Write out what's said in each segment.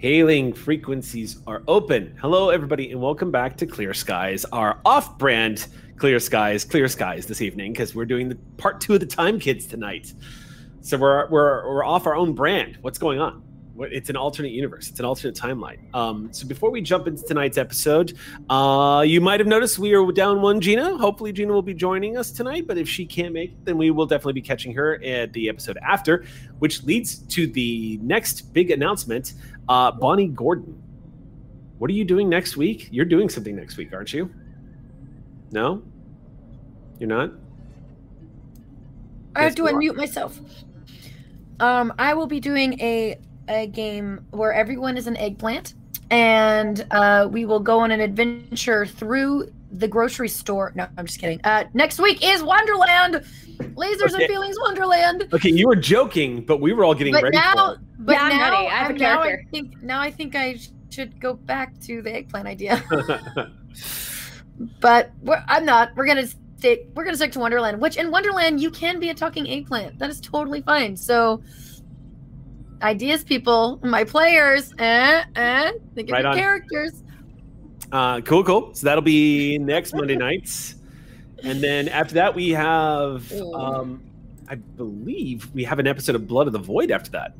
Hailing frequencies are open. Hello, everybody, and welcome back to Clear Skies, our off brand Clear Skies, Clear Skies this evening, because we're doing the part two of the Time Kids tonight. So we're, we're, we're off our own brand. What's going on? It's an alternate universe. It's an alternate timeline. Um, so before we jump into tonight's episode, uh, you might have noticed we are down one Gina. Hopefully, Gina will be joining us tonight. But if she can't make it, then we will definitely be catching her at the episode after, which leads to the next big announcement. Uh, Bonnie Gordon, what are you doing next week? You're doing something next week, aren't you? No, you're not. I have to unmute myself. Um, I will be doing a a game where everyone is an eggplant, and uh, we will go on an adventure through the grocery store. No, I'm just kidding. Uh, next week is Wonderland, Lasers okay. and Feelings Wonderland. Okay, you were joking, but we were all getting but ready now, for it. But yeah, now, i have a now I think now I think I should go back to the eggplant idea. but I'm not. We're gonna stick. We're gonna stick to Wonderland. Which in Wonderland you can be a talking eggplant. That is totally fine. So ideas, people, my players, eh, eh, think of right your on. characters. Uh, cool, cool. So that'll be next Monday nights, and then after that we have, um, I believe we have an episode of Blood of the Void after that.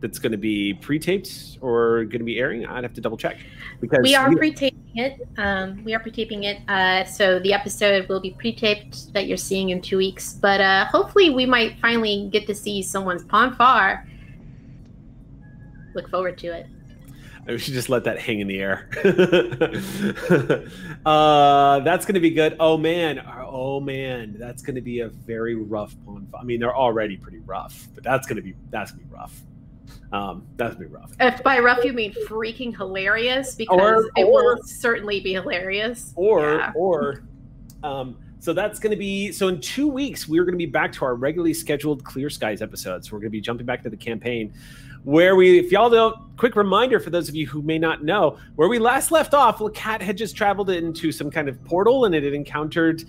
That's going to be pre-taped or going to be airing. I'd have to double check because we are we, pre-taping it. Um, we are pre-taping it, uh, so the episode will be pre-taped that you're seeing in two weeks. But uh, hopefully, we might finally get to see someone's Pon farr look forward to it. We should just let that hang in the air. uh, that's going to be good. Oh man, oh man, that's going to be a very rough pond. I mean, they're already pretty rough, but that's going to be that's going to be rough. Um, that's going to be rough. If by rough you mean freaking hilarious, because or, it or, will certainly be hilarious. Or yeah. or um, so that's going to be so in two weeks we're going to be back to our regularly scheduled Clear Skies episodes. We're going to be jumping back to the campaign where we, if y'all don't, quick reminder for those of you who may not know, where we last left off, Cat had just traveled into some kind of portal and it had encountered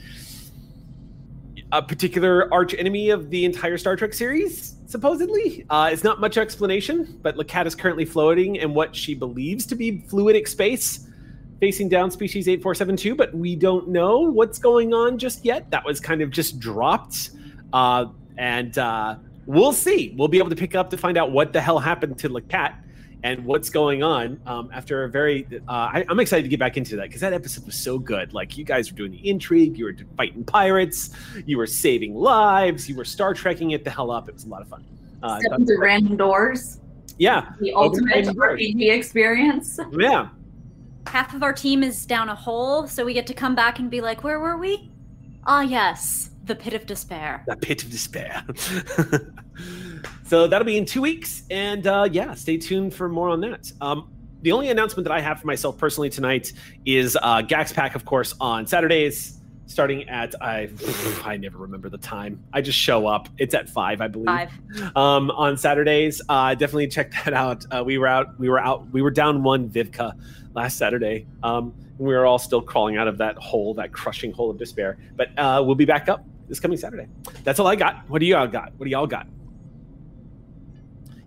a particular arch enemy of the entire Star Trek series, supposedly. Uh, it's not much explanation, but Lacat is currently floating in what she believes to be fluidic space, facing down species 8472, but we don't know what's going on just yet. That was kind of just dropped. Uh, and uh, we'll see. We'll be able to pick up to find out what the hell happened to Lacat and what's going on um, after a very uh, I, am excited to get back into that because that episode was so good. Like you guys were doing the intrigue you were fighting pirates you were saving lives you were star trekking it the hell up. It was a lot of fun. Uh, Stepping through random doors. Yeah. The ultimate rpg experience. Yeah. Half of our team is down a hole so we get to come back and be like where were we? Ah yes the pit of despair. The pit of despair. so that'll be in two weeks, and uh, yeah, stay tuned for more on that. Um, the only announcement that I have for myself personally tonight is uh, Gax Pack, of course, on Saturdays, starting at I I never remember the time. I just show up. It's at five, I believe. Five. Um, on Saturdays, uh, definitely check that out. Uh, we were out. We were out. We were down one Vivka last Saturday. Um, we were all still crawling out of that hole, that crushing hole of despair. But uh, we'll be back up this coming Saturday. That's all I got. What do y'all got? What do y'all got?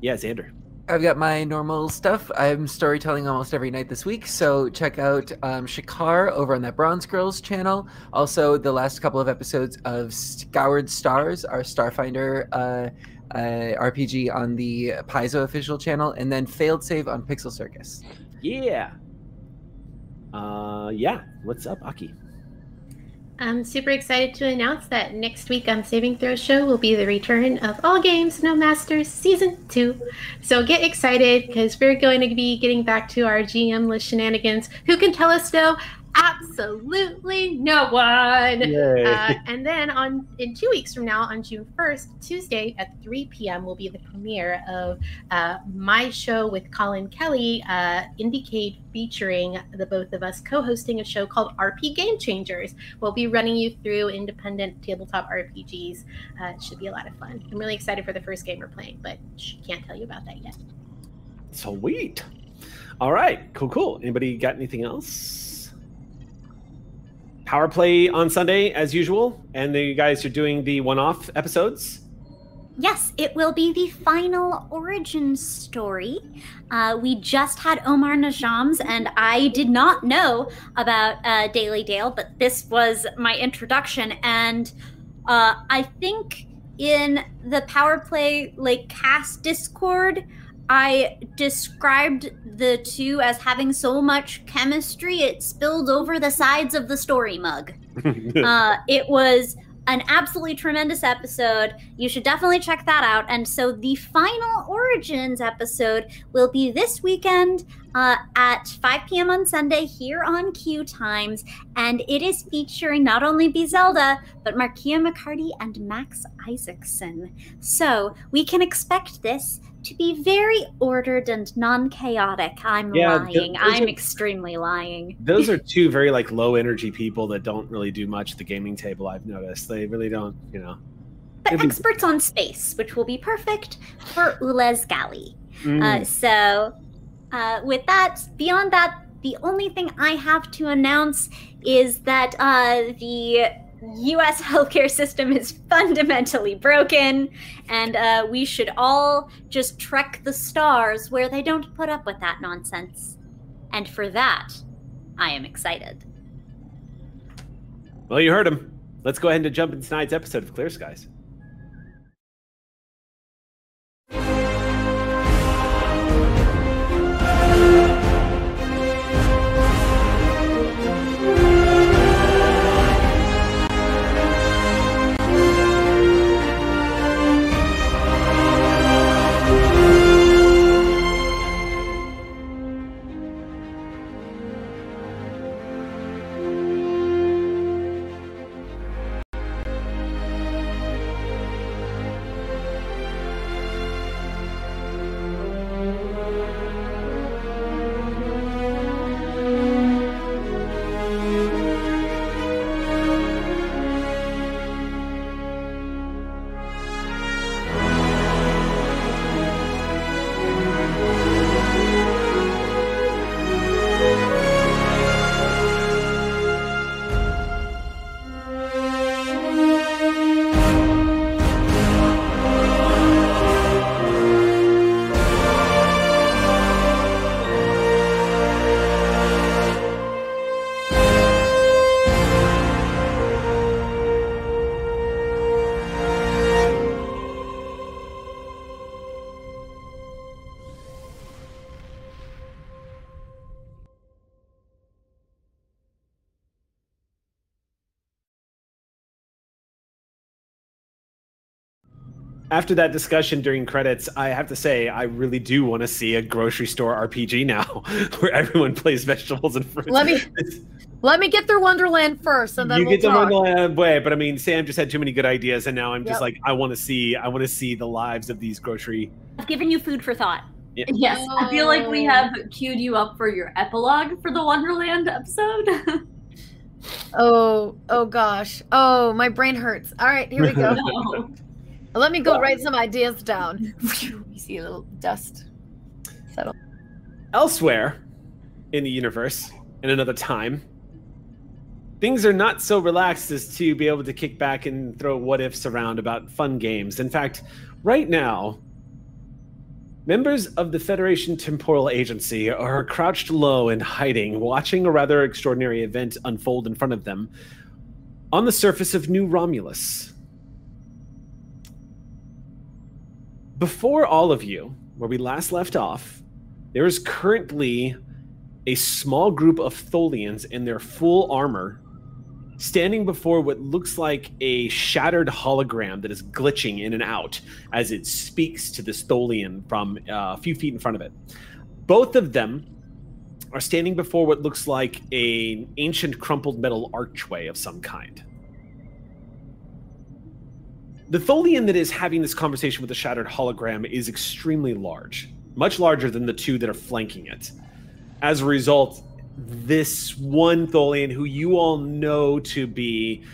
Yeah, Xander. I've got my normal stuff. I'm storytelling almost every night this week, so check out um, Shakar over on that Bronze Girls channel. Also, the last couple of episodes of Scoured Stars, our Starfinder uh, uh, RPG on the Paizo official channel, and then Failed Save on Pixel Circus. Yeah. Uh, yeah. What's up, Aki? I'm super excited to announce that next week on Saving Throw Show will be the return of All Games No Masters Season 2. So get excited because we're going to be getting back to our GM-less shenanigans. Who can tell us though absolutely no one. Uh, and then on in two weeks from now, on June 1st, Tuesday at 3 p.m., will be the premiere of uh, my show with Colin Kelly, uh, Indicate, featuring the both of us co-hosting a show called RP Game Changers. We'll be running you through independent tabletop RPGs. Uh, it should be a lot of fun. I'm really excited for the first game we're playing, but can't tell you about that yet. Sweet. All right, cool, cool. Anybody got anything else? Power play on Sunday as usual, and you guys are doing the one-off episodes. yes, it will be the final origin story. Uh, we just had Omar Najams, and I did not know about uh, Daily Dale, but this was my introduction. And uh, I think in the Power Play like cast Discord, I described the two as having so much chemistry it spilled over the sides of the story mug. uh, it was an absolutely tremendous episode. You should definitely check that out. And so the final Origins episode will be this weekend uh, at 5 p.m. on Sunday here on Q Times. And it is featuring not only B. Zelda, but Markia McCarty and Max Isaacson. So we can expect this to be very ordered and non-chaotic. I'm Yeah, lying. I'm are- extremely lying. Those are two very like low energy people that don't really do much at the gaming table. I've noticed they really don't. You know. But It'd be- experts on space, which will be perfect for Ulez Galley. Mm. Uh, so, uh, with that, beyond that, the only thing I have to announce is that uh, the U.S. healthcare system is fundamentally broken, and uh, we should all just trek the stars where they don't put up with that nonsense. And for that, I am excited. Well, you heard him. Let's go ahead and jump into tonight's episode of Clear Skies. After that discussion during credits, I have to say I really do want to see a grocery store RPG now, where everyone plays vegetables and fruits. Let me- Let me get through Wonderland first, and then you we'll get the. Wonderland way, but I mean, Sam just had too many good ideas, and now I'm just Yep. like, I want to see, I want to see the lives of these grocery. I've given you food for thought. Yes, I feel like we have queued you up for your epilogue for the Wonderland episode. Oh, oh gosh. Oh, my brain hurts. All right, here we go. No. Let me go write some ideas down. you see a little dust settle. Elsewhere in the universe, in another time, things are not so relaxed as to be able to kick back and throw what ifs around about fun games. In fact, right now, members of the Federation Temporal Agency are crouched low and hiding, watching a rather extraordinary event unfold in front of them on the surface of New Romulus. Before all of you, where we last left off, there is currently a small group of Tholians in their full armor standing before what looks like a shattered hologram that is glitching in and out as it speaks to this Tholian from uh, a few feet in front of it. Both of them are standing before what looks like an ancient crumpled metal archway of some kind. The Tholian that is having this conversation with the shattered hologram is extremely large, much larger than the two that are flanking it. As a result, this one Tholian, who you all know to be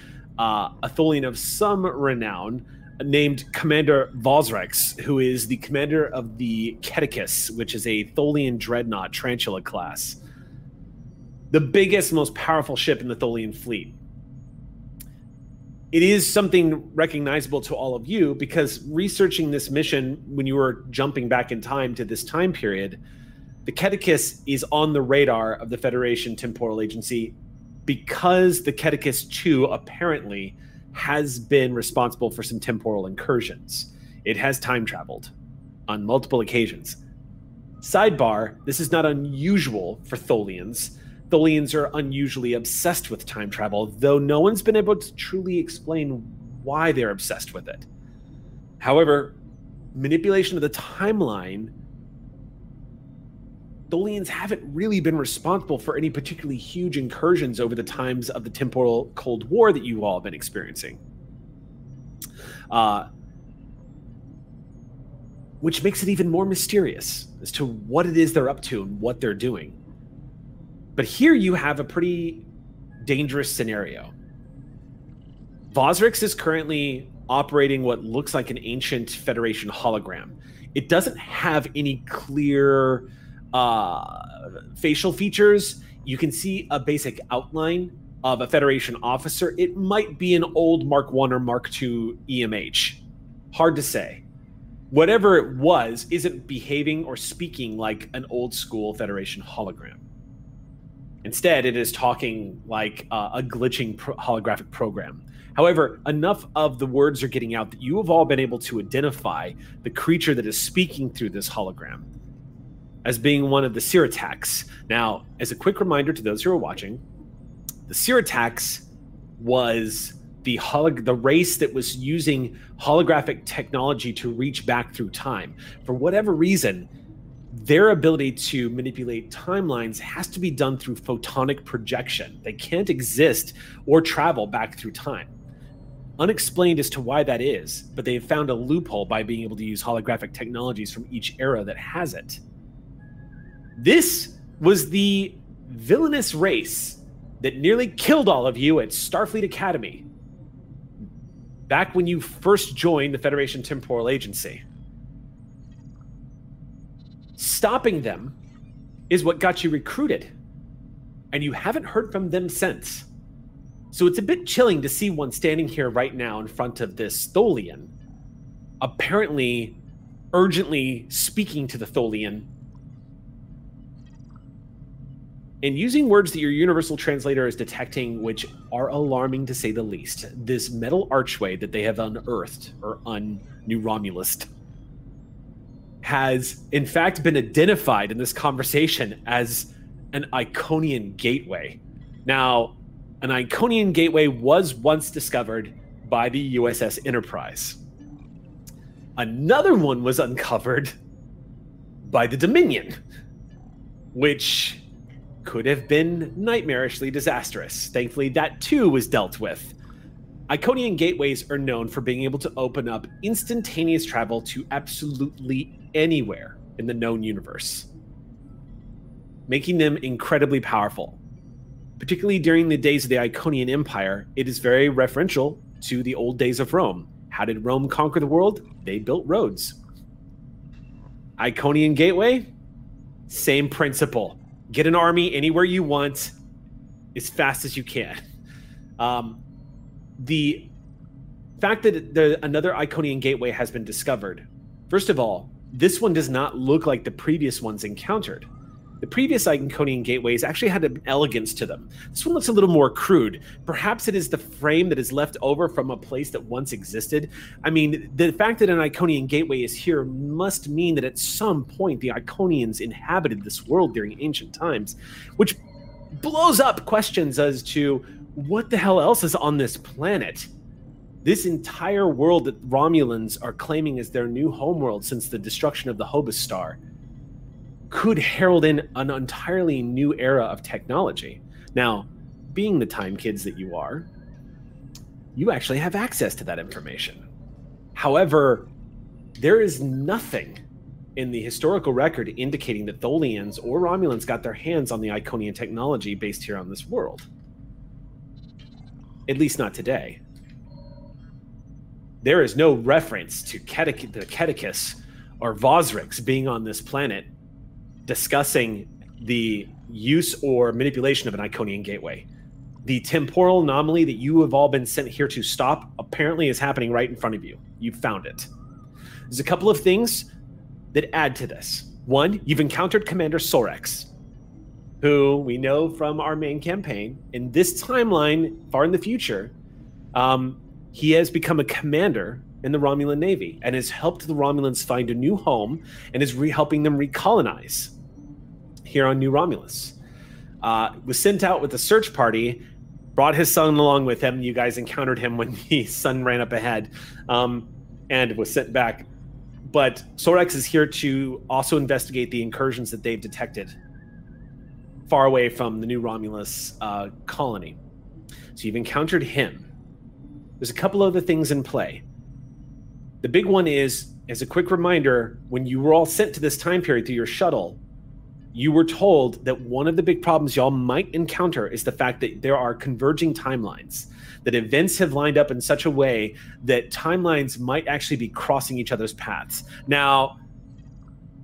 uh, a Tholian of some renown, named Commander Vosrex, who is the commander of the Keticus, which is a Tholian dreadnought Tarantula class, the biggest, most powerful ship in the Tholian fleet. It is something recognizable to all of you because researching this mission when you were jumping back in time to this time period, the Catechus is on the radar of the Federation Temporal Agency because the Catechus 2 apparently has been responsible for some temporal incursions. It has time traveled on multiple occasions. Sidebar, this is not unusual for Tholians. Tholians are unusually obsessed with time travel, though no one's been able to truly explain why they're obsessed with it. However, manipulation of the timeline, Tholians haven't really been responsible for any particularly huge incursions over the times of the temporal Cold War that you all have been experiencing. Uh, which makes it even more mysterious as to what it is they're up to and what they're doing. But here you have a pretty dangerous scenario. Vosrix is currently operating what looks like an ancient Federation hologram. It doesn't have any clear uh, facial features. You can see a basic outline of a Federation officer. It might be an old Mark 1 or Mark 2 EMH. Hard to say. Whatever it was isn't behaving or speaking like an old school Federation hologram. Instead, it is talking like uh, a glitching pro- holographic program. However, enough of the words are getting out that you have all been able to identify the creature that is speaking through this hologram as being one of the Siritax. Now, as a quick reminder to those who are watching, the Siritax was the holo- the race that was using holographic technology to reach back through time. For whatever reason, their ability to manipulate timelines has to be done through photonic projection. They can't exist or travel back through time. Unexplained as to why that is, but they have found a loophole by being able to use holographic technologies from each era that has it. This was the villainous race that nearly killed all of you at Starfleet Academy back when you first joined the Federation Temporal Agency. Stopping them is what got you recruited, and you haven't heard from them since. So it's a bit chilling to see one standing here right now in front of this Tholian, apparently urgently speaking to the Tholian and using words that your universal translator is detecting, which are alarming to say the least. This metal archway that they have unearthed or un New Romulus has in fact been identified in this conversation as an Iconian gateway. Now, an Iconian gateway was once discovered by the USS Enterprise. Another one was uncovered by the Dominion, which could have been nightmarishly disastrous. Thankfully, that too was dealt with. Iconian gateways are known for being able to open up instantaneous travel to absolutely anywhere in the known universe, making them incredibly powerful. Particularly during the days of the Iconian Empire, it is very referential to the old days of Rome. How did Rome conquer the world? They built roads. Iconian Gateway, same principle. Get an army anywhere you want as fast as you can. Um, the fact that the, another Iconian gateway has been discovered, first of all, this one does not look like the previous ones encountered. The previous Iconian gateways actually had an elegance to them. This one looks a little more crude. Perhaps it is the frame that is left over from a place that once existed. I mean, the fact that an Iconian gateway is here must mean that at some point the Iconians inhabited this world during ancient times, which blows up questions as to what the hell else is on this planet? This entire world that Romulans are claiming as their new homeworld since the destruction of the Hobus star could herald in an entirely new era of technology. Now, being the time kids that you are, you actually have access to that information. However, there is nothing in the historical record indicating that Tholians or Romulans got their hands on the Iconian technology based here on this world. At least not today. There is no reference to Catech- the Catechus or Vosrix being on this planet discussing the use or manipulation of an Iconian gateway. the temporal anomaly that you have all been sent here to stop apparently is happening right in front of you. You found it. There's a couple of things that add to this. One, you've encountered Commander Sorex, who we know from our main campaign. In this timeline, far in the future, um, he has become a commander in the Romulan Navy and has helped the Romulans find a new home and is re- helping them recolonize here on New Romulus. Uh, was sent out with a search party, brought his son along with him. You guys encountered him when the sun ran up ahead, um, and was sent back. But Sorex is here to also investigate the incursions that they've detected far away from the New Romulus uh, colony. So you've encountered him. There's a couple other things in play. The big one is, as a quick reminder, when you were all sent to this time period through your shuttle, you were told that one of the big problems y'all might encounter is the fact that there are converging timelines, that events have lined up in such a way that timelines might actually be crossing each other's paths. Now,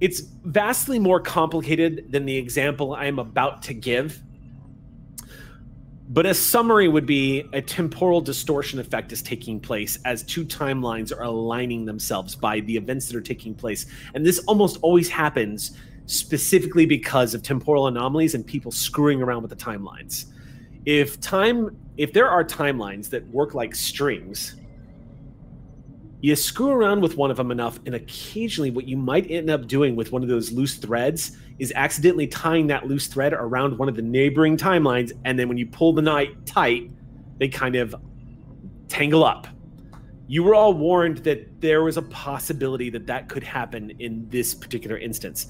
it's vastly more complicated than the example I'm about to give. But a summary would be a temporal distortion effect is taking place as two timelines are aligning themselves by the events that are taking place. And this almost always happens specifically because of temporal anomalies and people screwing around with the timelines. If time if there are timelines that work like strings, you screw around with one of them enough and occasionally what you might end up doing with one of those loose threads is accidentally tying that loose thread around one of the neighboring timelines and then when you pull the knot tight they kind of tangle up. You were all warned that there was a possibility that that could happen in this particular instance.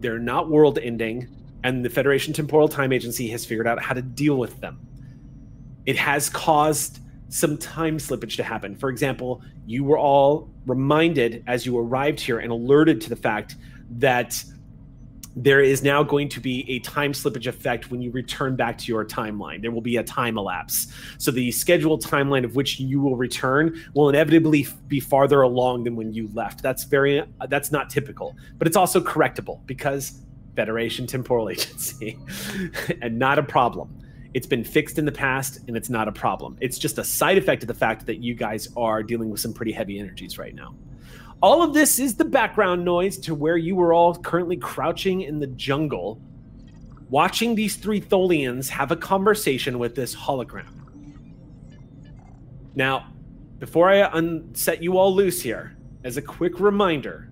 They're not world ending and the federation temporal time agency has figured out how to deal with them. It has caused some time slippage to happen. For example, you were all reminded as you arrived here and alerted to the fact that there is now going to be a time slippage effect when you return back to your timeline. There will be a time elapse. So the scheduled timeline of which you will return will inevitably be farther along than when you left. That's very that's not typical, but it's also correctable because Federation Temporal Agency and not a problem. It's been fixed in the past and it's not a problem. It's just a side effect of the fact that you guys are dealing with some pretty heavy energies right now. All of this is the background noise to where you were all currently crouching in the jungle, watching these three Tholians have a conversation with this hologram. Now, before I un- set you all loose here, as a quick reminder,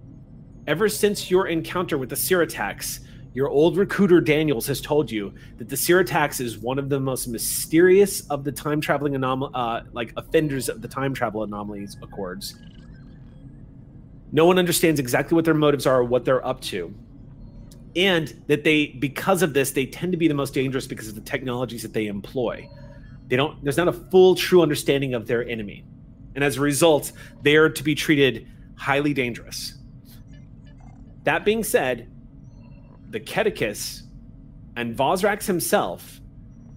ever since your encounter with the Siratax, your old recruiter Daniels has told you that the Siratax is one of the most mysterious of the time traveling anom- uh, like offenders of the time travel anomalies accords. No one understands exactly what their motives are or what they're up to. And that they, because of this, they tend to be the most dangerous because of the technologies that they employ. They don't, there's not a full, true understanding of their enemy. And as a result, they are to be treated highly dangerous. That being said, the Kedicus and Vosrax himself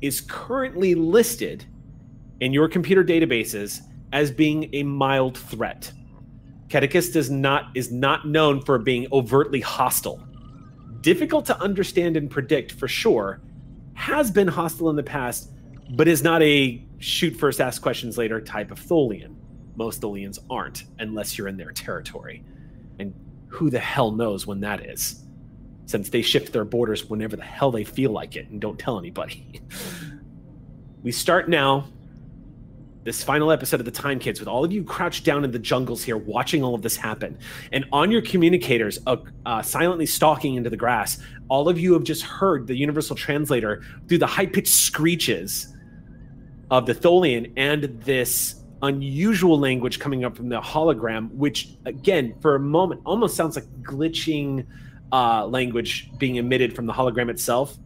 is currently listed in your computer databases as being a mild threat. Kedicus does not is not known for being overtly hostile. Difficult to understand and predict for sure, has been hostile in the past, but is not a shoot first, ask questions later type of Tholian. Most Tholians aren't, unless you're in their territory. And who the hell knows when that is? since they shift their borders whenever the hell they feel like it and don't tell anybody. we start now this final episode of the Time Kids with all of you crouched down in the jungles here watching all of this happen. And on your communicators, uh, uh, silently stalking into the grass, all of you have just heard the Universal Translator through the high pitched screeches of the Tholian and this unusual language coming up from the hologram, which, again, for a moment almost sounds like glitching uh, language being emitted from the hologram itself,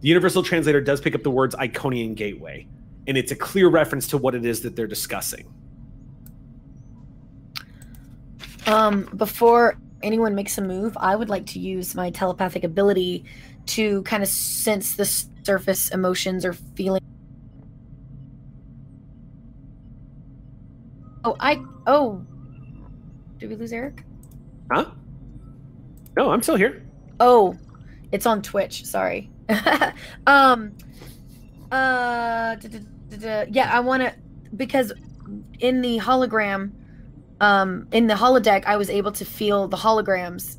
the Universal Translator does pick up the words Iconian Gateway, and it's a clear reference to what it is that they're discussing. Um, before anyone makes a move, I would like to use my telepathic ability to kind of sense the surface emotions or feelings. Oh, I. Oh. Did we lose Eric? Huh? No, I'm still here. Oh, it's on Twitch. Sorry. um, Uh. Yeah, I want to because in the hologram, um, in the holodeck, I was able to feel the holograms.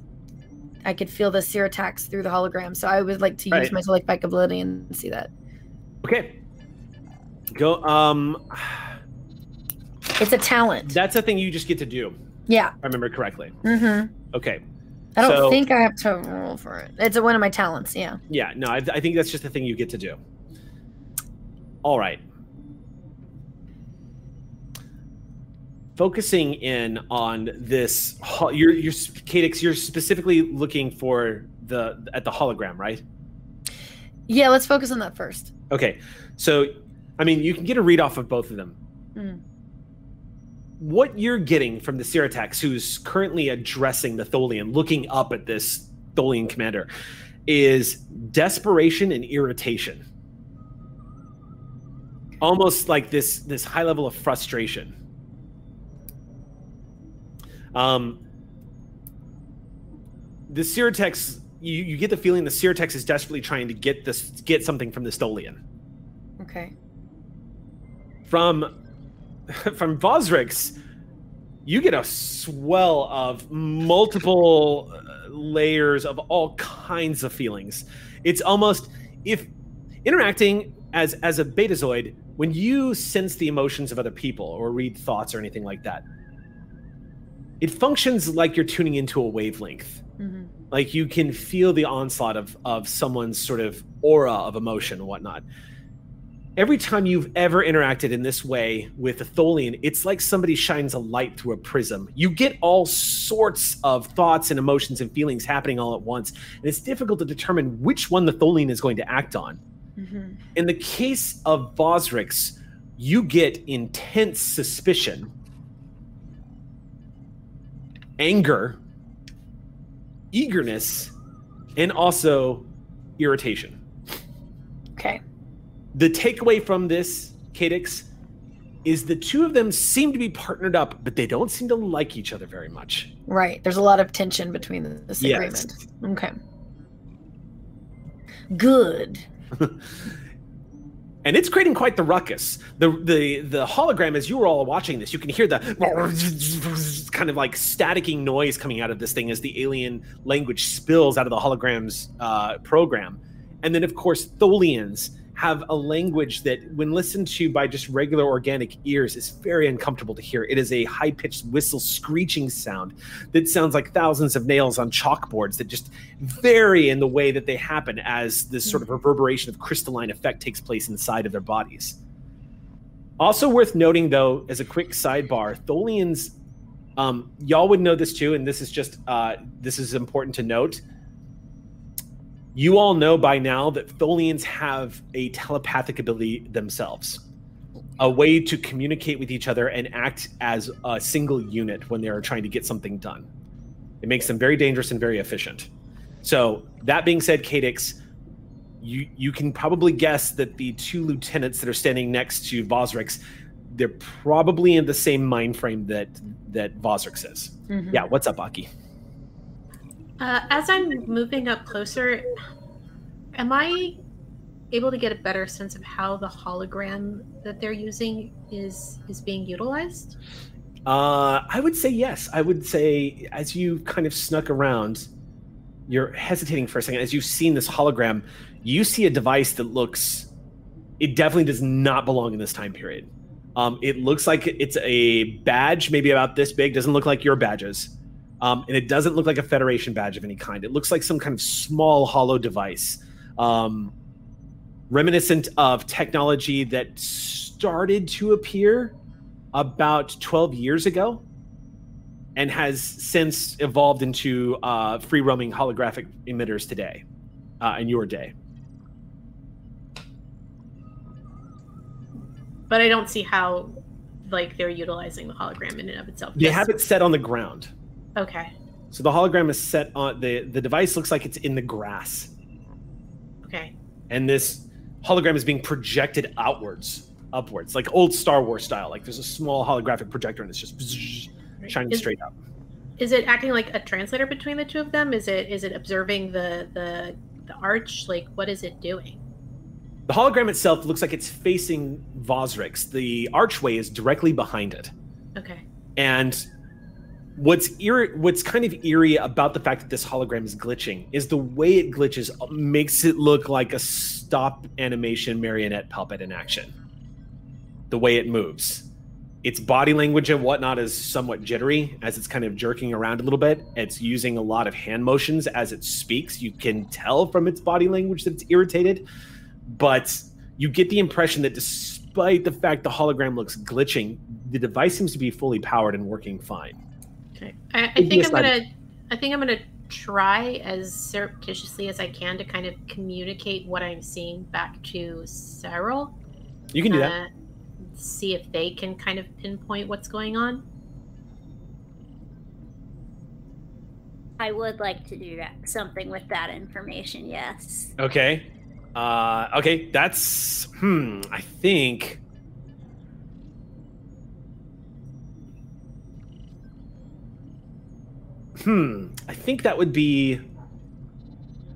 I could feel the Siratax through the hologram, so I would like to use Right. my telepathic ability and see that. Okay. Go. Um, It's a talent. that's a thing you just get to do. yeah. I remember correctly. Mm-hmm. Okay. I don't So- think I have to roll for it. It's one of my talents. Yeah. Yeah. No, I, I think that's just the thing you get to do. All right. Focusing in on this, you're you're Cadix. You're specifically looking for the at the hologram, right? Yeah. Let's focus on that first. Okay. So, I mean, you can get a read off of both of them. Mm. What you're getting from the Siratax, who's currently addressing the Tholian, looking up at this Tholian commander, is desperation and irritation. Almost like this this high level of frustration. Um, the Siratax, you, you get the feeling the Siratax is desperately trying to get this get something from the Stolian. Okay. from from Vosrix, you get a swell of multiple uh, layers of all kinds of feelings. It's almost if interacting as as a betazoid, when you sense the emotions of other people or read thoughts or anything like that, it functions like you're tuning into a wavelength. Hmm like you can feel the onslaught of of someone's sort of aura of emotion and whatnot. Every time you've ever interacted in this way with a tholian it's like somebody shines a light through a prism. You get all sorts of thoughts and emotions and feelings happening all at once and it's difficult to determine which one the tholian is going to act on. Hmm in the case of Vosrix, you get intense suspicion, anger, eagerness, and also irritation. Okay. The takeaway from this, Cadix, is the two of them seem to be partnered up, but they don't seem to like each other very much. Right. There's a lot of tension between this Yes. agreement. Okay. Good. and it's creating quite the ruckus. The the the hologram, as you were all watching this, you can hear the kind of like staticking noise coming out of this thing as the alien language spills out of the hologram's uh, program. And then, of course, Tholians have a language that, when listened to by just regular organic ears, is very uncomfortable to hear. It is a high pitched whistle screeching sound that sounds like thousands of nails on chalkboards that just vary in the way that they happen as this sort of reverberation of crystalline effect takes place inside of their bodies. Also worth noting, though, as a quick sidebar, Tholians, um, y'all would know this too, and this is just uh, this is important to note. You all know by now that Tholians have a telepathic ability themselves, a way to communicate with each other and act as a single unit when they are trying to get something done. It makes them very dangerous and very efficient. So that being said, Cadix, you you can probably guess that the two lieutenants that are standing next to Vosrix, they're probably in the same mind frame that that Vosrix is. Mhm. Yeah, what's up, Aki? Uh, as I'm moving up closer, am I able to get a better sense of how the hologram that they're using is is being utilized? Uh, I would say yes. I would say as you kind of snuck around, you're hesitating for a second. As you've seen this hologram, you see a device that looks. It definitely does not belong in this time period. Um, it looks like it's a badge, maybe about this big. Doesn't look like your badges, um, and it doesn't look like a Federation badge of any kind. It looks like some kind of small hollow device, um, reminiscent of technology that started to appear about 12 years ago and has since evolved into uh, free roaming holographic emitters today uh, in your day. But I don't see how like they're utilizing the hologram in and of itself. They have it set on the ground. Okay. So the hologram is set on the the device looks like it's in the grass, Okay. and this hologram is being projected outwards, upwards, like old Star Wars style. Like there's a small holographic projector, and it's just shining Is- straight up. Is it acting like a translator between the two of them? Is it is it observing the the the arch? Like what is it doing? The hologram itself looks like it's facing Vosrix. The archway is directly behind it. Okay. And what's eerie, what's kind of eerie about the fact that this hologram is glitching is the way it glitches makes it look like a stop animation marionette puppet in action. The way it moves. Its body language and whatnot is somewhat jittery as it's kind of jerking around a little bit. It's using a lot of hand motions as it speaks. You can tell from its body language that it's irritated, but you get the impression that despite the fact the hologram looks glitching, the device seems to be fully powered and working fine. Okay. I, I think I'm gonna. I think I'm gonna try as surreptitiously as I can to kind of communicate what I'm seeing back to Cyril. You can do that. Uh, see if they can kind of pinpoint what's going on. I would like to do that, something with that information. Yes. Okay. Uh, okay, that's hmm. I think. Hmm. I think that would be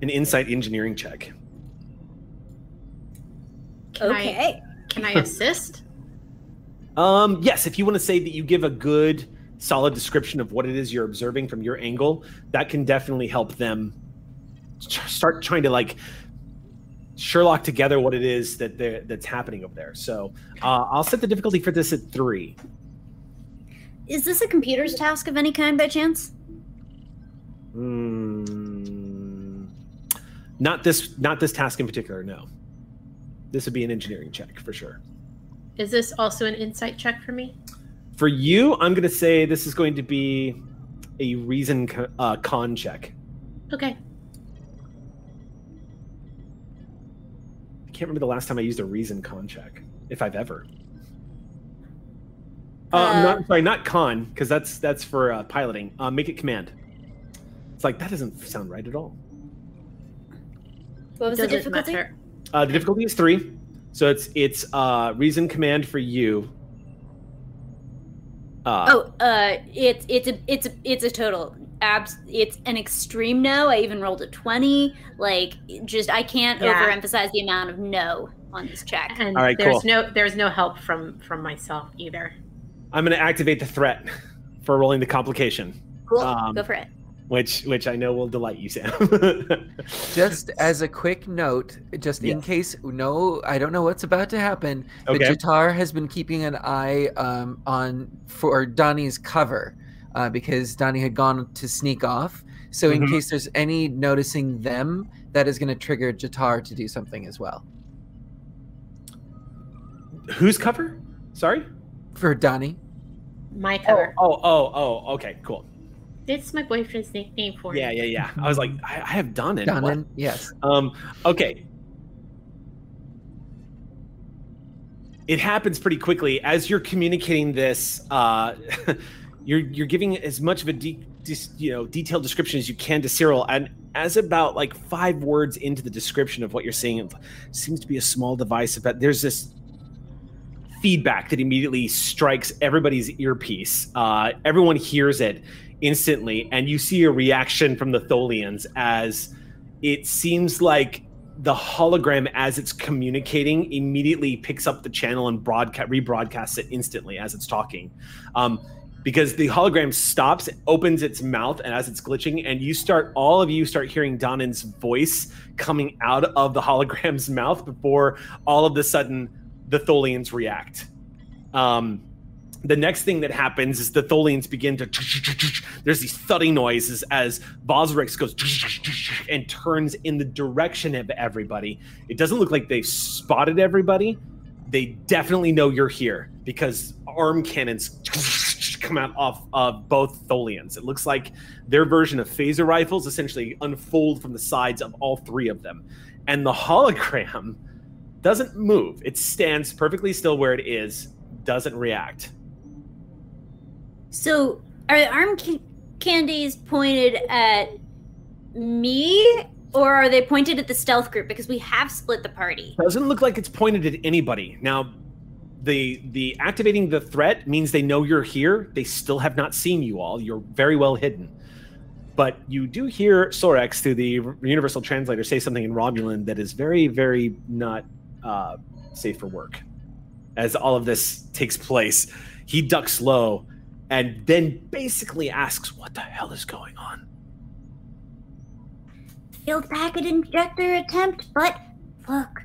an insight engineering check. Can okay. I, can I assist? Um, yes, if you want to say that you give a good, solid description of what it is you're observing from your angle, that can definitely help them tr- start trying to like Sherlock together what it is that they're- that's happening over there. So uh, I'll set the difficulty for this at three. Is this a computer's task of any kind by chance? Hmm. Not this. Not this task in particular. No. This would be an engineering check for sure. Is this also an insight check for me? For you, I'm going to say this is going to be a reason uh, conn check. Okay. I can't remember the last time I used a reason conn check, if I've ever. Uh, I'm Uh, not sorry, not conn, because that's that's for uh, piloting. Uh, make it command. It's like that doesn't sound right at all. What was the Doesn't difficulty? Uh, the difficulty is three, so it's it's uh, reason command for you. Uh, Oh, uh, it's it's a it's a it's a total abs. It's an extreme no. I even rolled a twenty. Like, just I can't Yeah. overemphasize the amount of no on this check. And All right, there's cool. no there's no help from from myself either. I'm going to activate the threat for rolling the complication, Cool, um, go for it. Which which I know will delight you, Sam. Just as a quick note, just in case, no, I don't know what's about to happen. But Okay. Jatar has been keeping an eye um, on for Donnie's cover uh, because Donnie had gone to sneak off. So in Mhm. case there's any noticing them, that is going to trigger Jatar to do something as well. Whose cover? Sorry. For Donnie, My Oh, cover. oh, oh, oh. Okay, cool. It's my boyfriend's nickname for Yeah, it. yeah, yeah. Yeah. I was like, I, I have done it. What? Donnan, yes. Um, okay. It happens pretty quickly as you're communicating this. Uh, you're you're giving as much of a de- dis, you know detailed description as you can to Cyril, and as about like five words into the description of what you're seeing, it seems to be a small device. But there's this feedback that immediately strikes everybody's earpiece. Uh, everyone hears it instantly, and you see a reaction from the Tholians as it seems like the hologram as it's communicating immediately picks up the channel and broadcast rebroadcasts it instantly as it's talking. Um, because the hologram stops opens its mouth and as it's glitching and you start all of you start hearing Donan's voice coming out of the hologram's mouth before all of the sudden the Tholians react. Um, the next thing that happens is the Tholians begin to. There's these thudding noises as Vosrix goes and turns in the direction of everybody. It doesn't look like they've spotted everybody. They definitely know you're here because arm cannons come out off of both Tholians. It looks like their version of phaser rifles essentially unfold from the sides of all three of them. And the hologram doesn't move. It stands perfectly still where it is, doesn't react. So, are the arm ca- candies pointed at me, or are they pointed at the stealth group? Because we have split the party. Doesn't look like it's pointed at anybody. Now, the the activating the threat means they know you're here. They still have not seen you all. You're very well hidden. But you do hear Sorex through the Universal Translator say something in Romulan that is very, very not uh, safe for work. As all of this takes place, he ducks low and then basically asks, "What the hell is going on?" Field packet injector attempt, but look,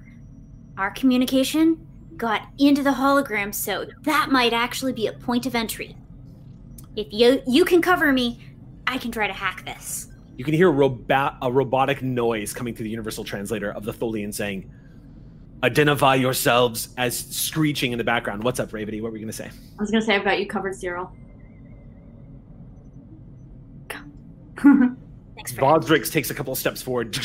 our communication got into the hologram, so that might actually be a point of entry. If you you can cover me, I can try to hack this. You can hear a, robo- a robotic noise coming through the universal translator of the Tholian saying, "Identify yourselves as screeching in the background." What's up, Ravity? What were we going to say? I was gonna say I've got you covered, Cyril. Thanks Vosrix takes a couple of steps forward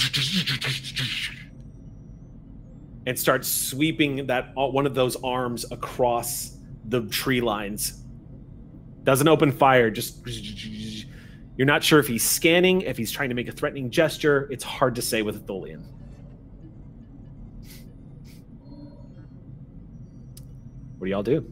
and starts sweeping that uh, one of those arms across the tree lines. Doesn't open fire, just you're not sure if he's scanning, if he's trying to make a threatening gesture. It's hard to say with a Tholian. What do y'all do?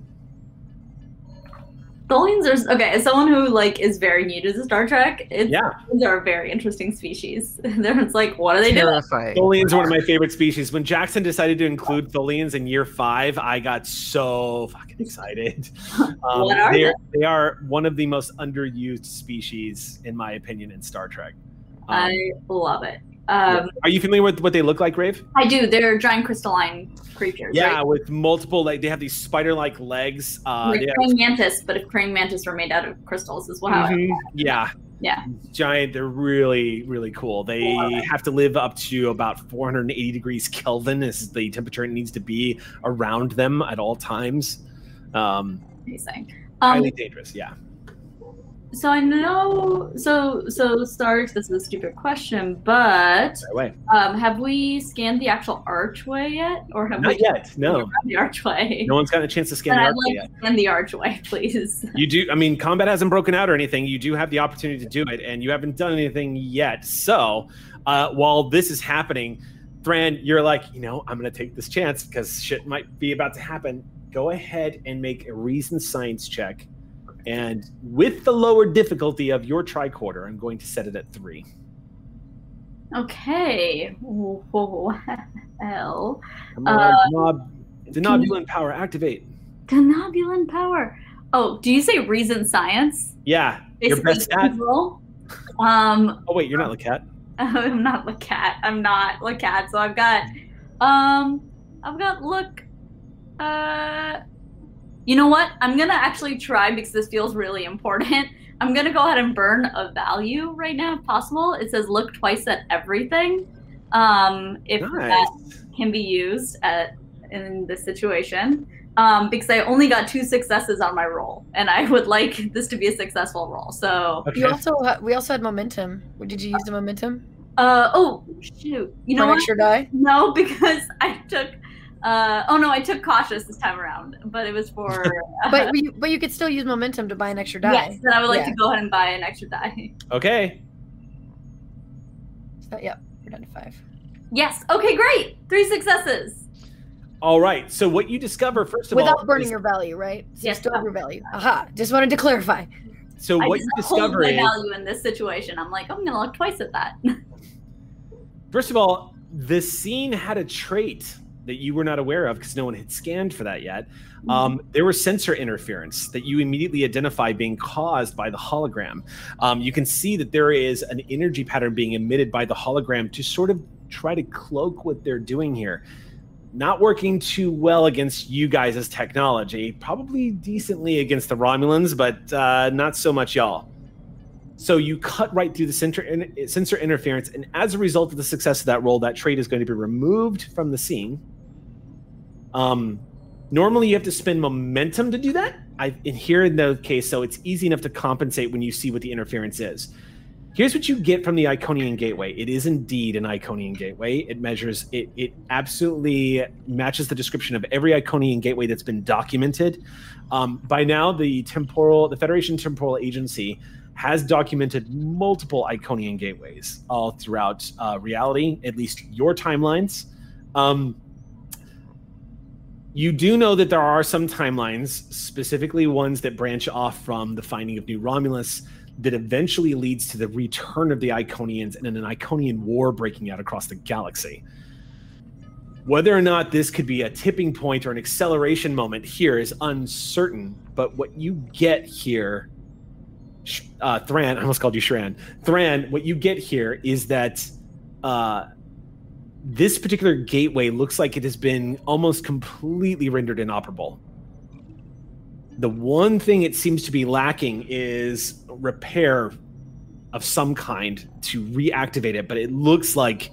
Tholians are okay. As someone who like is very new to the Star Trek, it's, Yeah. they're a very interesting species. There's like, what are they doing? Terrifying. Tholians are one of my favorite species. When Jackson decided to include Tholians in year five, I got so fucking excited. Um, What are they? Are, they are one of the most underused species, in my opinion, in Star Trek. Um, I love it. Um, Are you familiar with what they look like, Rave? I do. They're giant crystalline creatures. Yeah, right? with multiple like they have these spider-like legs. Uh, like praying mantis, but if praying mantis were made out of crystals, as well. I- Mhm. Yeah. Yeah. Giant. They're really, really cool. They have to live up to about 480 degrees Kelvin is the temperature it needs to be around them at all times. Um, amazing. Um, highly dangerous. Yeah. So I know. So so Starks. This is a stupid question, but Right um, have we scanned the actual archway yet, or have Not we yet. No. the archway? No one's gotten a chance to scan Then the I'd archway like yet. scan the archway, please. You do. I mean, combat hasn't broken out or anything. You do have the opportunity to do it, and you haven't done anything yet. So, uh, while this is happening, Thran, you're like, you know, I'm to take this chance because shit might be about to happen. Go ahead and make a reason science check, and with the lower difficulty of your tricorder, I'm going to set it at three. Okay. Whoa, hell. Come on, Uh, Denob- Denobulan power activate. Denobulan power. Oh, do you say reason science? Yeah, your best stat. Um, Oh wait, you're not Lacat. I'm not Lacat. I'm not Lacat. So I've got, um, I've got look. Uh, you know what? I'm gonna actually try because this feels really important. I'm gonna go ahead and burn a value right now, if possible. It says look twice at everything. Um, if that can be used at in this situation. Um, because I only got two successes on my roll, and I would like this to be a successful roll. So, Okay. You also ha- we also had momentum. Did you use the momentum? uh, oh shoot, you know For an what? extra die? No, because I took. Uh, oh no, I took cautious this time around, but it was for. But you, but you could still use momentum to buy an extra die. yes, then I would like Yeah. to go ahead and buy an extra die. Okay. So, yep, we're down to five. Yes. Okay, great. Three successes. All right. So what you discover first of all, Without burning is- your value, right? So Yes, still have your without- value. Aha! Just wanted to clarify. so I what just you hold discover my is value in this situation. I'm like, I'm gonna look twice at that. First of all, the scene had a trait that you were not aware of because no one had scanned for that yet. Um, there was sensor interference that you immediately identify being caused by the hologram. Um, you can see that there is an energy pattern being emitted by the hologram to sort of try to cloak what they're doing here. Not working too well against you guys as technology, probably decently against the Romulans, but uh, not so much y'all. So you cut right through the sensor, in, sensor interference, and as a result of the success of that roll, that trait is going to be removed from the scene. Um, normally you have to spend momentum to do that. I in here in the case, so it's easy enough to compensate when you see what the interference is. Here's what you get from the Iconian Gateway. It is indeed an Iconian Gateway. It measures it. It absolutely matches the description of every Iconian Gateway that's been documented. Um, by now, the temporal, the Federation Temporal Agency has documented multiple Iconian gateways all throughout uh, reality, at least your timelines. Um, you do know that there are some timelines, specifically ones that branch off from the finding of New Romulus, that eventually leads to the return of the Iconians and an Iconian war breaking out across the galaxy. Whether or not this could be a tipping point or an acceleration moment here is uncertain. But what you get here, uh, Thran, I almost called you Shran. Thran, what you get here is that uh, this particular gateway looks like it has been almost completely rendered inoperable. The one thing it seems to be lacking is repair of some kind to reactivate it, but it looks like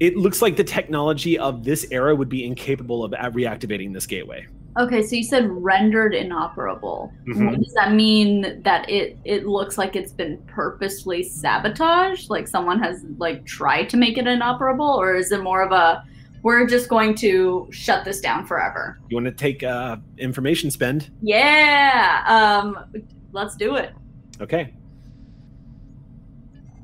it looks like the technology of this era would be incapable of reactivating this gateway. Okay, so you said rendered inoperable. Mhm. Does that mean that it it looks like it's been purposely sabotaged? Like someone has like tried to make it inoperable, or is it more of a we're just going to shut this down forever? You want to take uh, information spend? Yeah. Um, let's do it. Okay.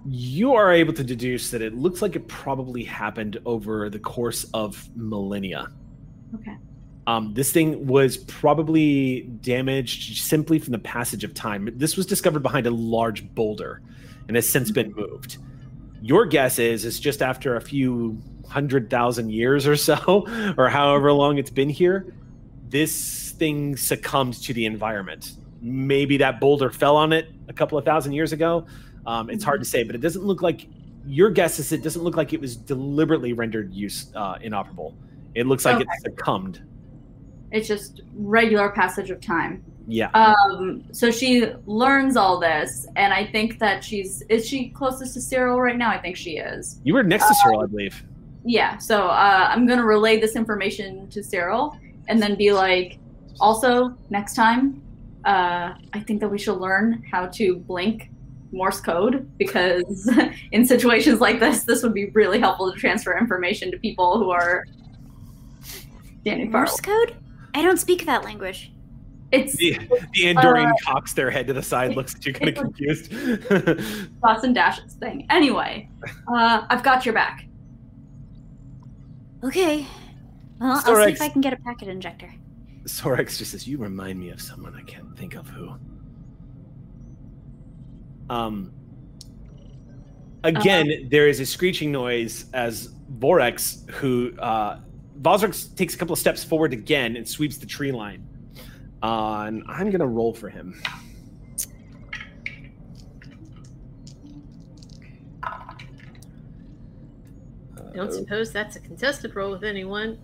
You are able to deduce that it looks like it probably happened over the course of millennia. Okay. Um, this thing was probably damaged simply from the passage of time. This was discovered behind a large boulder and has since been moved. Your guess is it's just after a few hundred thousand years or so, or however long it's been here, this thing succumbed to the environment. Maybe that boulder fell on it a couple of thousand years ago. Um, it's hard to say, but it doesn't look like your guess is it doesn't look like it was deliberately rendered use uh, inoperable. It looks like Okay. it succumbed. It's just regular passage of time. Yeah. Um, so she learns all this, and I think that she's is she closest to Cyril right now? I think she is. You were next to Cyril, I believe. Yeah. So uh, I'm gonna relay this information to Cyril, and then be like, also next time, uh, I think that we should learn how to blink Morse code because in situations like this, this would be really helpful to transfer information to people who are standing far. Morse code? I don't speak that language. It's The, the Andorian Uh, cocks their head to the side, looks at you kind of confused. dots and dashes thing. Anyway, uh, I've got your back. Okay. Well, I'll see if I can get a packet injector. Sorex just says, "You remind me of someone I can't think of who." Um. Again, there is a screeching noise as Vosrix, who uh, Vosrix takes a couple of steps forward again and sweeps the tree line. Uh, and I'm gonna roll for him. I Don't suppose that's a contested roll with anyone,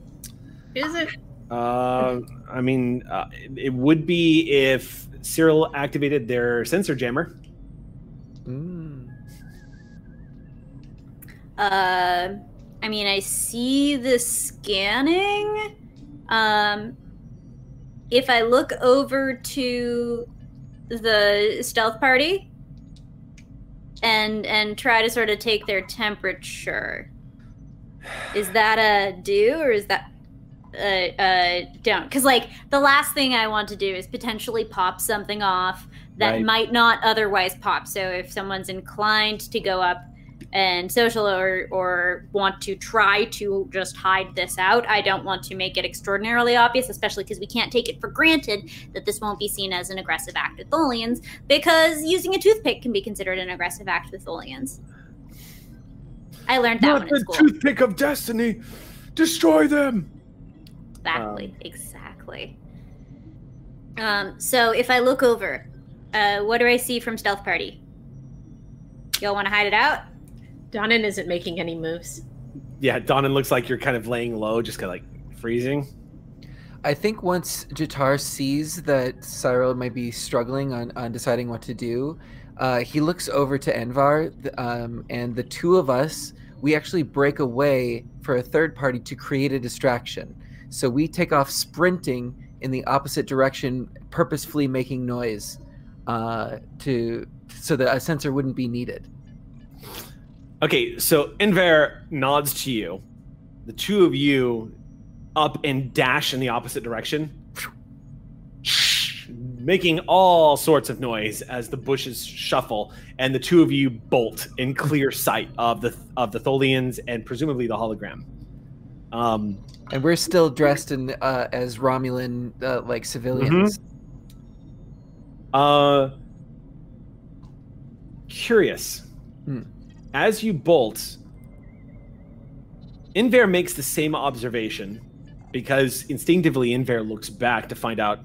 is it? Uh, I mean, uh, it- it would be if Cyril activated their sensor jammer. Mm. Uh, I mean, I see the scanning. Um, if I look over to the stealth party and and try to sort of take their temperature, is that a do or is that a, uh don't? Because like the last thing I want to do is potentially pop something off that Right. might not otherwise pop. So if someone's inclined to go up and social or or want to try to just hide this out, I don't want to make it extraordinarily obvious, especially because we can't take it for granted that this won't be seen as an aggressive act with Tholians, because using a toothpick can be considered an aggressive act with Tholians. I learned that one in school. toothpick of destiny. Destroy them. Exactly. Um, exactly. Um, so if I look over, uh, what do I see from Stealth Party? Y'all want to hide it out? Donnan isn't making any moves. Yeah, Donnan looks like you're kind of laying low, just kind of like freezing. I think once Jatar sees that Cyril might be struggling on, on deciding what to do, uh, he looks over to Envar, um, and the two of us, we actually break away for a third party to create a distraction. So we take off sprinting in the opposite direction, purposefully making noise, uh, to so that a sensor wouldn't be needed. Okay, so Enver nods to you. The two of you up and dash in the opposite direction, making all sorts of noise as the bushes shuffle, and the two of you bolt in clear sight of the of the Tholians and presumably the hologram. Um, And we're still dressed in uh, as Romulan uh, like civilians. Uh, curious. Hmm. As you bolt, Inver makes the same observation because instinctively Inver looks back to find out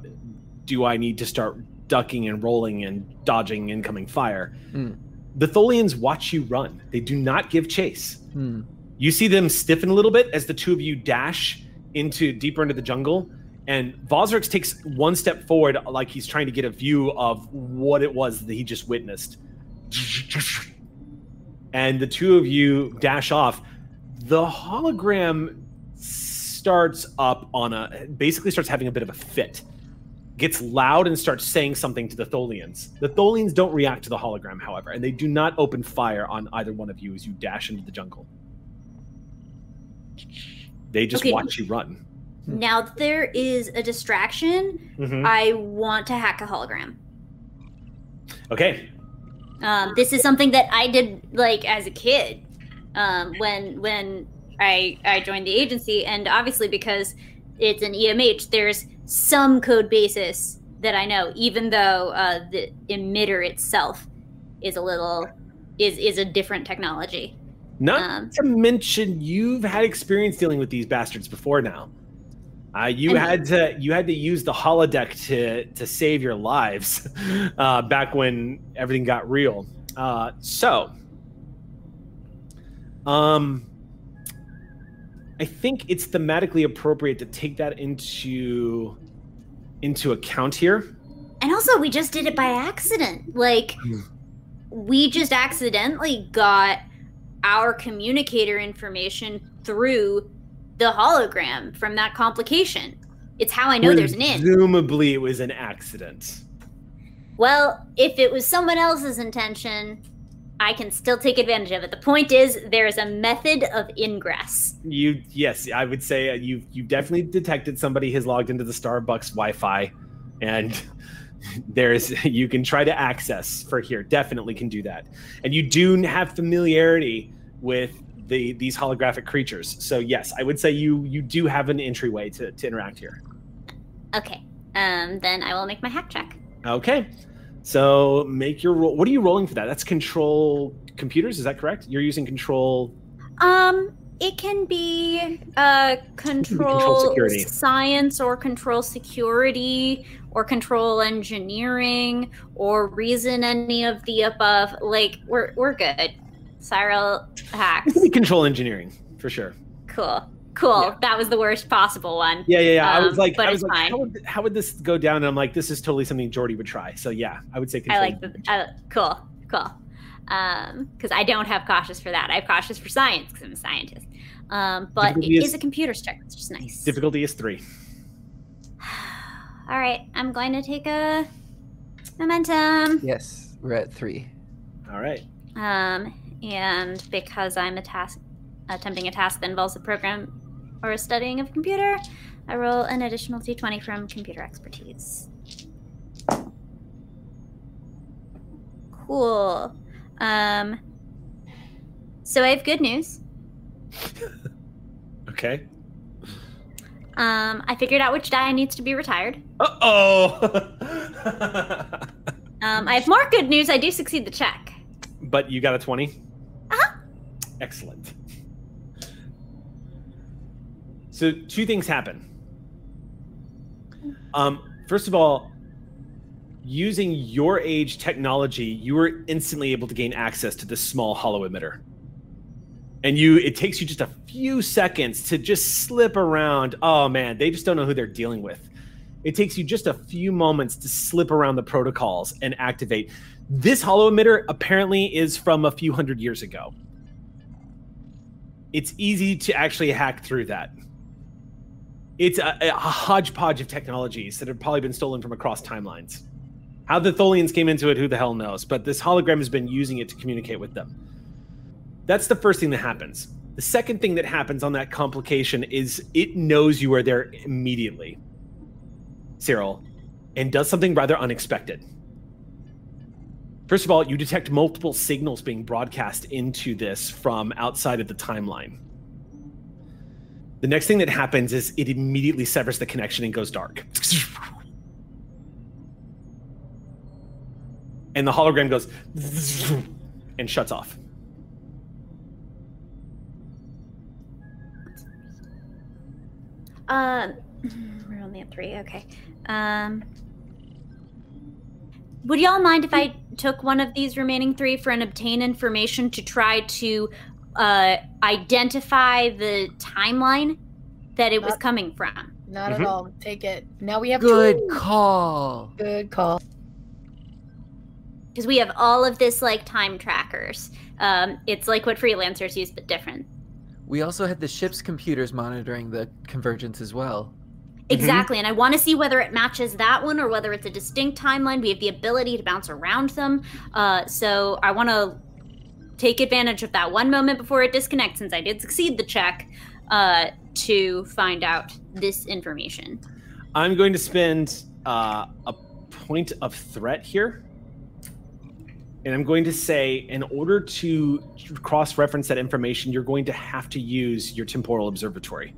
do I need to start ducking and rolling and dodging incoming fire? Hmm. The Tholians watch you run. They do not give chase. Hmm. You see them stiffen a little bit as the two of you dash into deeper into the jungle. And Vosrix takes one step forward, like he's trying to get a view of what it was that he just witnessed. And the two of you dash off. The hologram starts up on a basically starts having a bit of a fit. Gets loud and starts saying something to the Tholians. The Tholians don't react to the hologram, however, and they do not open fire on either one of you as you dash into the jungle. They just Okay. watch you run. Now that there is a distraction, Mhm. I want to hack a hologram. Okay. Um, this is something that I did like as a kid um, when when I I joined the agency, and obviously because it's an EMH, there's some code basis that I know, even though uh, the emitter itself is a little is is a different technology. Not Um, to mention you've had experience dealing with these bastards before now. Uh, you And- had to you had to use the holodeck to to save your lives uh, back when everything got real. Uh, so, um, I think it's thematically appropriate to take that into into account here. And also, we just did it by accident. Like, Hmm. we just accidentally got our communicator information through the hologram from that complication. It's how I know there's an in. Presumably, it was an accident. Well, if it was someone else's intention, I can still take advantage of it. The point is, there is a method of ingress. You yes, I would say uh, you you definitely detected somebody has logged into the Starbucks Wi-Fi, and there's you can try to access for here. Definitely can do that, and you do have familiarity with the these holographic creatures. So yes, I would say you you do have an entryway to to interact here. Okay, um, then I will make my hack check. Okay, so make your roll. What are you rolling for that? That's control computers. Is that correct? You're using control. Um, it can be uh control control security. science or control security or control engineering or reason any of the above. Like we're we're good. Cyril hacks. It could be control engineering for sure. Cool. Cool. Yeah. That was the worst possible one. Yeah, yeah, yeah. I was Um, like, but I was it's like, fine. how would, how would this go down? And I'm like, this is totally something Geordi would try. So yeah, I would say. I like the uh, cool. Cool. Um, because I don't have cautious for that. I have cautious for science because I'm a scientist. Um, but it Difficulty is, is- a computer check, which is nice. Difficulty is three. All right, I'm going to take a momentum. Yes, we're at three. All right. Um, and because I'm a task attempting a task that involves a program or a studying of computer, I roll an additional d20 from computer expertise. Cool. Um, so I have good news. Okay. Um, I figured out which die needs to be retired. Uh oh. Um, I have more good news. I do succeed the check. but you got a 20? Excellent. So, two things happen. Um, first of all, using your age technology, you were instantly able to gain access to this small holo emitter. And you it takes you just a few seconds to just slip around. Oh man, they just don't know who they're dealing with. It takes you just a few moments to slip around the protocols and activate. This holo emitter apparently is from a few hundred years ago. It's easy to actually hack through that. It's a, a hodgepodge of technologies that have probably been stolen from across timelines. How the Tholians came into it, who the hell knows? But this hologram has been using it to communicate with them. That's the first thing that happens. The second thing that happens on that complication is it knows you are there immediately, Cyril, and does something rather unexpected. First of all, you detect multiple signals being broadcast into this from outside of the timeline. The next thing that happens is it immediately severs the connection and goes dark. And the hologram goes and shuts off. Um, we're only at three. Okay. Um, would y'all mind if I took one of these remaining three for an obtain information to try to uh, identify the timeline that it was coming from? Not Mhm. at all. Take it. Now we have Good two. call. Good call. Because we have all of this like time trackers. Um, it's like what freelancers use, but different. We also had the ship's computers monitoring the convergence as well. Exactly, and I want to see whether it matches that one or whether it's a distinct timeline. We have the ability to bounce around them, uh, so I want to take advantage of that one moment before it disconnects, since I did succeed the check, uh, to find out this information. I'm going to spend uh, a point of threat here. And I'm going to say, in order to cross reference that information, you're going to have to use your temporal observatory.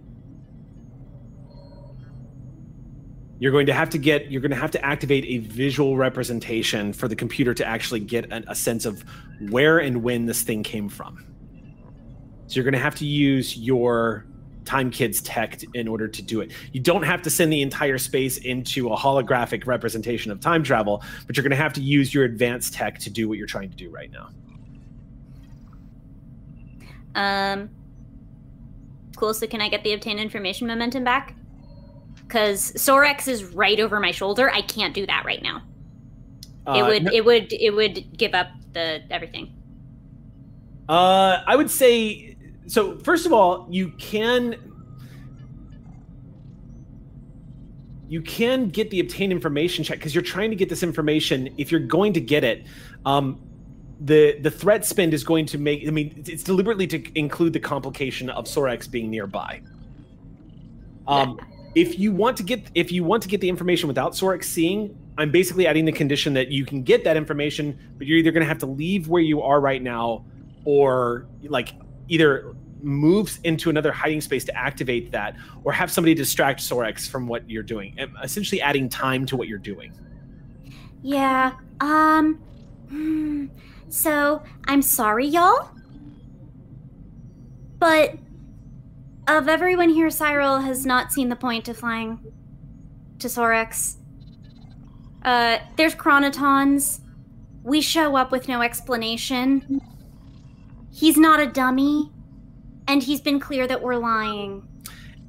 You're going to have to get, you're going to have to activate a visual representation for the computer to actually get an, a sense of where and when this thing came from. So you're going to have to use your Time Kids tech in order to do it. You don't have to send the entire space into a holographic representation of time travel, but you're going to have to use your advanced tech to do what you're trying to do right now. Um, cool. So can I get the obtain information momentum back? Because Sorex is right over my shoulder. I can't do that right now. it Uh, would. no- It would. It would give up the everything. Uh, I would say so. First of all, you can you can get the obtain information check because you're trying to get this information. If you're going to get it, um, the the threat spend is going to make. I mean, it's- it's deliberately to include the complication of Sorex being nearby. Um, if you want to get if you want to get the information without Sorex seeing, I'm basically adding the condition that you can get that information, but you're either going to have to leave where you are right now, or like either moves into another hiding space to activate that, or have somebody distract Sorex from what you're doing, essentially adding time to what you're doing. Yeah. Um. hmm, So I'm sorry, y'all. But of everyone here, Cyril has not seen the point of flying to Sorex. Uh, there's chronotons. We show up with no explanation. He's not a dummy, and he's been clear that we're lying.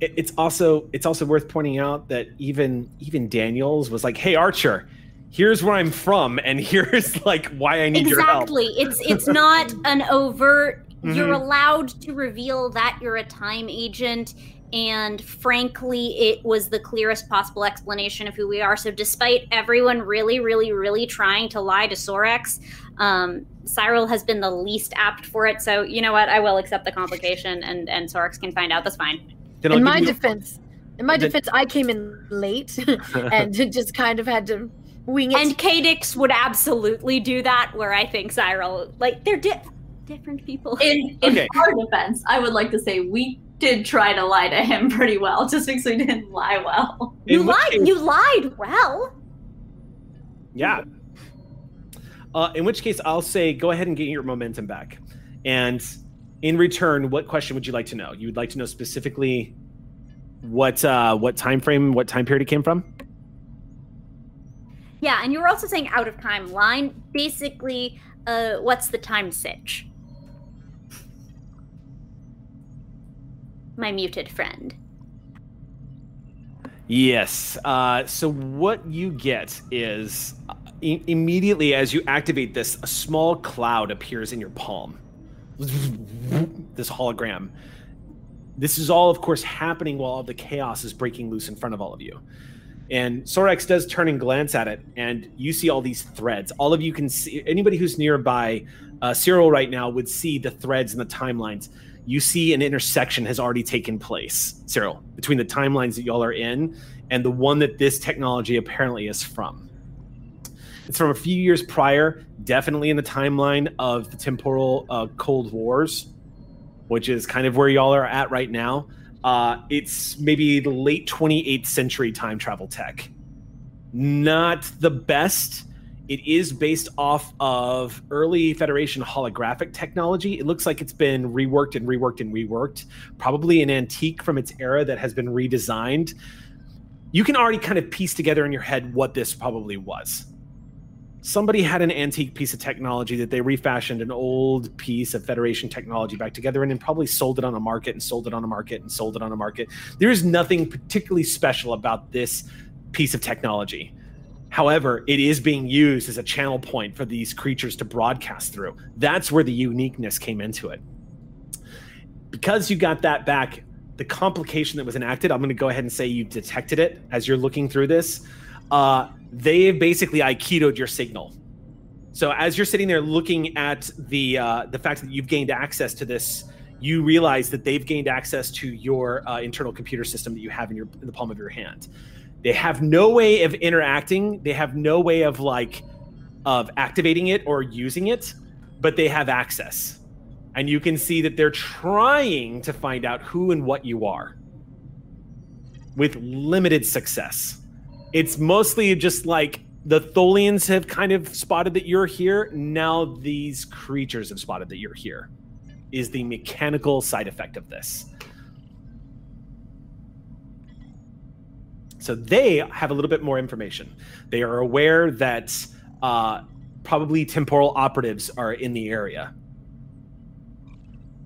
It's also it's also worth pointing out that even even Daniels was like, "Hey Archer, here's where I'm from, and here's like why I need your help." exactly it's it's not an overt you're Mhm. allowed to reveal that you're a time agent and frankly it was the clearest possible explanation of who we are. So despite everyone really really really trying to lie to sorex um, cyril has been the least apt for it. So you know what? I will accept the complication and and sorex can find out. That's fine. Then I'll in my you- defense, in my Then- defense, I came in late and just kind of had to wing it. and kadix would absolutely do that where i think cyril like they're di- different people In in Okay. our defense, I would like to say we did try to lie to him pretty well, just because we didn't lie well. you in which lied case- you lied well Yeah. Uh, in which case, I'll say go ahead and get your momentum back. And in return, what question would you like to know? You would like to know specifically what uh, what time frame, what time period it came from? Yeah, and you were also saying out of time line. Basically, uh, what's the time sitch? My muted friend. Yes. Uh, so what you get is uh, i- immediately as you activate this, a small cloud appears in your palm. This hologram. This is all, of course, happening while all the chaos is breaking loose in front of all of you. And Sorex does turn and glance at it, and you see all these threads. All of you can see, anybody who's nearby uh, Cyril right now would see the threads and the timelines. You see an intersection has already taken place, Cyril, between the timelines that y'all are in and the one that this technology apparently is from. It's from a few years prior, definitely in the timeline of the temporal uh, Cold Wars, which is kind of where y'all are at right now. Uh, it's maybe the late 28th century time travel tech. Not the best. It is based off of early Federation holographic technology. It looks like it's been reworked and reworked and reworked. Probably an antique from its era that has been redesigned. You can already kind of piece together in your head what this probably was. Somebody had an antique piece of technology that they refashioned an old piece of Federation technology back together and then probably sold it on a market and sold it on a market and sold it on a market. There is nothing particularly special about this piece of technology. However, it is being used as a channel point for these creatures to broadcast through. That's where the uniqueness came into it. Because you got that back, the complication that was enacted, I'm going to go ahead and say you detected it as you're looking through this. Uh, they basically Aikidoed your signal. So as you're sitting there looking at the uh, the fact that you've gained access to this, you realize that they've gained access to your uh, internal computer system that you have in your in the palm of your hand. They have no way of interacting. They have no way of like of activating it or using it, but they have access. And you can see that they're trying to find out who and what you are with limited success. It's mostly just like the Tholians have kind of spotted that you're here. Now these creatures have spotted that you're here. Is the mechanical side effect of this. So they have a little bit more information. They are aware that uh, probably temporal operatives are in the area.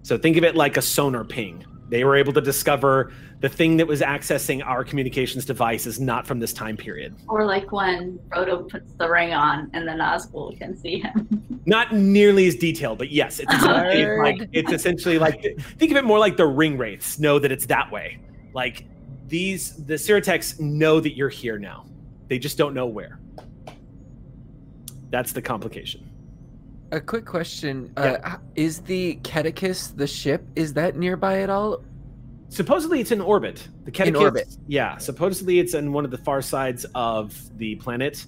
So think of it like a sonar ping. They were able to discover the thing that was accessing our communications device is not from this time period. Or like when Frodo puts the ring on and then Nazgul can see him. Not nearly as detailed, but yes, it's essentially like it's essentially like think of it more like the ring wraiths know that it's that way. Like these the Siratax know that you're here now. They just don't know where. That's the complication. A quick question: uh, Is the Catechus the ship? Is that nearby at all? Supposedly it's in orbit. The Catechus, orbit. Yeah, supposedly it's in one of the far sides of the planet,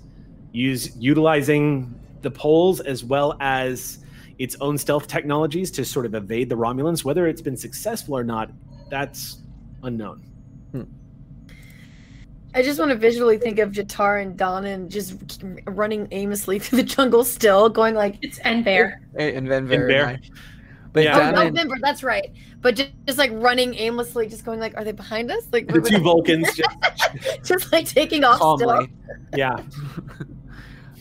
use utilizing the poles as well as its own stealth technologies to sort of evade the Romulans. Whether it's been successful or not, that's unknown. I just want to visually think of Jatar and Donan just running aimlessly through the jungle still, going like It's and bear. And Van And Bear. But Yeah. Oh, down no, in- remember, that's right. But just, just like running aimlessly, just going like, are they behind us? Like, The two Vulcans, just, just like taking off still. calmly. yeah.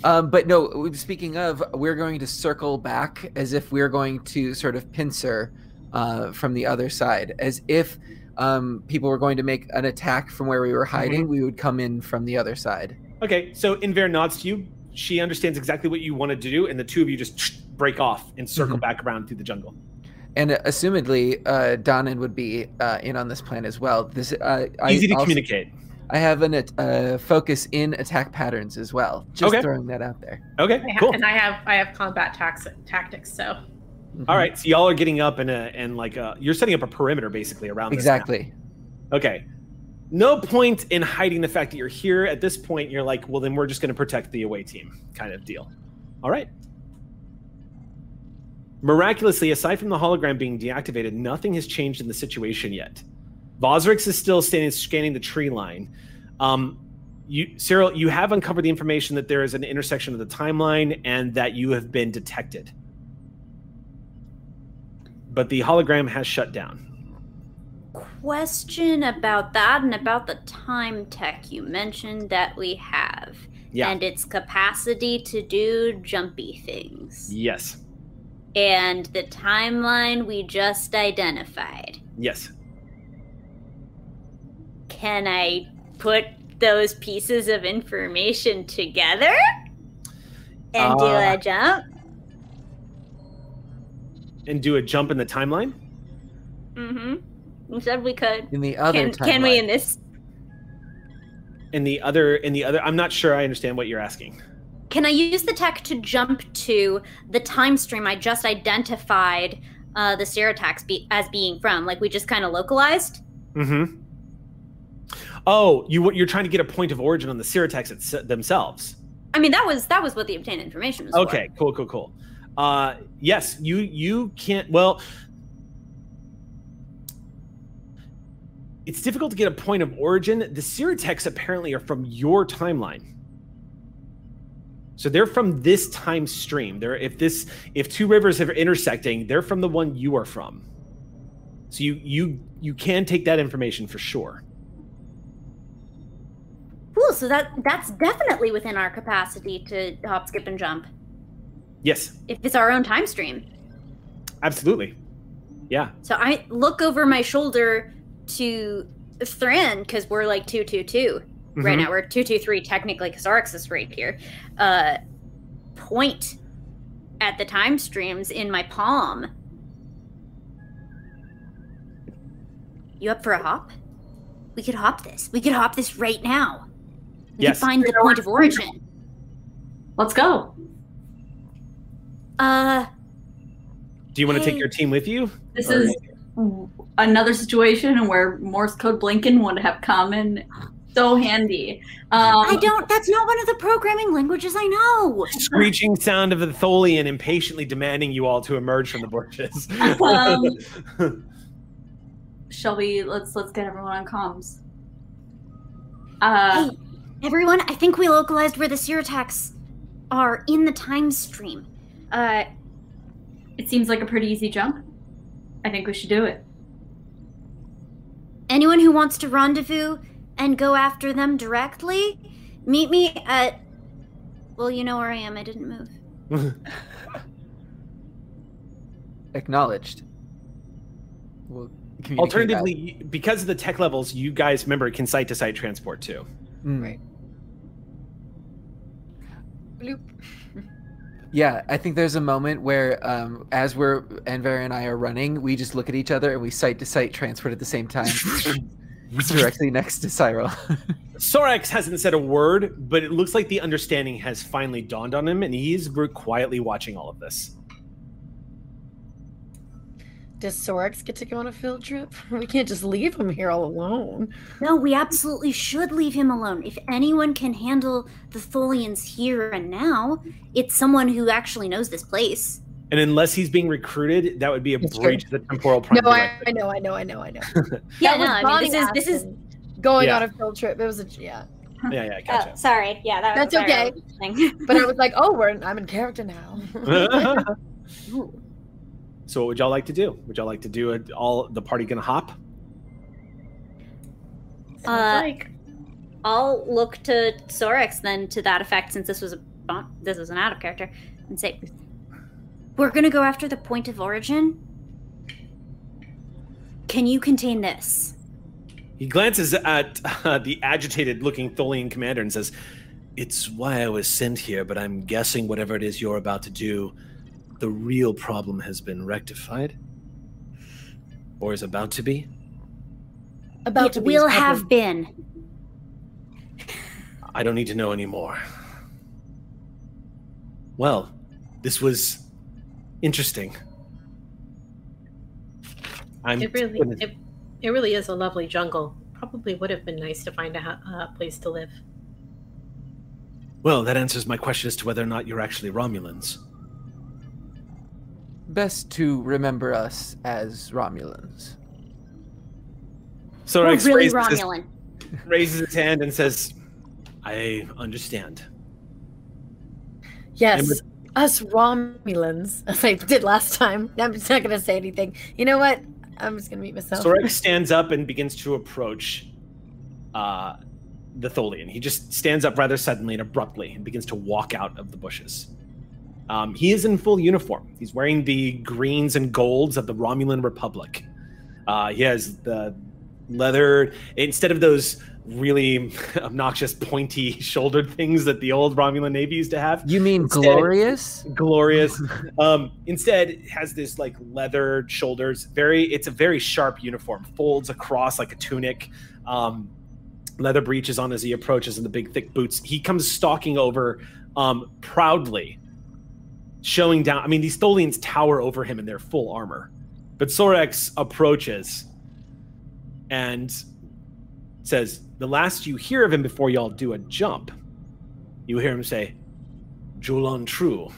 Um, but no, speaking of, we're going to circle back as if we're going to sort of pincer uh, from the other side, as if um, people were going to make an attack from where we were hiding. We would come in from the other side. Okay, so Inver nods to you. She understands exactly what you wanted to do, and the two of you just break off and circle Mhm. back around through the jungle. And uh, assumedly, uh, Donan would be uh, in on this plan as well. This uh, Easy I to also- communicate. I have an at- uh, focus in attack patterns as well. Just Okay. throwing that out there. Okay, I ha- cool. And I have I have combat tax- tactics, so All right, so y'all are getting up and a and like a, you're setting up a perimeter basically around. Exactly. Okay. No point in hiding the fact that you're here. At this point, you're like, well, then we're just going to protect the away team, kind of deal. All right. Miraculously, aside from the hologram being deactivated, nothing has changed in the situation yet. Vosrix is still standing, scanning the tree line. Um, you, Cyril, you have uncovered the information that there is an intersection of the timeline and that you have been detected. But the hologram has shut down. Question about that and about the time tech you mentioned that we have. Yeah. And its capacity to do jumpy things. yes. And the timeline we just identified. Yes. Can I put those pieces of information together? And do Uh, a jump? And do a jump in the timeline? Mm-hmm. You said we could. In the other Can, can we in this in the other in the other i'm not sure i understand what you're asking Can I use the tech to jump to the time stream I just identified uh, the Siratax be- as being from? Like we just kind of localized? mm-hmm oh you you're trying to get a point of origin on the Siratex it's, themselves I mean, that was that was what the obtained information was. for. okay cool cool cool uh yes you you can't well it's difficult to get a point of origin the Siratex apparently are from your timeline So they're from this time stream. They're if this if two rivers are intersecting, they're from the one you are from. So you you you can take that information for sure. Cool. So that that's definitely within our capacity to hop, skip, and jump. Yes, If it's our own time stream. absolutely. Yeah. So I look over my shoulder to Thran because we're like two two two right Mhm. now. We're two two three technically because Arx is right here. Uh, point at the time streams in my palm. You up for a hop? We could hop this. We could hop this right now. We Yes. could find the point of origin. Let's go. Uh, Do you want to take your team with you? This Or- is another situation where Morse code Blinken would have come in so handy. Um, I don't. That's not one of the programming languages I know. screeching sound of the Tholian impatiently demanding you all to emerge from the bushes. Um, shall we? Let's let's get everyone on comms. Uh, Hey, everyone, I think we localized where the Siratax are in the time stream. Uh, it seems like a pretty easy jump. I think we should do it. anyone who wants to rendezvous and go after them directly, meet me at. Well, you know where I am. I didn't move. Acknowledged. We'll communicate Alternatively, because of the tech levels, you guys remember can site to site transport too. Mm. Right. Bloop. Yeah, I think there's a moment where, um, as we're Enver and I are running, we just look at each other and we site to site transport at the same time, directly next to Cyril. Sorax hasn't said a word, but it looks like the understanding has finally dawned on him, and he's quietly watching all of this. Does Sorax get to go on a field trip? We can't just leave him here all alone. No, we absolutely should leave him alone. If anyone can handle the Tholians here and now, it's someone who actually knows this place. And unless he's being recruited, that would be a That's true. breach of the temporal prime No, I. I know, I know, I know, I know. Yeah, no, I mean, this is this is. Going Yeah. on a field trip. It was a yeah, Yeah, yeah, Oh, gotcha. sorry. Yeah, that That's was okay. But I was like, oh, we're I'm in character now. Ooh. so, what would y'all like to do? Would y'all like to do it? All the party gonna hop? Sounds Uh, like I'll look to Sorex then to that effect, since this was a this was an out of character, and say, "We're gonna go after the point of origin. Can you contain this?" He glances at uh, the agitated-looking Tholian commander and says, "It's why I was sent here, but I'm guessing whatever it is you're about to do, the real problem has been rectified, or is about to be." About it to be will have been. I don't need to know anymore. Well, this was interesting. I'm it really gonna- it, it really is a lovely jungle. Probably would have been nice to find a ho- uh, place to live. well, that answers my question as to whether or not you're actually Romulans. Best to remember us as Romulans. So We're Rex really raises, his, Romulan. raises his hand and says, "I understand." Yes, with- us Romulans, as I did last time. I'm just not gonna say anything. You know what? I'm just gonna mute myself. Sorek stands up and begins to approach uh, the Tholian. He just stands up rather suddenly and abruptly and begins to walk out of the bushes. Um, he is in full uniform. He's wearing the greens and golds of the Romulan Republic. Uh, he has the leather instead of those really obnoxious pointy shouldered things that the old Romulan Navy used to have You mean Instead- glorious? glorious. Um, instead, has this like leather shoulders. Very, it's a very sharp uniform. Folds across like a tunic. Um, leather breeches on as he approaches, and the big thick boots. He comes stalking over, um, proudly, showing down. I mean, these Tholians tower over him in their full armor, but Sorex approaches and says, "The last you hear of him before y'all do a jump, you hear him say." Julon True.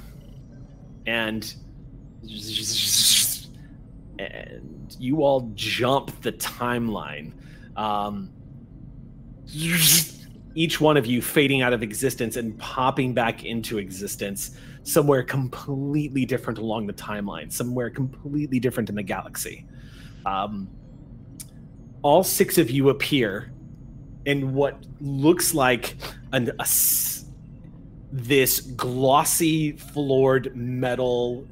And and you all jump the timeline. Um, each one of you fading out of existence and popping back into existence somewhere completely different along the timeline, somewhere completely different in the galaxy. Um, all six of you appear in what looks like an, a this glossy floored metal.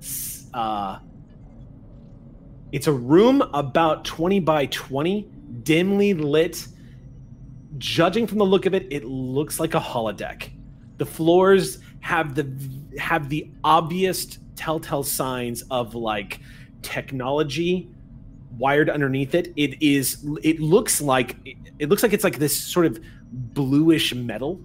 Uh, it's a room about 20 by 20, dimly lit. Judging from the look of it, it looks like a holodeck. The floors have the have the obvious telltale signs of like technology wired underneath it. It is it looks like it looks like it's like this sort of bluish metal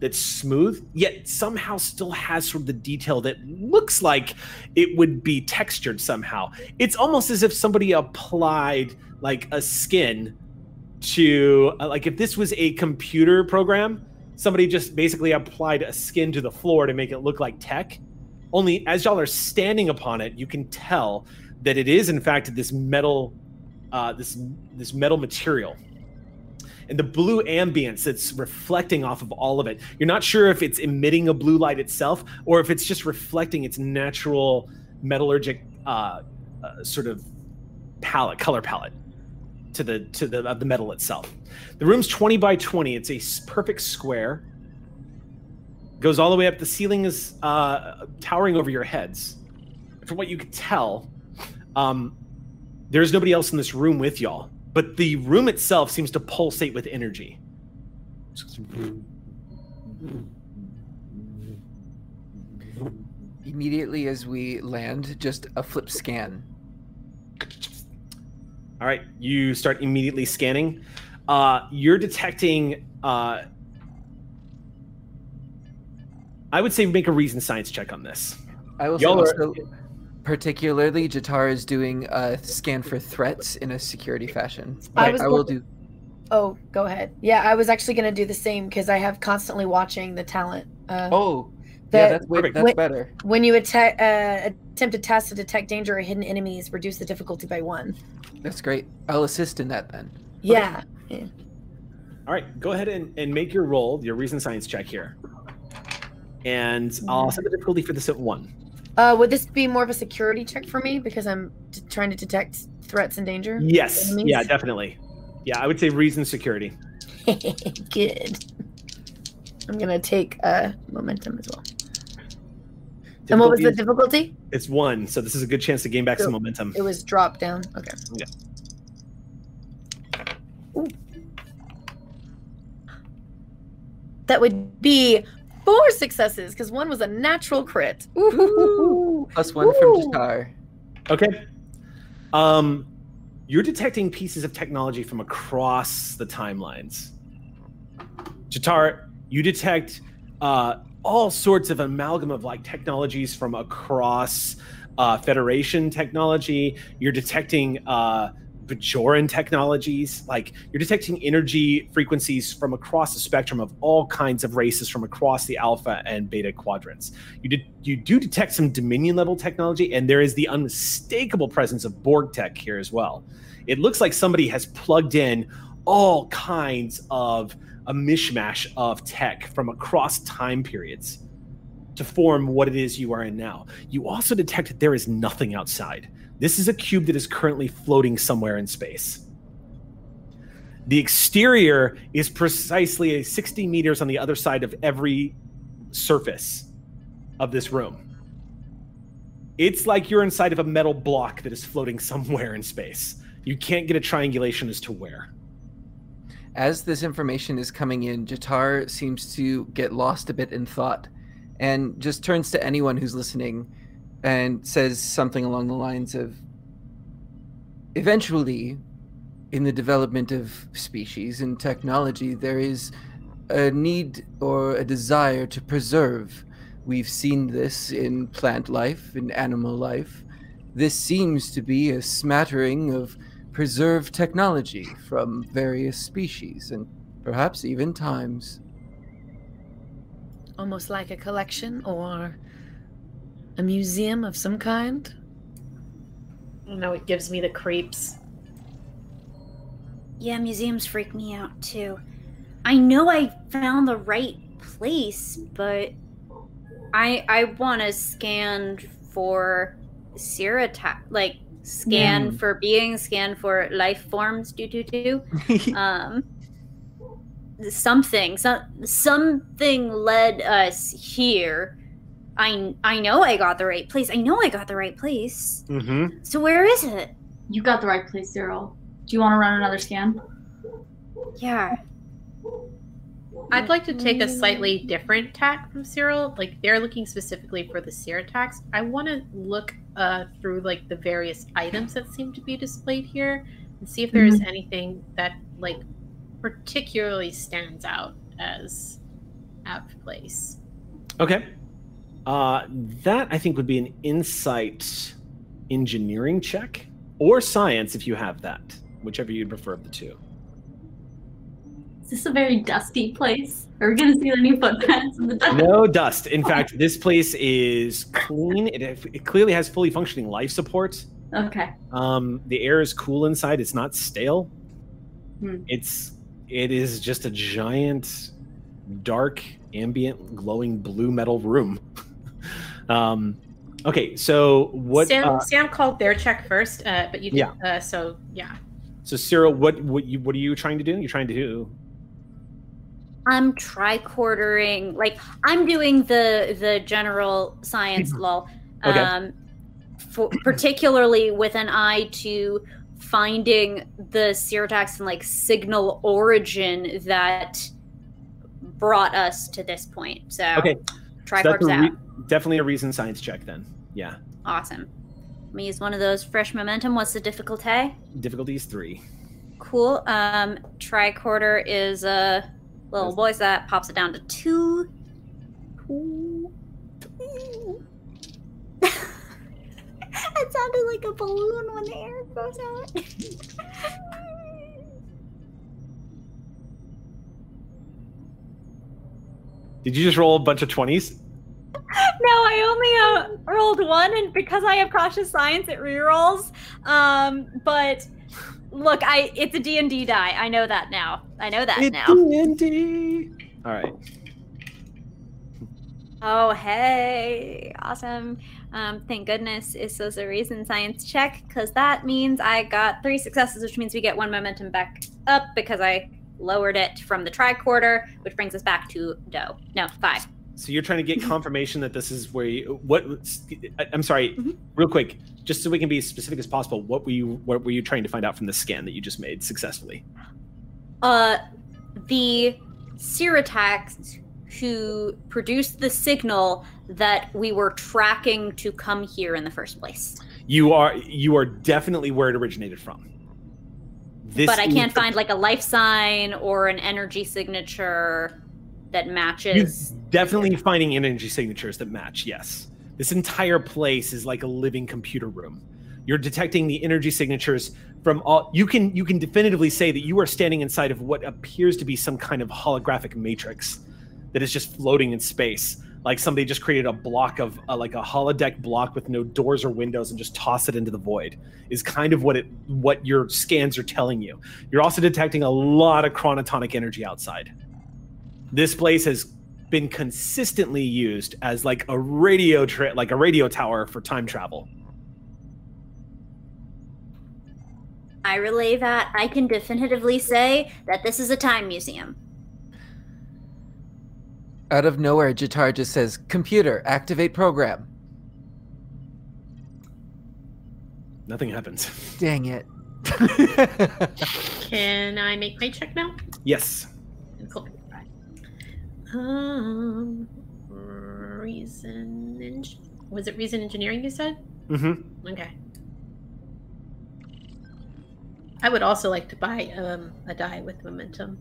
that's smooth, yet somehow still has sort of the detail that looks like it would be textured somehow. It's almost as if somebody applied like a skin to uh, like if this was a computer program, somebody just basically applied a skin to the floor to make it look like tech. Only as y'all are standing upon it, you can tell that it is in fact this metal, uh, this this metal material and the blue ambience that's reflecting off of all of it. You're not sure if it's emitting a blue light itself or if it's just reflecting its natural metallurgic uh, uh, sort of palette, color palette to the to the of the metal itself. The room's 20 by 20. It's a perfect square. Goes all the way up. The ceiling is uh, towering over your heads. From what you could tell, um, there's nobody else in this room with y'all but the room itself seems to pulsate with energy. Immediately as we land, just a flip scan. All right, you start immediately scanning. Uh, you're detecting. Uh, I would say make a reason science check on this. I will Y'all are- also, particularly, Jatar is doing a scan for threats in a security fashion. I I, was I will going- do. Oh, go ahead. Yeah, I was actually going to do the same because I have constantly watching the talent. Uh, Oh, the- yeah, that's way, Perfect. that's Wait- better. When you attack, uh, attempt a task to detect danger or hidden enemies, reduce the difficulty by one. That's great. I'll assist in that then. Yeah. All right, go ahead and, and make your roll, your reason science check here. And I'll set the difficulty for this at one. Uh, would this be more of a security check for me because I'm t- trying to detect threats and danger? Yes, Enemies? yeah, definitely. Yeah, I would say reason security. Good. I'm gonna take uh momentum as well. And what was the Difficulty? It's one, so this is a good chance to gain back some momentum. It was drop down. Okay. Yeah. Ooh. That would be four successes because one was a natural crit. Ooh. Plus one from Ooh. Jatar. Okay. Um, you're detecting pieces of technology from across the timelines. Jatar, you detect uh, all sorts of amalgam of like technologies from across uh, Federation technology. You're detecting uh, Bajoran technologies. Like you're detecting energy frequencies from across the spectrum of all kinds of races from across the alpha and beta quadrants. You did you do detect some Dominion level technology, and there is the unmistakable presence of Borg tech here as well. It looks like somebody has plugged in all kinds of a mishmash of tech from across time periods to form what it is you are in now. You also detect that there is nothing outside. This is a cube that is currently floating somewhere in space. The exterior is precisely 60 meters on the other side of every surface of this room. It's like you're inside of a metal block that is floating somewhere in space. You can't get a triangulation as to where. As this information is coming in, Jatar seems to get lost a bit in thought and just turns to anyone who's listening and says something along the lines of Eventually, in the development of species and technology, there is a need or a desire to preserve. We've seen this in plant life, in animal life. This seems to be a smattering of preserved technology from various species and perhaps even times. Almost like a collection or a museum of some kind. I know it gives me the creeps. Yeah, museums freak me out too. I know I found the right place, but I I want to scan for Sirata, like scan Hmm. for being, scan for life forms. Do do do. um something some, something led us here i i know i got the right place i know i got the right place Mm-hmm. so where is it You got the right place, Cyril. Do you want to run another scan? yeah I'd like to take a slightly different tack from Cyril. Like they're looking specifically for the Siratax. I want to look uh, through like the various items that seem to be displayed here and see if there's anything that like particularly stands out as out of place. Okay. Uh, that I think would be an insight engineering check or science if you have that, whichever you'd prefer of the two. Is this a very dusty place? Are we gonna see any footprints in the dust? No dust. In fact, this place is clean. It, it clearly has fully functioning life support. Okay. Um, the air is cool inside. It's not stale. Hmm. It's it is just a giant, dark, ambient, glowing blue metal room. um, okay, so what? Sam, uh, Sam called their check first, uh, but you did. Yeah. Uh, so yeah. so Cyril, what what you what are you trying to do? You're trying to do i'm tricordering like i'm doing the the general science law, Okay. um for, particularly with an eye to finding the Siratax and like signal origin that brought us to this point so okay. So tricords that's a out definitely a reason science check then. Yeah, Awesome. Let me use one of those fresh momentum. What's the difficulty? difficulty is three. Cool. Um, tricorder is a little Yes. voice that pops it down to two. Two. Two. it sounded like a balloon when the air goes out. Did you just roll a bunch of twenties? no, I only uh, rolled one, and because I have cautious science, it rerolls. Um, but look, I it's a D and D die. I know that now. I know that now. D&D. All right. Oh, hey, awesome. Um, thank goodness Isso's a reason science check, because that means I got three successes, which means we get one momentum back up because I lowered it from the tricorder, which brings us back to dough. No, five. So you're trying to get confirmation that this is where you what I- I'm sorry, Mhm. real quick, just so we can be as specific as possible, what were you what were you trying to find out from the scan that you just made successfully? Uh, the Siratax who produced the signal that we were tracking to come here in the first place. You are you are definitely where it originated from. This but I can't find like a life sign or an energy signature that matches. definitely finding energy signatures that match. Yes, this entire place is like a living computer room. You're detecting the energy signatures from all. You can you can definitively say that you are standing inside of what appears to be some kind of holographic matrix that is just floating in space. Like somebody just created a block of uh, like a holodeck block with no doors or windows and just toss it into the void. Is kind of what it what your scans are telling you. You're also detecting a lot of chronotonic energy outside. This place has been consistently used as like a radio tra- like a radio tower for time travel. I relay that. I can definitively say that this is a time museum. Out of nowhere, Jatar just says, "Computer, activate program." Nothing happens. Dang it. Can I make my check now? yes. Um, reason. eng- Was it reason engineering? You said. Mm-hmm. Okay. I would also like to buy um, a die with momentum.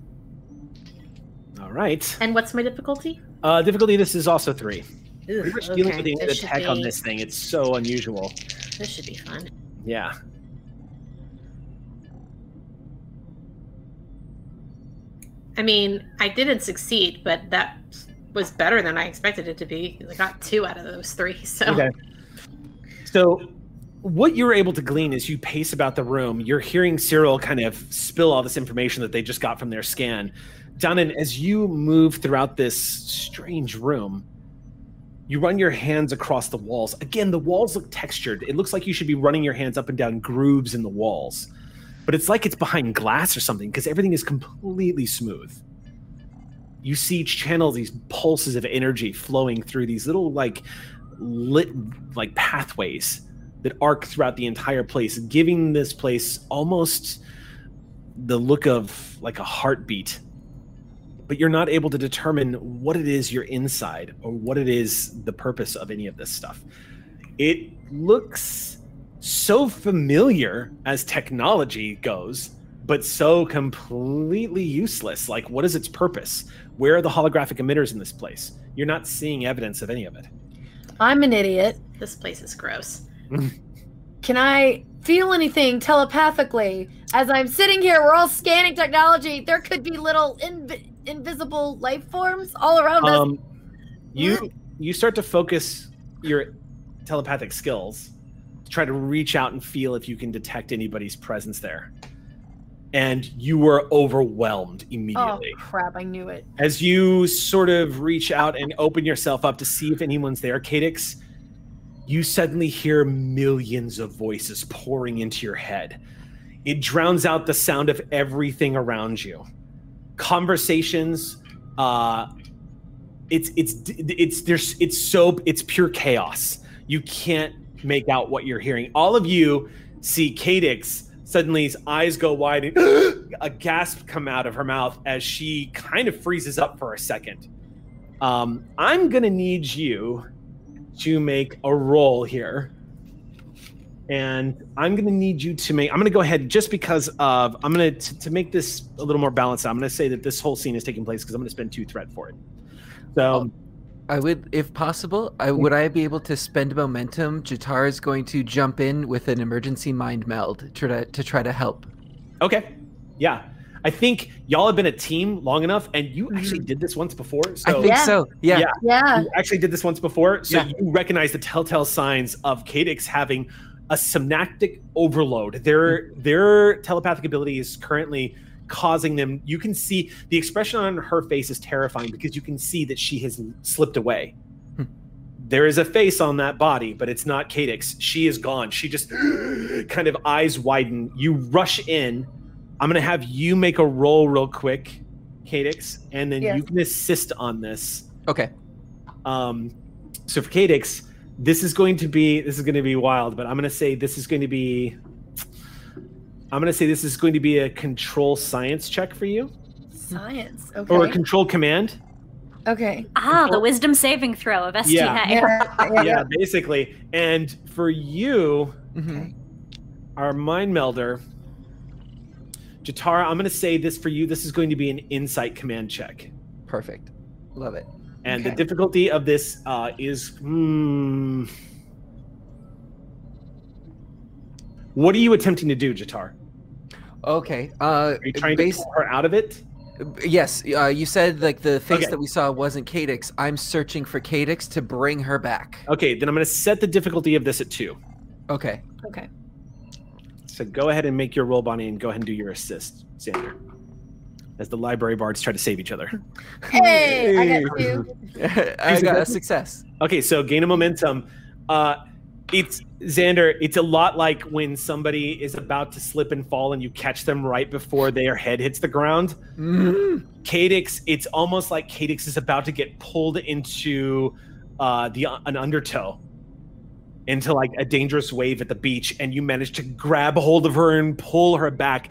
All right. And what's my difficulty? Uh, difficulty. This is also three. Ugh, Pretty much dealing with the, the tech on this thing. It's so unusual. This should be fun. Yeah. I mean, I didn't succeed, but that was better than I expected it to be. I got two out of those three. So Okay. So, what you're able to glean as you pace about the room, you're hearing Cyril kind of spill all this information that they just got from their scan. Dunnan, as you move throughout this strange room, you run your hands across the walls. Again, the walls look textured. It looks like you should be running your hands up and down grooves in the walls. But it's like it's behind glass or something because everything is completely smooth. You see each channel these pulses of energy flowing through these little like lit like pathways that arc throughout the entire place, giving this place almost the look of like a heartbeat. But you're not able to determine what it is you're inside or what it is the purpose of any of this stuff. It looks so familiar as technology goes, but so completely useless. Like, what is its purpose? Where are the holographic emitters in this place? You're not seeing evidence of any of it. I'm an idiot. This place is gross. Can I feel anything telepathically as I'm sitting here? We're all scanning technology. There could be little inv- invisible life forms all around us. Um, you you start to focus your telepathic skills try to reach out and feel if you can detect anybody's presence there. And you were overwhelmed immediately. Oh crap! I knew it. As you sort of reach out and open yourself up to see if anyone's there, Cadix, you suddenly hear millions of voices pouring into your head. It drowns out the sound of everything around you. Conversations, uh, it's it's it's there's it's so it's pure chaos. You can't make out what you're hearing. All of you see Cadix suddenly eyes go wide and a gasp come out of her mouth as she kind of freezes up for a second. Um, I'm gonna need you to make a roll here. And I'm gonna need you to make. I'm gonna go ahead just because of. I'm gonna to, to make this a little more balanced. I'm gonna say that this whole scene is taking place because I'm gonna spend two threat for it. So I would, if possible, I would I be able to spend momentum. Jatar is going to jump in with an emergency mind meld to try to, to try to help. okay, yeah. I think y'all have been a team long enough, and you mm-hmm. actually did this once before. So I think Yeah. so. Yeah. Yeah. Yeah. you actually did this once before, so Yeah. you recognize the telltale signs of Cadix having a synaptic overload. Their their telepathic ability is currently causing them. You can see the expression on her face is terrifying because you can see that she has slipped away. Hmm. There is a face on that body, but it's not Cadix. She is gone. She just kind of eyes widen. You rush in. I'm gonna have you make a roll real quick, Cadix, and then Yes. you can assist on this. Okay. Um, so for Cadix, this is going to be this is going to be wild, but I'm going to say this is going to be. I'm going to say this is going to be a control science check for you, Science. Okay. or a control command. okay. Ah, the wisdom saving throw of STA. Yeah. Yeah. yeah. Yeah, basically. And for you, hmm our mind melder, Jatara, I'm going to say this for you. This is going to be an insight command check. Perfect. Love it. And Okay. the difficulty of this uh, is. Hmm, what are you attempting to do, Jatar? Okay. Uh, Are you trying to base- pull her out of it? yes. Uh, you said like the face Okay. that we saw wasn't Cadix. I'm searching for Cadix to bring her back. Okay, then I'm going to set the difficulty of this at two. Okay. Okay. So go ahead and make your roll, Bonnie, and go ahead and do your assist, Xander. As the library bards try to save each other. Hey, I got two. I got a success. Okay, so gain a momentum. Uh, it's Xander. It's a lot like when somebody is about to slip and fall, and you catch them right before their head hits the ground. Mhm. Cadix, it's almost like Cadix is about to get pulled into uh, the an undertow, into like a dangerous wave at the beach, and you manage to grab hold of her and pull her back.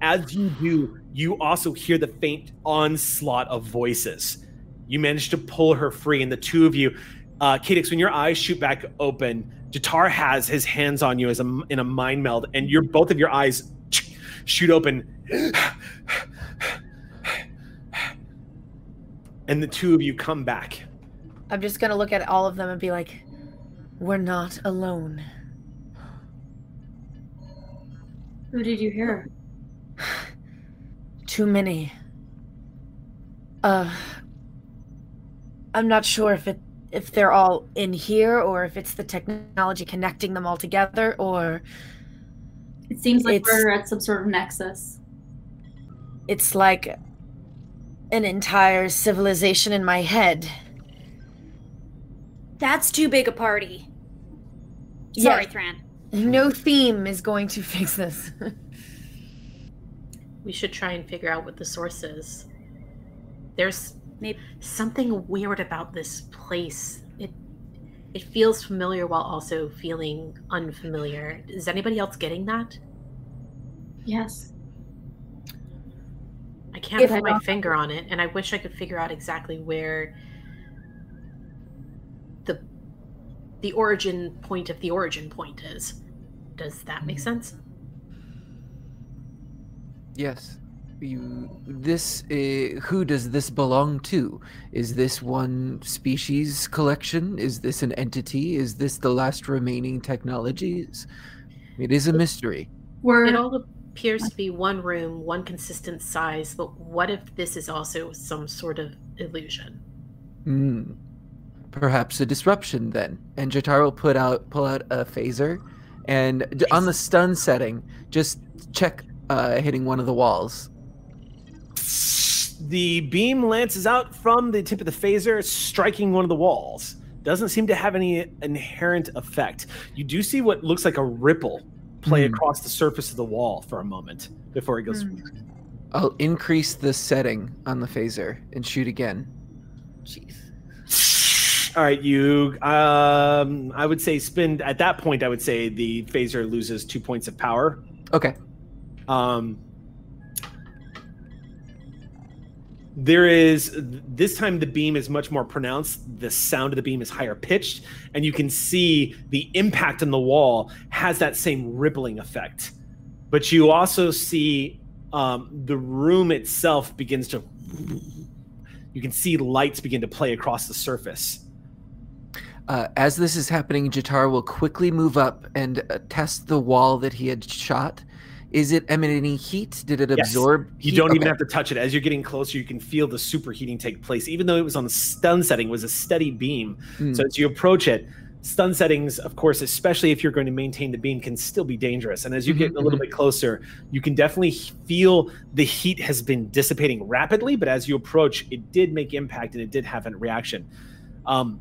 As you do, you also hear the faint onslaught of voices. You manage to pull her free, and the two of you, uh, Cadix, when your eyes shoot back open, Jatar has his hands on you as a in a mind meld, and your both of your eyes shoot open. and the two of you come back. I'm just gonna look at all of them and be like, "We're not alone." Who did you hear? Too many. Uh, I'm not sure if it if they're all in here or if it's the technology connecting them all together or It seems like It's- we're at some sort of nexus. it's like an entire civilization in my head. That's too big a party. Yeah. Sorry, Thran. No theme is going to fix this. We should try and figure out what the source is. There's Maybe- something weird about this place. It it feels familiar while also feeling unfamiliar. Is anybody else getting that? Yes. I can't If put my finger on it, and I wish I could figure out exactly where the the origin point of the origin point is. Does that make mm-hmm. sense? Yes. You. This. Uh, who does this belong to? Is this one species collection? Is this an entity? Is this the last remaining technologies? It is a mystery. We're It all appears to be one room, one consistent size, but what if this is also some sort of illusion? Hmm. Perhaps a disruption then. And Jatar will put out pull out a phaser, and on the stun setting, just check uh, hitting one of the walls. The beam lances out from the tip of the phaser, striking one of the walls. Doesn't seem to have any inherent effect. You do see what looks like a ripple play Hmm. across the surface of the wall for a moment before it goes. I'll increase the setting on the phaser and shoot again. Jeez. All right, you. Um, I would say spend at that point. I would say the phaser loses two points of power. Okay. Um, there is this time the beam is much more pronounced. The sound of the beam is higher pitched, and you can see the impact on the wall has that same rippling effect. But you also see um, the room itself begins to. You can see lights begin to play across the surface. Uh, as this is happening, Jatar will quickly move up and uh, test the wall that he had shot. Is it emanating heat? Did it Yes. absorb? You heat? don't even have to touch it. As you're getting closer, you can feel the superheating take place. Even though it was on the stun setting, it was a steady beam. Hmm. So as you approach it, stun settings, of course, especially if you're going to maintain the beam, can still be dangerous. And as you get Mhm, a little bit closer, you can definitely feel the heat has been dissipating rapidly. But as you approach, it did make impact and it did have a reaction. Um,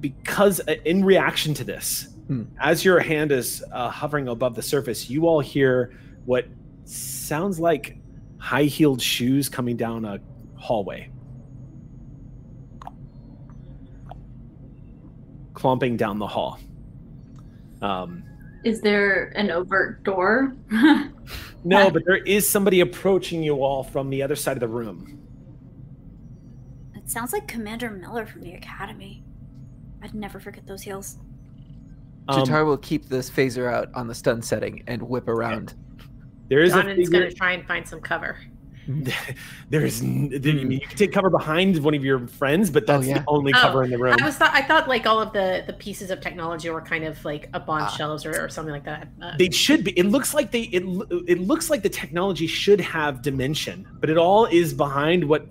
because uh, in reaction to this, Hmm. as your hand is uh, hovering above the surface, you all hear what sounds like high-heeled shoes coming down a hallway. Clomping down the hall. Um, is there an overt door? no, but there is somebody approaching you all from the other side of the room. It sounds like Commander Miller from the Academy. I'd never forget those heels. Um, Jatar will keep this phaser out on the stun setting and whip around. There is a Donovan's figure, going to try and find some cover. there's n- there- I mean, you can take cover behind one of your friends, but that's yeah. the only Oh, cover in the room. I was thought I thought like all of the the pieces of technology were kind of like up on Ah. shelves or, or something like that. Uh, They should be. It looks like they. It it looks like the technology should have dimension, but it all is behind what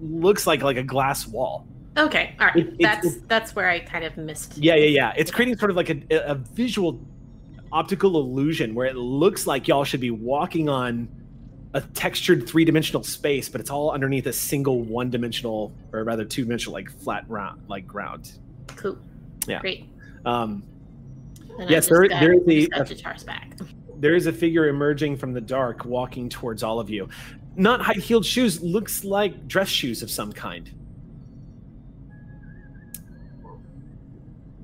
looks like like a glass wall. okay, all right. It- it- that's it- that's where I kind of missed. Yeah, yeah, yeah. It's creating sort of like a, a visual optical illusion where it looks like y'all should be walking on a textured three-dimensional space, but it's all underneath a single one-dimensional, or rather two-dimensional, like flat round, like ground. Cool. Yeah. Great. Um, Then Yes, there- got, there is a- back. there is a figure emerging from the dark, walking towards all of you. Not high-heeled shoes, looks like dress shoes of some kind.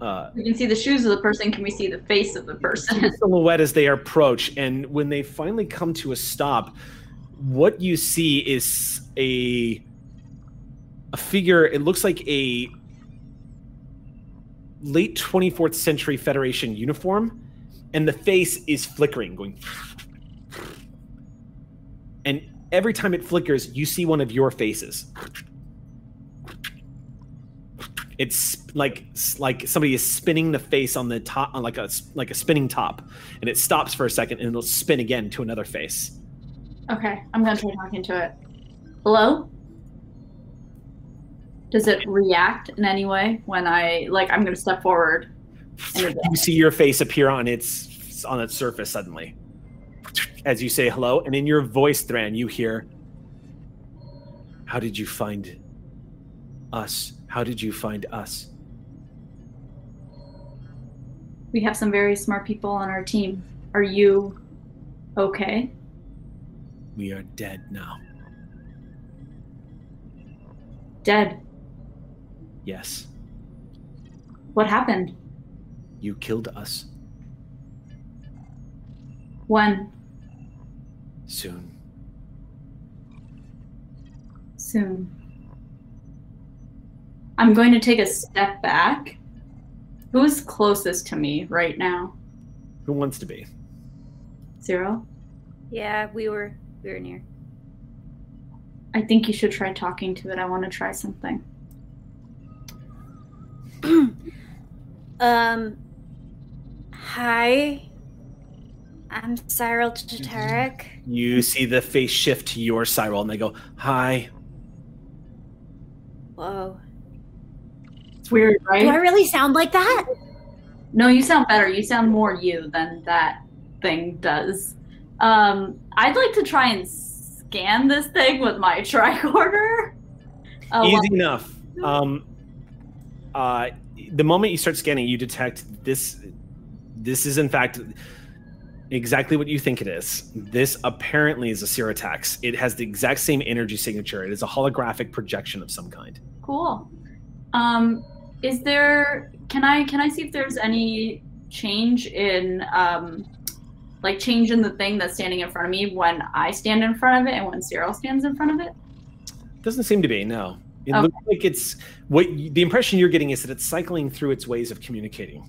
Uh, we can see the shoes of the person. Can we see the face of the person? silhouette as they approach and when they finally come to a stop what you see is a a figure it looks like a late 24th century federation uniform and the face is flickering going and every time it flickers you see one of your faces it's like like somebody is spinning the face on the top on like a like a spinning top and it stops for a second and it'll spin again to another face okay, I'm gonna try talking to it. Hello? Does it react in any way when I like I'm gonna step forward? And You see your face appear on its on its surface suddenly. As you say hello, and in your voice, Thran, you hear How did you find us? How did you find us? we have some very smart people on our team. Are you okay? We are dead now. Dead. Yes. What happened? You killed us When? soon. Soon. I'm going to take a step back. Who's closest to me right now? Who wants to be? Zero? Yeah, we were we were near. I think you should try talking to it. I want to try something. um. Hi. I'm Cyril Tatarek. You see the face shift to your Cyril, and they go, "Hi." Whoa. It's weird, right? Do I really sound like that? No, you sound better. You sound more you than that thing does. Um, I'd like to try and scan this thing with my tricorder. Uh, Easy well, enough. Um, uh, the moment you start scanning, you detect this. This is in fact exactly what you think it is. This apparently is a Siratax. It has the exact same energy signature. It is a holographic projection of some kind. cool. Um, is there? Can I can I see if there's any change in um, like change in the thing that's standing in front of me when I stand in front of it and when Cyril stands in front of it? Doesn't seem to be. No. It Okay. looks like it's what you, the impression you're getting is that it's cycling through its ways of communicating.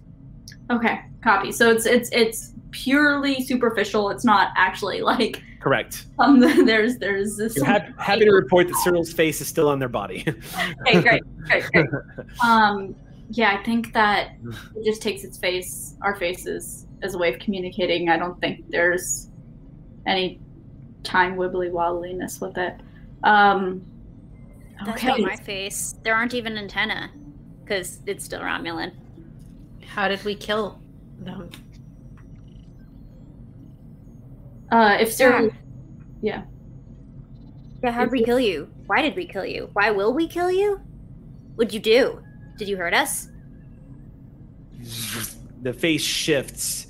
Okay, copy. So it's it's it's purely superficial. It's not actually like Correct. um there's there's this. You're hap- happy to report that Cyril's face is still on their body. Okay, great, great, great. Um, yeah, I think that it just takes its face, our faces, as a way of communicating. I don't think there's any time wibbly wobbliness with it. Um, That's okay. not my face. There aren't even antenna, because it's still Romulan. How did we kill them? Uh, if Cyril, Yeah, Yeah, how'd we kill you? Why did we kill you? Why will we kill you? What'd you do? Did you hurt us? the face shifts.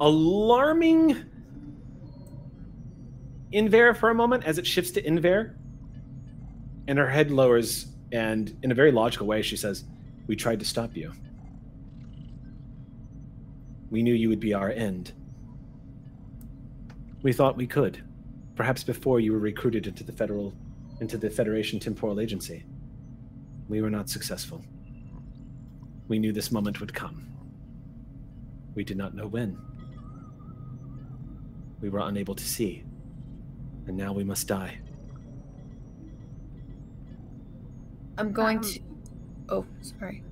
Alarming Inver for a moment as it shifts to Inver. And her head lowers, and in a very logical way, she says, We tried to stop you. We knew you would be our end. We thought we could, perhaps before you were recruited into the federal into the Federation Temporal Agency. We were not successful. We knew this moment would come. We did not know when. We were unable to see. And now we must die. I'm going Um, to. Oh, sorry.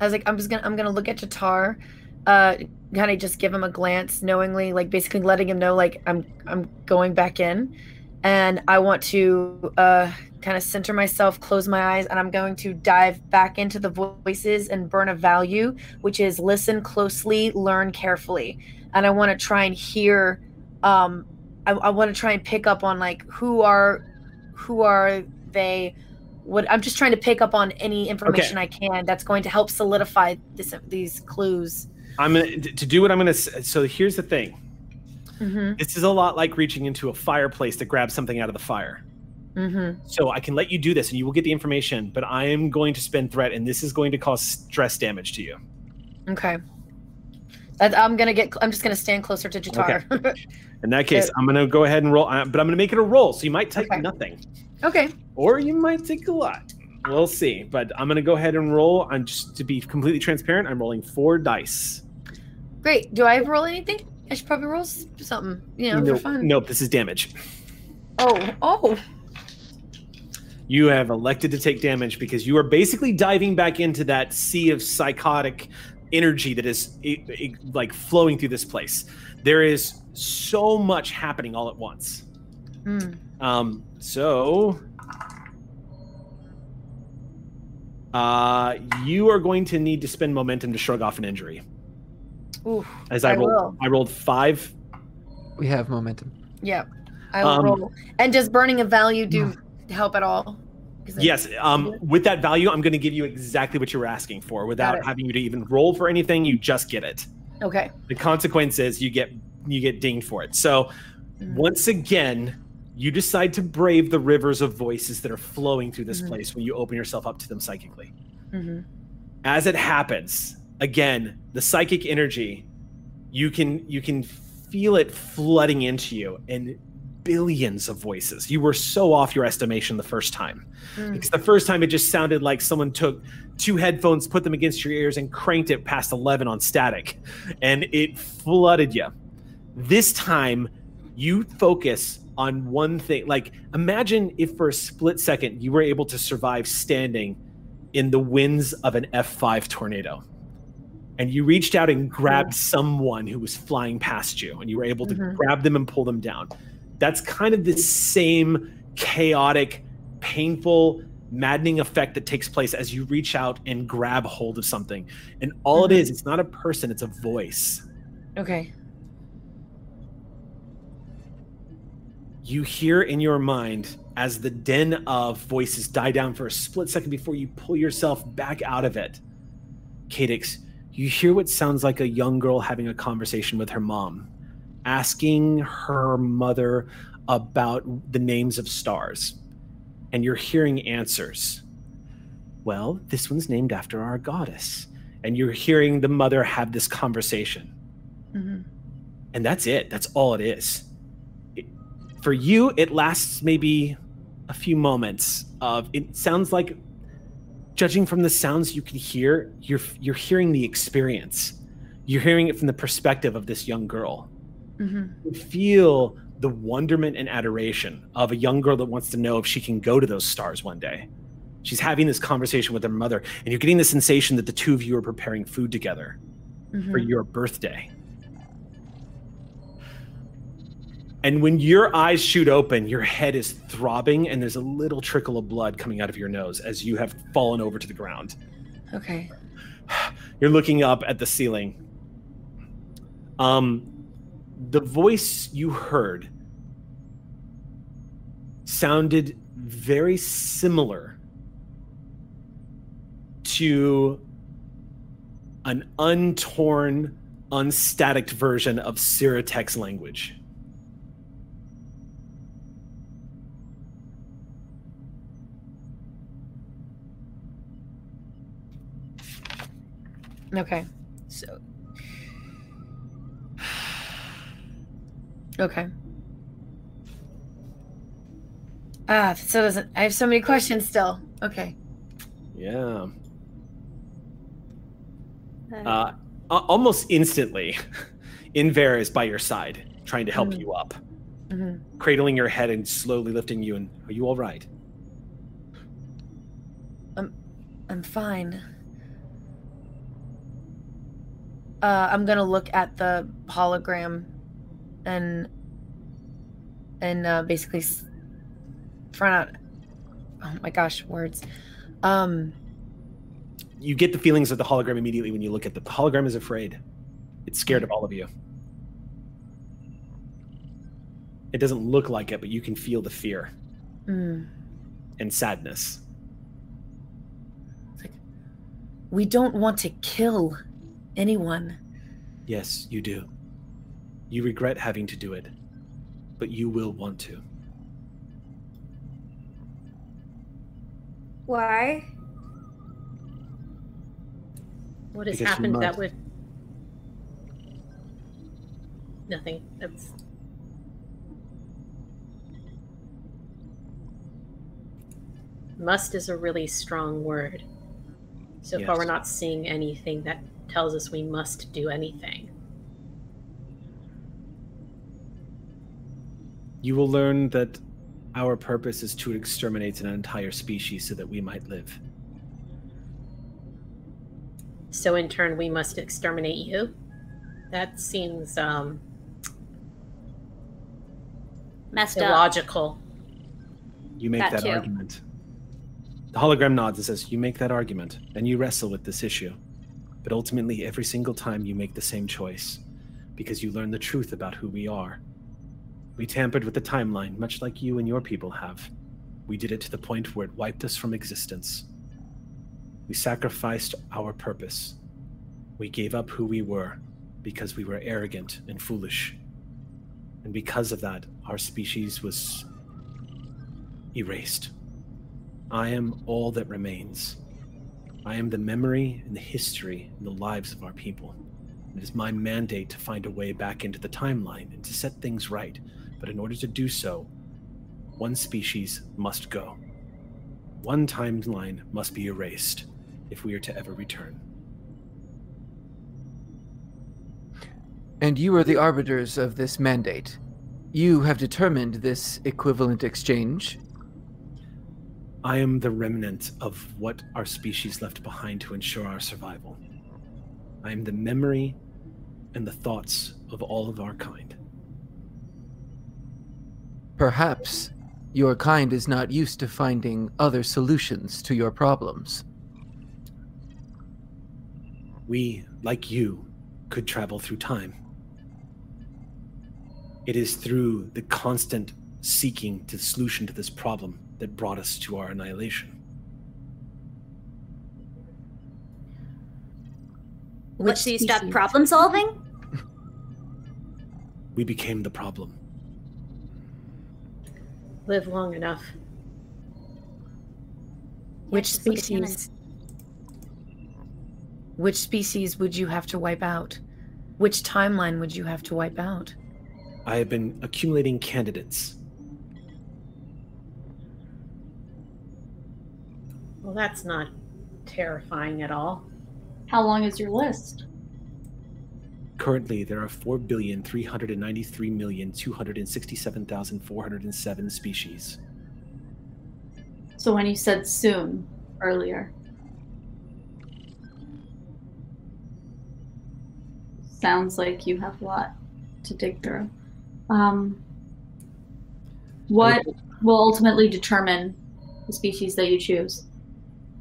I was like, I'm just gonna, I'm gonna look at Tatar, uh, kind of just give him a glance, knowingly, like basically letting him know, like I'm, I'm going back in, and I want to, uh, kind of center myself, close my eyes, and I'm going to dive back into the voices and burn a value, which is listen closely, learn carefully, and I want to try and hear, um, I, I want to try and pick up on like who are, who are they? What I'm just trying to pick up on any information I can that's going to help solidify this these clues. I'm gonna to do what I'm gonna. So here's the thing. Mm-hmm. This is a lot like reaching into a fireplace to grab something out of the fire. Mm-hmm. So I can let you do this, and you will get the information. But I am going to spend threat, and this is going to cause stress damage to you. Okay. I'm gonna get. I'm just gonna stand closer to Jatar. In that case, I'm gonna go ahead and roll. uh, But I'm gonna make it a roll. So you might take Okay. nothing, Okay. or you might take a lot. We'll see. But I'm gonna go ahead and roll. I'm just to be completely transparent. I'm rolling four dice. Great. Do I roll anything? I should probably roll something. You know, nope, for fun. nope. This is damage. Oh. Oh. You have elected to take damage because you are basically diving back into that sea of psychotic energy that is i- i- like flowing through this place. There is so much happening all at once. Mm. Um, so Uh, you are going to need to spend momentum to shrug off an injury. Oof. As I, I rolled, will. I rolled five. We have momentum. Yep. I will Um, roll. And does burning a value do help at all? Yes. Um, with that value, I'm going to give you exactly what you were asking for, without having you to even roll for anything. You just get it. Okay. The consequence is you get you get dinged for it. So Mhm. once again, you decide to brave the rivers of voices that are flowing through this Mhm. place when you open yourself up to them psychically. hmm as it happens again the psychic energy you can you can feel it flooding into you and billions of voices you were so off your estimation the first time Mm. because the first time it just sounded like someone took two headphones put them against your ears and cranked it past 11 on static and it flooded you this time you focus on one thing like imagine if for a split second you were able to survive standing in the winds of an F5 tornado. And you reached out and grabbed someone who was flying past you, and you were able to Mhm. grab them and pull them down. That's kind of the same chaotic, painful, maddening effect that takes place as you reach out and grab hold of something. And all it Mhm. is, it's not a person, it's a voice. Okay. you hear in your mind as the din of voices die down for a split second before you pull yourself back out of it. Cadix, you hear what sounds like a young girl having a conversation with her mom, asking her mother about the names of stars. And you're hearing answers. Well, this one's named after our goddess. And you're hearing the mother have this conversation hmm and that's it that's all it is It- for you it lasts maybe a few moments of it sounds like judging from the sounds you can hear you're you're hearing the experience. You're hearing it from the perspective of this young girl. Hmm you feel the wonderment and adoration of a young girl that wants to know if she can go to those stars one day. She's having this conversation with her mother and you're getting the sensation that the two of you are preparing food together hmm for your birthday. And when your eyes shoot open, your head is throbbing and there's a little trickle of blood coming out of your nose as you have fallen over to the ground. Okay. You're looking up at the ceiling. Um the voice you heard sounded very similar to an untorn, unstatic version of Siratax language. Okay. So. Okay. Ah, so doesn't. I have so many questions still. Okay. Yeah. Uh, a- almost instantly, Inver is by your side, trying to help Mhm. you up, hmm cradling your head and slowly lifting you. And are you all right? I'm, I'm fine. Uh, I'm gonna look at the hologram, and and uh, basically find out. Oh my gosh, words. Um. You get the feelings of the hologram immediately when you look at the, the hologram. Is afraid. It's scared of all of you. It doesn't look like it, but you can feel the fear mm. and sadness. We don't want to kill anyone. Yes, you do. You regret having to do it, but you will want to. Why? What has Because happened that must. would. Nothing. That's. Must is a really strong word. So far, we're not seeing anything that tells us we must do anything. You will learn that our purpose is to exterminate an entire species so that we might live. So, in turn, we must exterminate you. That seems um, Messed up. illogical. You make That that, argument. The hologram nods and says, You make that argument, and you wrestle with this issue. But ultimately, every single time you make the same choice, because you learn the truth about who we are. We tampered with the timeline, much like you and your people have. We did it to the point where it wiped us from existence. We sacrificed our purpose. We gave up who we were because we were arrogant and foolish. And because of that, our species was erased. I am all that remains. I am the memory and the history and the lives of our people. It is my mandate to find a way back into the timeline and to set things right. But in order to do so, one species must go. One timeline must be erased if we are to ever return. And you are the arbiters of this mandate. You have determined this equivalent exchange. I am the remnant of what our species left behind to ensure our survival. I am the memory and the thoughts of all of our kind. Perhaps your kind is not used to finding other solutions to your problems. We, like you, could travel through time. It is through the constant seeking to the solution to this problem that brought us to our annihilation. What, so you stopped problem solving? We became the problem. Live long enough. Which just look at him and- species? Which species would you have to wipe out? Which timeline would you have to wipe out? I have been accumulating candidates. Well, that's not terrifying at all. How long is your list? Currently, there are 4,393,267,407 species. So when you said soon earlier. Sounds like you have a lot to dig through. Um, what will ultimately determine the species that you choose?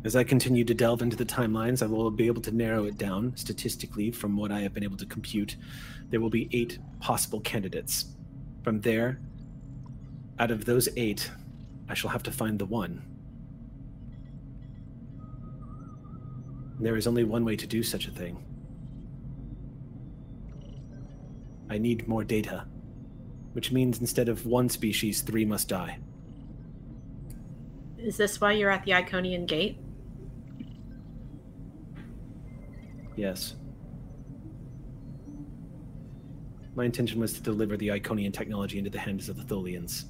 As I continue to delve into the timelines, I will be able to narrow it down statistically from what I have been able to compute. There will be eight possible candidates. From there, out of those eight, I shall have to find the one. There is only one way to do such a thing. I need more data, which means instead of one species, three must die. Is this why you're at the Iconian Gate? Yes. My intention was to deliver the Iconian technology into the hands of the Tholians,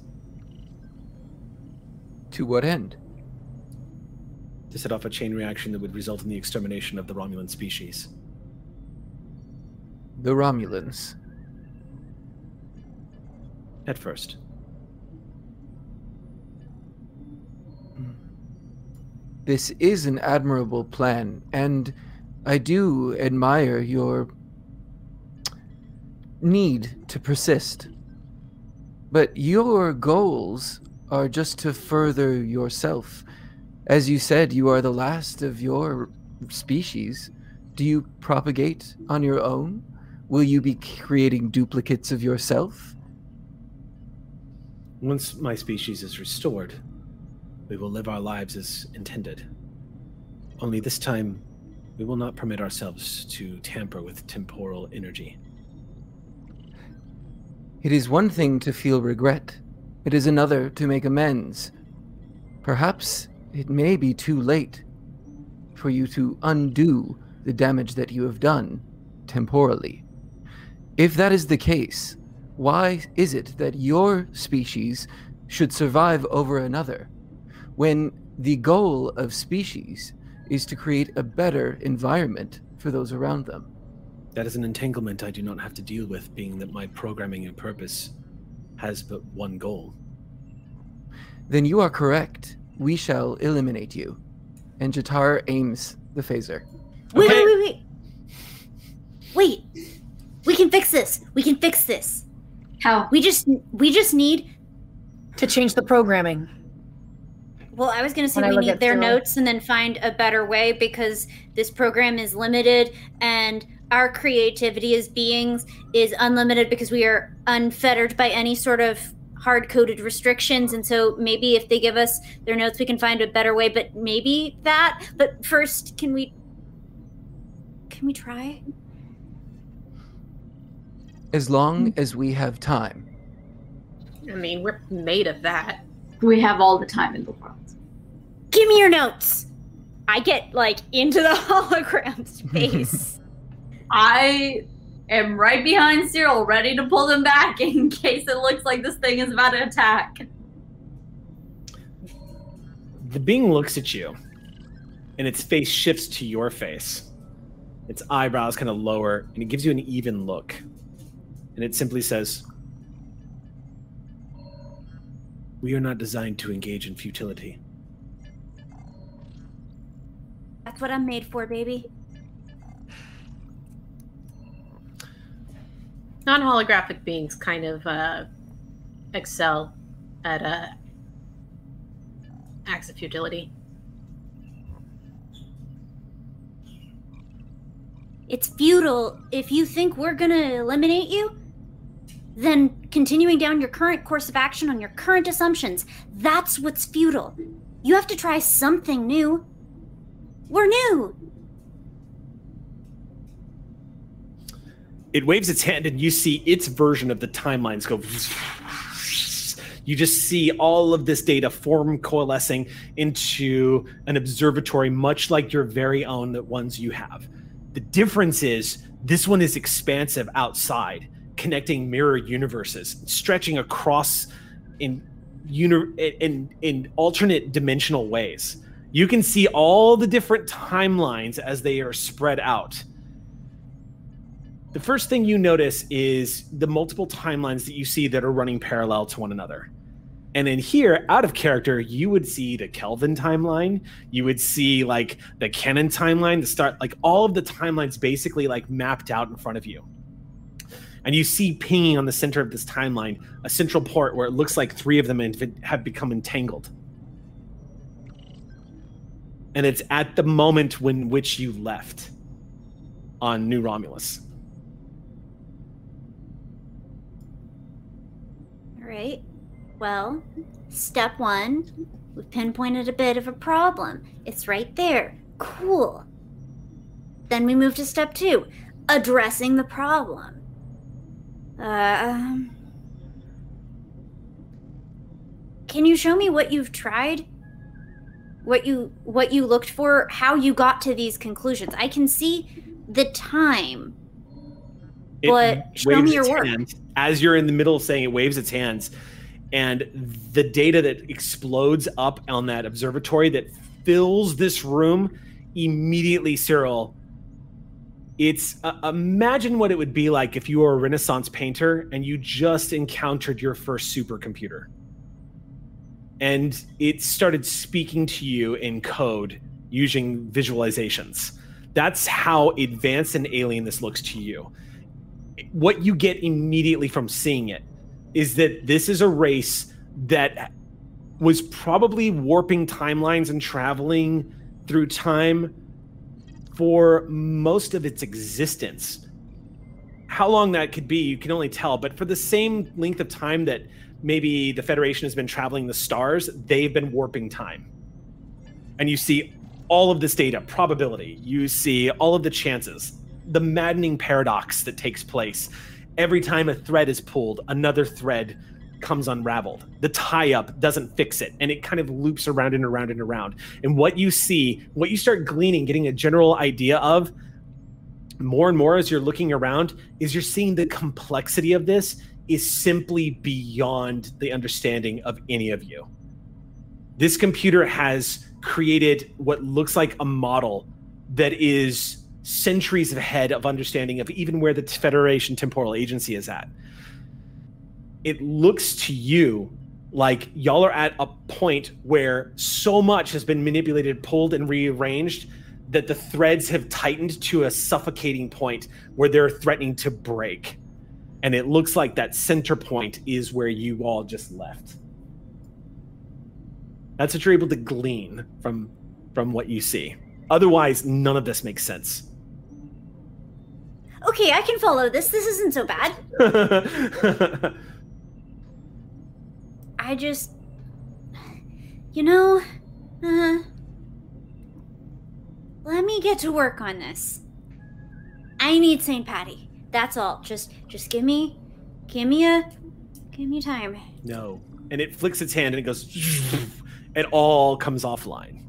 To what end? to set off a chain reaction that would result in the extermination of the Romulan species. The Romulans. At first. This is an admirable plan, and I do admire your need to persist. But your goals are just to further yourself. As you said, you are the last of your species. Do you propagate on your own? Will you be creating duplicates of yourself? Once my species is restored, we will live our lives as intended. Only this time, we will not permit ourselves to tamper with temporal energy. It is one thing to feel regret, it is another to make amends. Perhaps it may be too late for you to undo the damage that you have done temporally. If that is the case, why is it that your species should survive over another when the goal of species is to create a better environment for those around them? That is an entanglement I do not have to deal with, being that my programming and purpose has but one goal. Then you are correct. We shall eliminate you. And Jatar aims the phaser. Wait, Okay. wait, wait, wait. Wait. We can fix this. We can fix this. How? We just we just need To change the programming. Well, I was going to say When we need their Cyril. notes and then find a better way because this program is limited and our creativity as beings is unlimited because we are unfettered by any sort of hard coded restrictions. And so maybe if they give us their notes, we can find a better way. But maybe that. But first, can we. Can we try? As long hmm. as we have time. I mean, we're made of that. We have all the time in the world. Give me your notes. I get like into the hologram space. I am right behind Cyril, ready to pull them back in case it looks like this thing is about to attack. The being looks at you, and its face shifts to your face. Its eyebrows kind of lower, and it gives you an even look. And it simply says, We are not designed to engage in futility. That's what I'm made for, baby. Non holographic beings kind of uh, excel at uh, acts of futility. It's futile if you think we're gonna eliminate you. Then continuing down your current course of action on your current assumptions, that's what's futile. You have to try something new. We're new. It waves its hand, and you see its version of the timelines go. You just see all of this data form coalescing into an observatory, much like your very own, the ones you have. The difference is this one is expansive outside, connecting mirror universes, stretching across in uni- in in alternate dimensional ways. You can see all the different timelines as they are spread out. The first thing you notice is the multiple timelines that you see that are running parallel to one another. And in here, out of character, you would see the Kelvin timeline. You would see like the Canon timeline, the start, like all of the timelines basically like mapped out in front of you. And you see pinging on the center of this timeline a central port where it looks like three of them have- have become entangled. And it's at the moment when which you left on New Romulus. All right. Well, step one, we've pinpointed a bit of a problem. It's right there. Cool. Then we move to step two, addressing the problem. Um. Can you show me what you've tried? What you what you looked for, how you got to these conclusions? I can see the time. It But show me your work. hand. As you're in the middle of saying it waves its hands, and the data that explodes up on that observatory that fills this room immediately, Cyril. It's uh, imagine what it would be like if you were a Renaissance painter and you just encountered your first supercomputer. And it started speaking to you in code using visualizations. That's how advanced and alien this looks to you what you get immediately from seeing it is that this is a race that was probably warping timelines and traveling through time for most of its existence. How long that could be, you can only tell, but for the same length of time that maybe the Federation has been traveling the stars, they've been warping time. And you see all of this data, probability, you see all of the chances, the maddening paradox that takes place. Every time a thread is pulled, another thread comes unraveled. The tie up doesn't fix it, and it kind of loops around and around and around. And what you see, what you start gleaning, getting a general idea of more and more as you're looking around, is you're seeing the complexity of this is simply beyond the understanding of any of you. This computer has created what looks like a model that is centuries ahead of understanding of even where the Federation Temporal Agency is at. It looks to you like y'all are at a point where so much has been manipulated, pulled, and rearranged that the threads have tightened to a suffocating point where they're threatening to break. And it looks like that center point is where you all just left. That's what you're able to glean from from what you see. Otherwise, none of this makes sense. Okay, I can follow this. This isn't so bad. I just. You know. Uh, let me get to work on this. I need St. Patty. That's all. Just just give me give me a give me time. no. And it flicks its hand and it goes it all comes offline.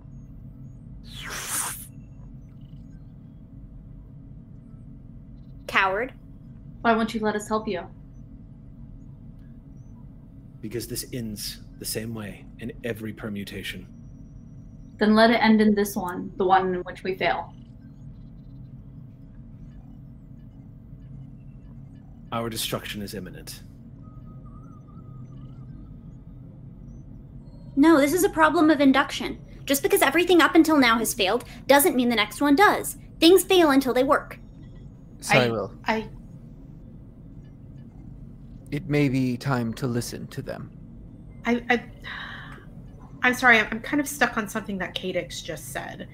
Coward. Why won't you let us help you? Because this ends the same way in every permutation. Then let it end in this one, the one in which we fail. Our destruction is imminent. No, this is a problem of induction. Just because everything up until now has failed doesn't mean the next one does. Things fail until they work. Cyril, I it may be time to listen to them. I, I I'm sorry, I'm, I'm kind of stuck on something that Cadix just said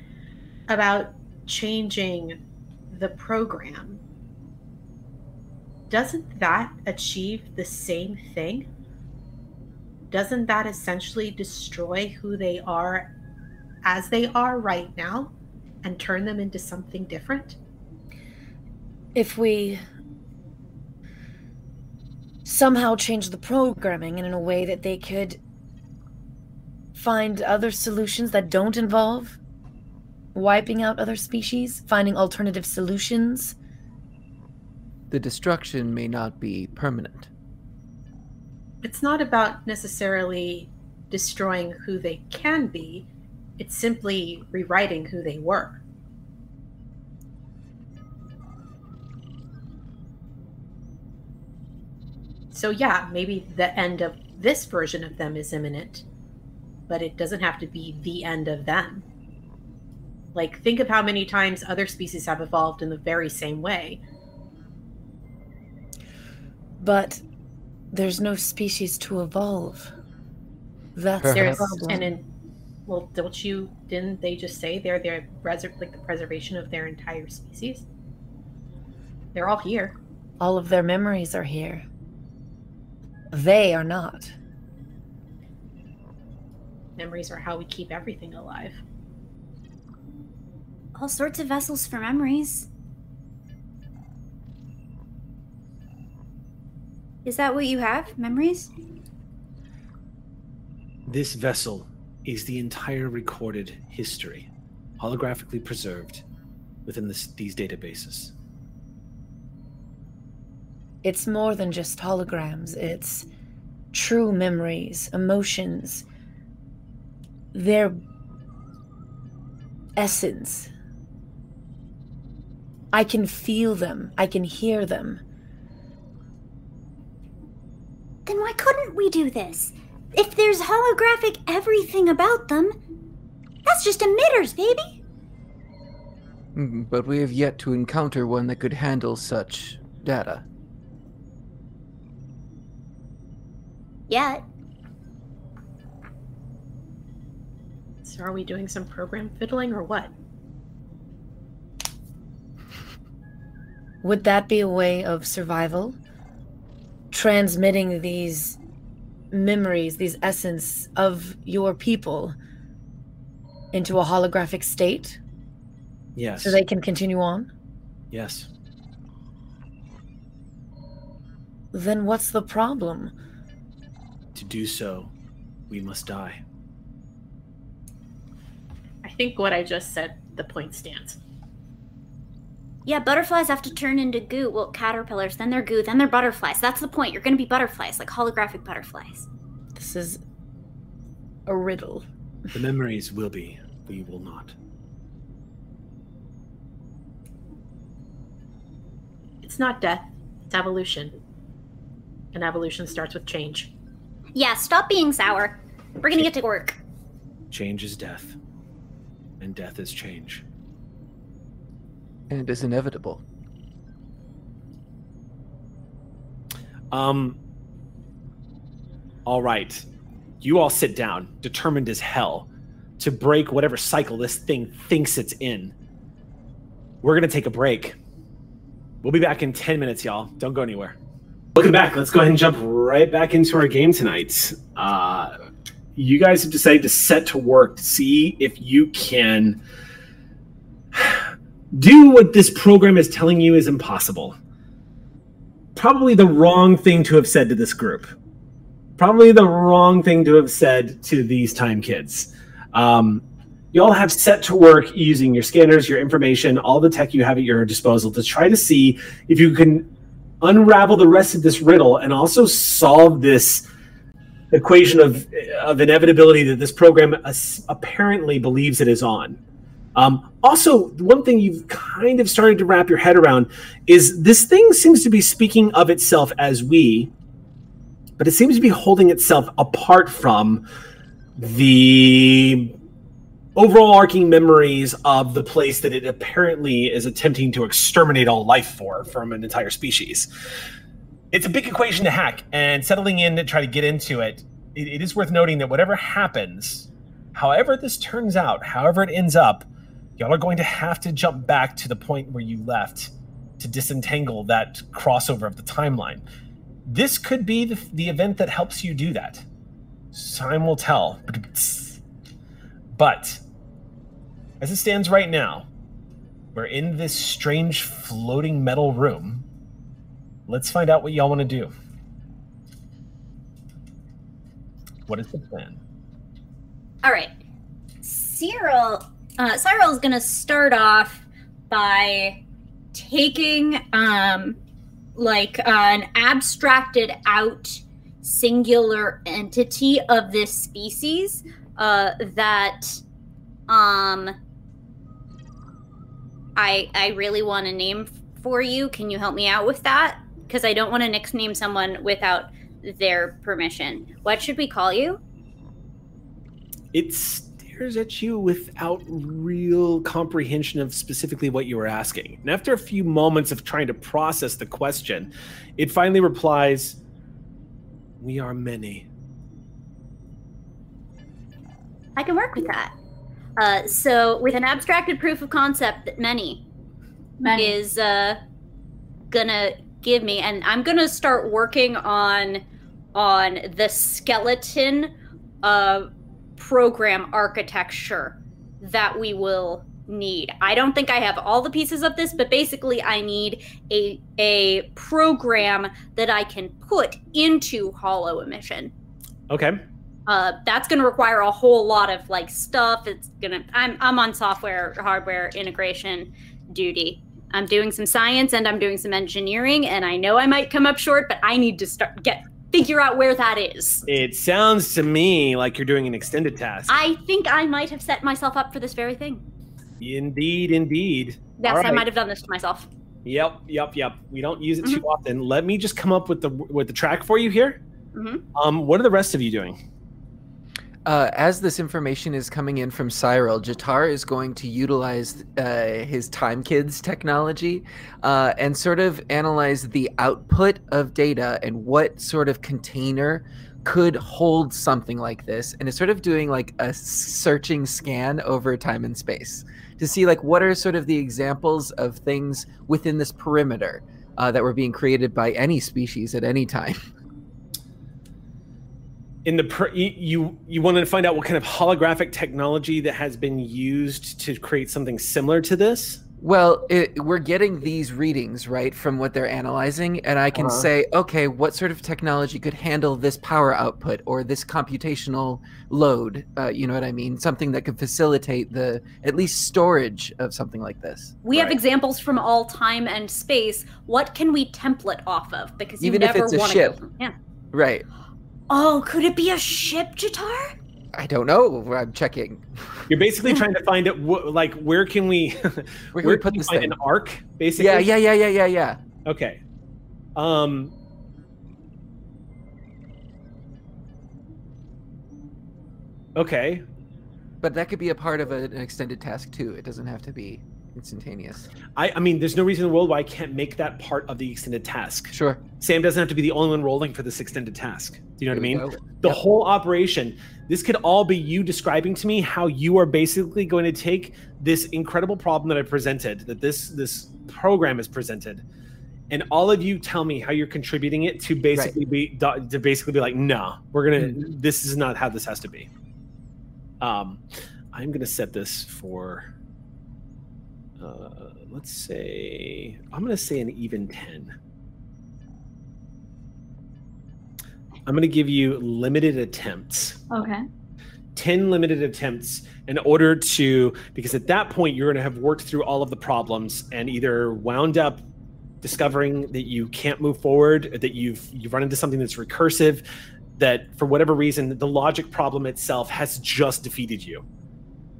about changing the program. Doesn't that achieve the same thing? Doesn't that essentially destroy who they are as they are right now and turn them into something different? If we somehow change the programming in a way that they could find other solutions that don't involve wiping out other species, finding alternative solutions. The destruction may not be permanent. it's not about necessarily destroying who they can be it's simply rewriting who they were. So yeah maybe the end of this version of them is imminent but it doesn't have to be the end of them. Like think of how many times other species have evolved in the very same way But there's no species to evolve. That's the There's, problem. and in well, don't you? Didn't they just say they're their preser- like the preservation of their entire species? They're all here. All of their memories are here. They are not. Memories are how we keep everything alive. All sorts of vessels for memories. Is that what you have? Memories? This vessel is the entire recorded history, holographically preserved within this, these databases. It's more than just holograms, it's true memories, emotions, their essence. I can feel them, I can hear them. Then why couldn't we do this? If there's holographic everything about them, that's just emitters, baby. Mm, But we have yet to encounter one that could handle such data. Yet. So are we doing some program fiddling or what? Would that be a way of survival? Transmitting these memories, these essence of your people into a holographic state Yes. so they can continue on? yes. Then what's the problem? To do so, we must die. I think what I just said, the point stands. Yeah, butterflies have to turn into goo. Well, caterpillars, then they're goo, then they're butterflies. That's the point. You're gonna be butterflies, like holographic butterflies. This is a riddle. The memories will be, we will not. It's not death, it's evolution. And evolution starts with change. Yeah, stop being sour. We're gonna get to work. Change is death, and death is change. And it is inevitable. Um. All right. You all sit down, determined as hell to break whatever cycle this thing thinks it's in. We're going to take a break. We'll be back in 10 minutes, y'all. Don't go anywhere. Welcome back. Let's go ahead and jump right back into our game tonight. Uh, you guys have decided to set to work to see if you can do what this program is telling you is impossible. Probably the wrong thing to have said to this group. Probably the wrong thing to have said to these time kids. Um, you all have set to work using your scanners, your information, all the tech you have at your disposal to try to see if you can unravel the rest of this riddle and also solve this equation of of inevitability that this program apparently believes it is on. Um, also, one thing you've kind of started to wrap your head around is this thing seems to be speaking of itself as we, but it seems to be holding itself apart from the overall arcing memories of the place that it apparently is attempting to exterminate all life for from an entire species. It's a big equation to hack, and settling in to try to get into it, it, it is worth noting that whatever happens, however this turns out, however it ends up, y'all are going to have to jump back to the point where you left to disentangle that crossover of the timeline. This could be the, the event that helps you do that. Time will tell. But as it stands right now, we're in this strange floating metal room. Let's find out what y'all want to do. What is the plan? All right. Cyril, uh, Cyril is going to start off by taking um, like an abstracted out singular entity of this species uh, that um, I I really want to name for you. Can you help me out with that? Because I don't want to nickname someone without their permission. What should we call you? It stares at you without real comprehension of specifically what you were asking. And after a few moments of trying to process the question, it finally replies, We are many. I can work with that. Uh, so, with an abstracted proof of concept that many, Many. is uh, gonna give me, and I'm gonna start working on on the skeleton uh, program architecture that we will need. I don't think I have all the pieces of this, but basically, I need a a program that I can put into Hollow Emission Okay. uh, that's going to require a whole lot of like stuff. It's gonna. I'm I'm on software hardware integration duty. I'm doing some science and I'm doing some engineering, and I know I might come up short, but I need to start get figure out where that is. It sounds to me like you're doing an extended task. I think I might have set myself up for this very thing. indeed, indeed. Yes, All I might have done this to myself. Yep, yep, yep. We don't use it too Mm-hmm. often. Let me just come up with the with the track for you here. Mhm. Um, what are the rest of you doing? Uh, as this information is coming in from Cyril, Jatar is going to utilize uh, his Time Kids technology uh, and sort of analyze the output of data and what sort of container could hold something like this. And it's sort of doing like a searching scan over time and space to see like what are sort of the examples of things within this perimeter uh, that were being created by any species at any time. in the per, you, you you wanted to find out what kind of holographic technology that has been used to create something similar to this Well, it, we're getting these readings right from what they're analyzing, and I can Uh-huh. say, okay, what sort of technology could handle this power output or this computational load? Uh, you know what I mean? Something that could facilitate the at least storage of something like this. We have examples from all time and space. What can we template off of? Because you Even if never it's a want ship. to go. Yeah. Right. Oh, could it be a ship, Jatar? I don't know. I'm checking. you're basically trying to find it wh- like where can we Where can we can put we this find thing? an arc basically Yeah, yeah, yeah, yeah, yeah, yeah. okay um okay But that could be a part of an extended task too. It doesn't have to be instantaneous. I, I mean, there's no reason in the world why I can't make that part of the extended task. Sure. Sam doesn't have to be the only one rolling for this extended task. Do you know what I mean? The Yep. whole operation, this could all be you describing to me how you are basically going to take this incredible problem that I presented, that this this program is presented, and all of you tell me how you're contributing it to basically be to basically be like, no, we're gonna. This is not how this has to be. Um, I'm gonna set this for. Uh, let's say I'm gonna say an even ten. I'm gonna give you limited attempts. Okay. 10 limited attempts in order to because at that point you're going to have worked through all of the problems and either wound up discovering that you can't move forward that you've you've run into something that's recursive that for whatever reason the logic problem itself has just defeated you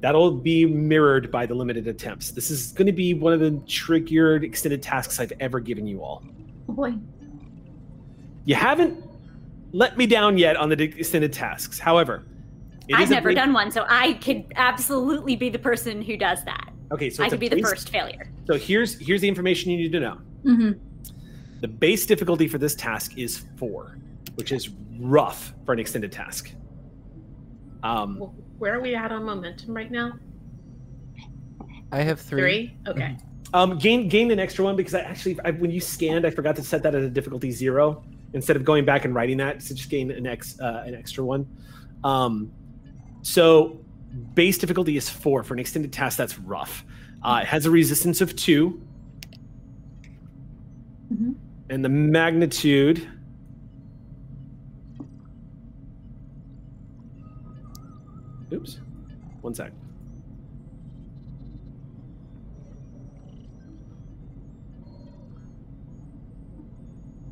that'll be mirrored by the limited attempts this is going to be one of the trickier extended tasks i've ever given you all Oh boy. you haven't let me down yet on the extended tasks however I've never done one, so I could absolutely be the person who does that. okay so I could be the first failure. So here's here's the information you need to know. Mm-hmm. The base difficulty for this task is four, which is rough for an extended task. Um, Where are we at on momentum right now? I have three. Three? Okay. um, gain gain an extra one because I actually I, when you scanned, I forgot to set that at a difficulty zero instead of going back and writing that. So just gain an ex uh, an extra one. Um, so base difficulty is four for an extended task. That's rough. Uh, it has a resistance of 2 Mhm. and the magnitude. Oops, one sec.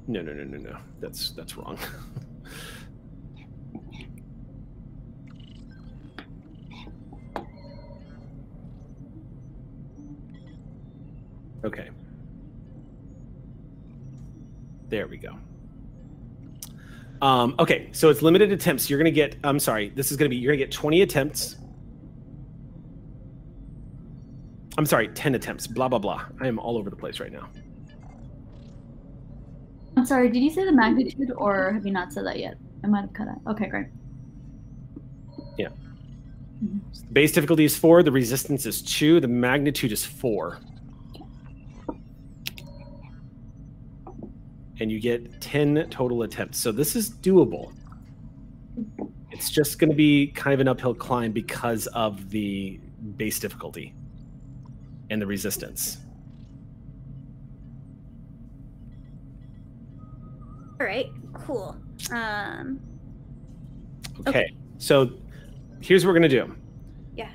No, no, no, no, no. That's that's wrong. okay. There we go. Um, okay, so it's limited attempts. You're gonna get. I'm sorry. This is gonna be. You're gonna get 20 attempts. I'm sorry, 10 attempts. Blah blah blah. I am all over the place right now. I'm sorry, did you say the magnitude or have you not said that yet? I might have cut out. Okay, great. Yeah. Base difficulty is four. The resistance is two. The magnitude is four. And you get 10 total attempts. So this is doable. It's just going to be kind of an uphill climb because of the base difficulty and the resistance. All right, cool. Um, Okay. So here's what we're gonna do. Yeah.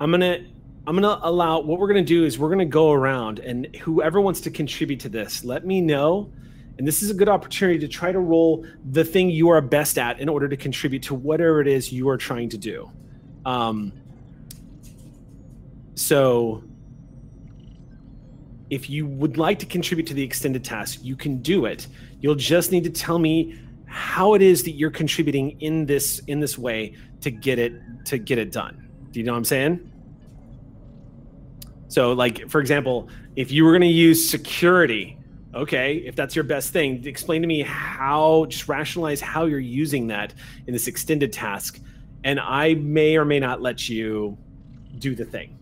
I'm gonna I'm gonna allow what we're gonna do is we're gonna go around and whoever wants to contribute to this, let me know. And this is a good opportunity to try to roll the thing you are best at in order to contribute to whatever it is you are trying to do. Um, so if you would like to contribute to the extended task, you can do it. You'll just need to tell me how it is that you're contributing in this in this way to get it to get it done. Do you know what I'm saying? So like for example, if you were going to use security, okay, if that's your best thing, explain to me how just rationalize how you're using that in this extended task and I may or may not let you do the thing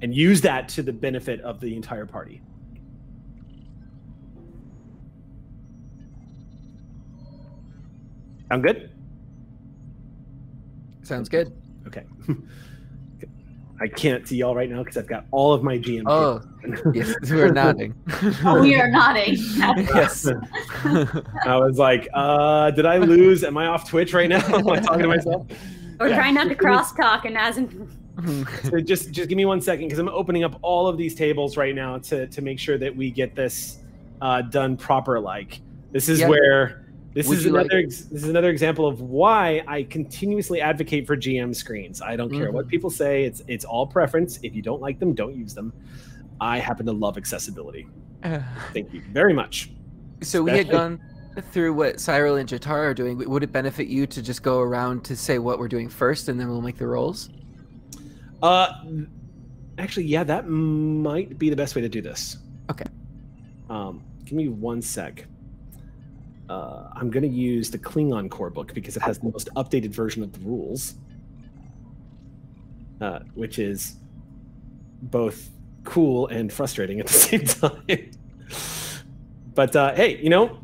and use that to the benefit of the entire party. Sound good? Sounds good. Okay. I can't see y'all right now because I've got all of my GM. Oh, yes, we're nodding. Oh, we are nodding. yes. I was like, uh, did I lose? Am I off Twitch right now? Am I talking to myself? we're Yeah. trying not to crosstalk, and as in, So just just give me one second because I'm opening up all of these tables right now to to make sure that we get this uh, done proper. Like this is Yeah. where this Would is like- another ex- this is another example of why I continuously advocate for GM screens. I don't care Mm-hmm. what people say. It's it's all preference. If you don't like them, don't use them. I happen to love accessibility. Thank you very much. so we had gone through what Cyril and Jatar are doing. Would it benefit you to just go around to say what we're doing first, and then we'll make the rolls? Uh, actually, yeah, that might be the best way to do this. Okay. Um, give me one sec. Uh, I'm going to use the Klingon core book because it has the most updated version of the rules, uh, which is both cool and frustrating at the same time. but uh, hey, you know,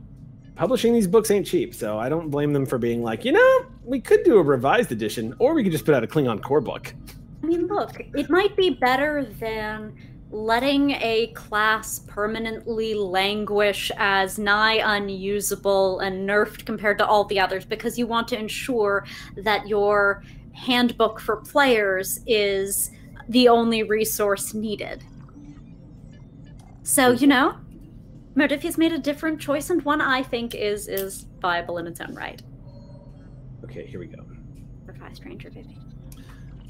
publishing these books ain't cheap, so I don't blame them for being like, you know, we could do a revised edition, or we could just put out a Klingon core book. I mean, look, it might be better than letting a class permanently languish as nigh unusable and nerfed compared to all the others because you want to ensure that your handbook for players is the only resource needed. So, hmm. you know, Modiphius made a different choice and one I think is is viable in its own right. Okay, here we go. For Stranger 50.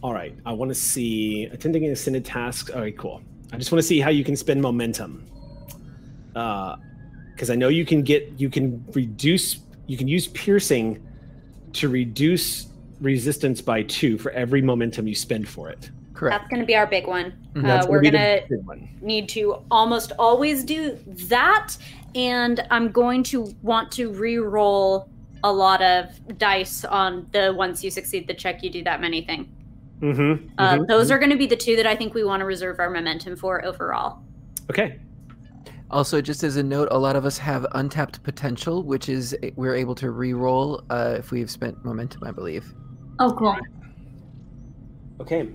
All right, I want to see attending an ascended task. All right, cool. I just want to see how you can spend momentum. Uh, because I know you can get you can reduce you can use piercing to reduce resistance by two for every momentum you spend for it. Correct. That's going to be our big one. Mm-hmm. That's Uh, we're be going to big one. need to almost always do that. And I'm going to want to re-roll a lot of dice on the once you succeed the check, you do that many thing. Mm-hmm. Uh, those are going to be the two that I think we want to reserve our momentum for overall. okay. Also, just as a note, a lot of us have untapped potential, which is we're able to re-roll uh, if we've spent momentum, I believe. Oh, cool. Okay.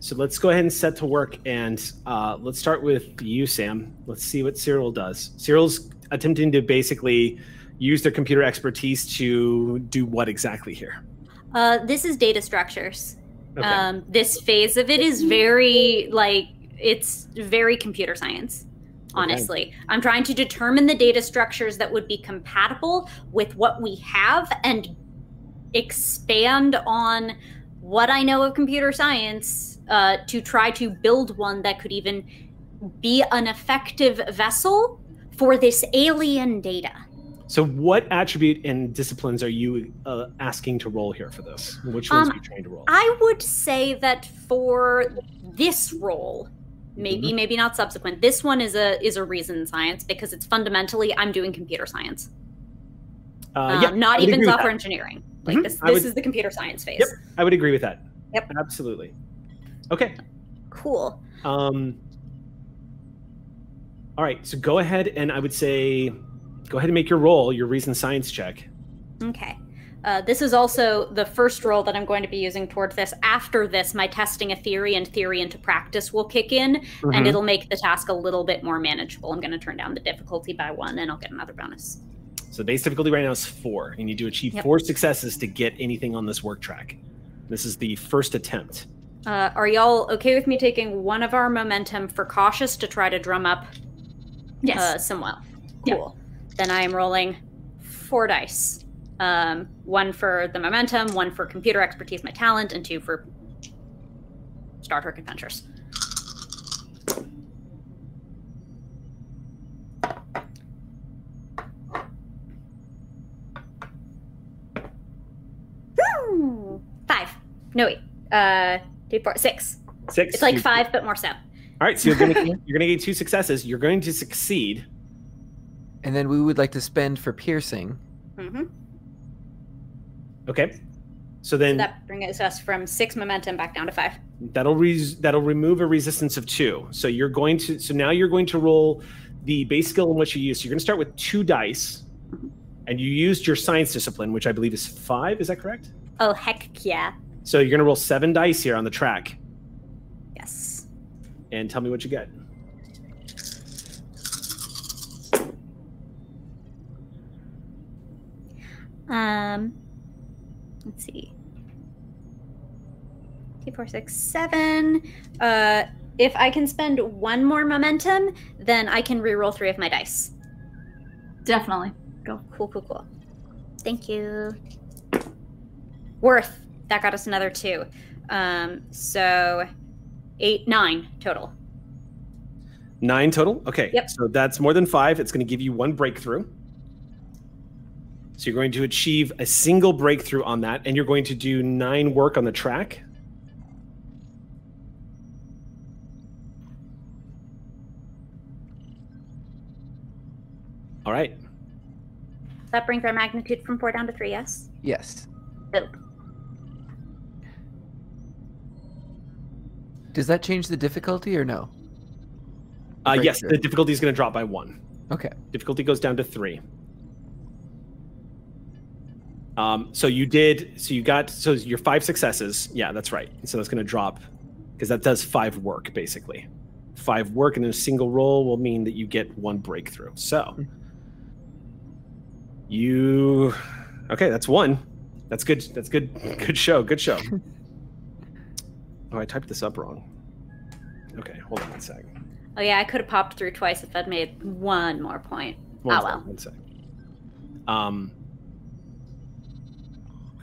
So let's go ahead and set to work, and uh, let's start with you, Sam. Let's see what Cyril does. Cyril's attempting to basically use their computer expertise to do what exactly here? Uh, this is data structures. Okay. Um, this phase of it is very like it's very computer science. Honestly, I'm trying to determine the data structures that would be compatible with what we have and expand on what I know of computer science uh, to try to build one that could even be an effective vessel for this alien data. So, what attribute and disciplines are you uh, asking to roll here for this? Which ones Um, are you trying to roll? I would say that for this role, maybe maybe not subsequent. This one is a is a reason science because it's fundamentally I'm doing computer science, Uh, um, yeah, not even software engineering. Like Mhm, this this would- is the computer science phase. Yep, I would agree with that. Yep. absolutely. Okay. Cool. Um, all right, so go ahead and I would say, go ahead and make your roll, your reason science check. Okay. Uh, this is also the first role that I'm going to be using towards this. After this, my testing a theory and theory into practice will kick in, and Mhm. it'll make the task a little bit more manageable. I'm going to turn down the difficulty by one, and I'll get another bonus. So the base difficulty right now is four. You need to achieve Yep. four successes to get anything on this work track. This is the first attempt. Uh, are y'all okay with me taking one of our momentum for cautious to try to drum up Yes. uh, some well? Yeah. Cool. Then I am rolling four dice. Um, one for the momentum, one for computer expertise, my talent, and two for Star Trek Adventures. Five. No wait. Uh, two, four, six. Six. It's like five, but more so. All right, so you're gonna you're gonna get two successes. You're going to succeed. And then we would like to spend for piercing. hmm Okay. So then That brings us from six momentum back down to five. that'll res- that'll remove a resistance of two. So you're going to so now you're going to roll the base skill in which you use. So you're going to start with two dice, and you used your science discipline, which I believe is five. Is that correct? Oh heck yeah! So you're going to roll seven dice here on the track, Yes. and tell me what you get. Um, let's see. Two, four, six, seven. Uh, if I can spend one more momentum, then I can re-roll three of my dice. Definitely. Go. Cool, cool, cool. Thank you. Worth. That got us another two. Um, so eight, nine total. Nine total. Okay. Yep. So that's more than five. It's going to give you one breakthrough. So you're going to achieve a single breakthrough on that, and you're going to do nine work on the track. All right. That brings our magnitude from four down to three, yes? Yes. Nope. Does that change the difficulty or no? Uh, yes, the difficulty is going to drop by one. Okay. Difficulty goes down to three. Um, so you did. So you got. So your five successes. Yeah, that's right. So that's going to drop because that does five work basically. Five work in a single roll will mean that you get one breakthrough. So you. Okay, that's one. That's good. That's good. Good show. Good show. Oh, I typed this up wrong. Okay, hold on one sec. Oh yeah, I could have popped through twice if I'd made one more point. One Oh, sec, well. One sec. Um.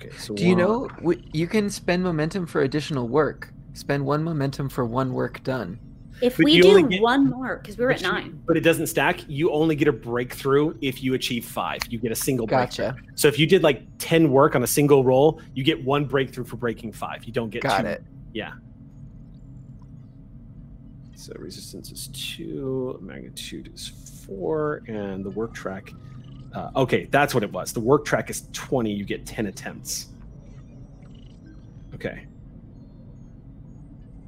Okay, so Do you know you can spend momentum for additional work? Spend one momentum for one work done. If But we do get- one more, because we were at but you- nine. But it doesn't stack. You only get a breakthrough if you achieve five. You get a single breakthrough. Gotcha. So if you did like ten work on a single roll, you get one breakthrough for breaking five. You don't get Got two. it. Yeah. So resistance is two, magnitude is four, and the work track. Uh, okay, that's what it was. The work track is 20. You get 10 attempts. Okay.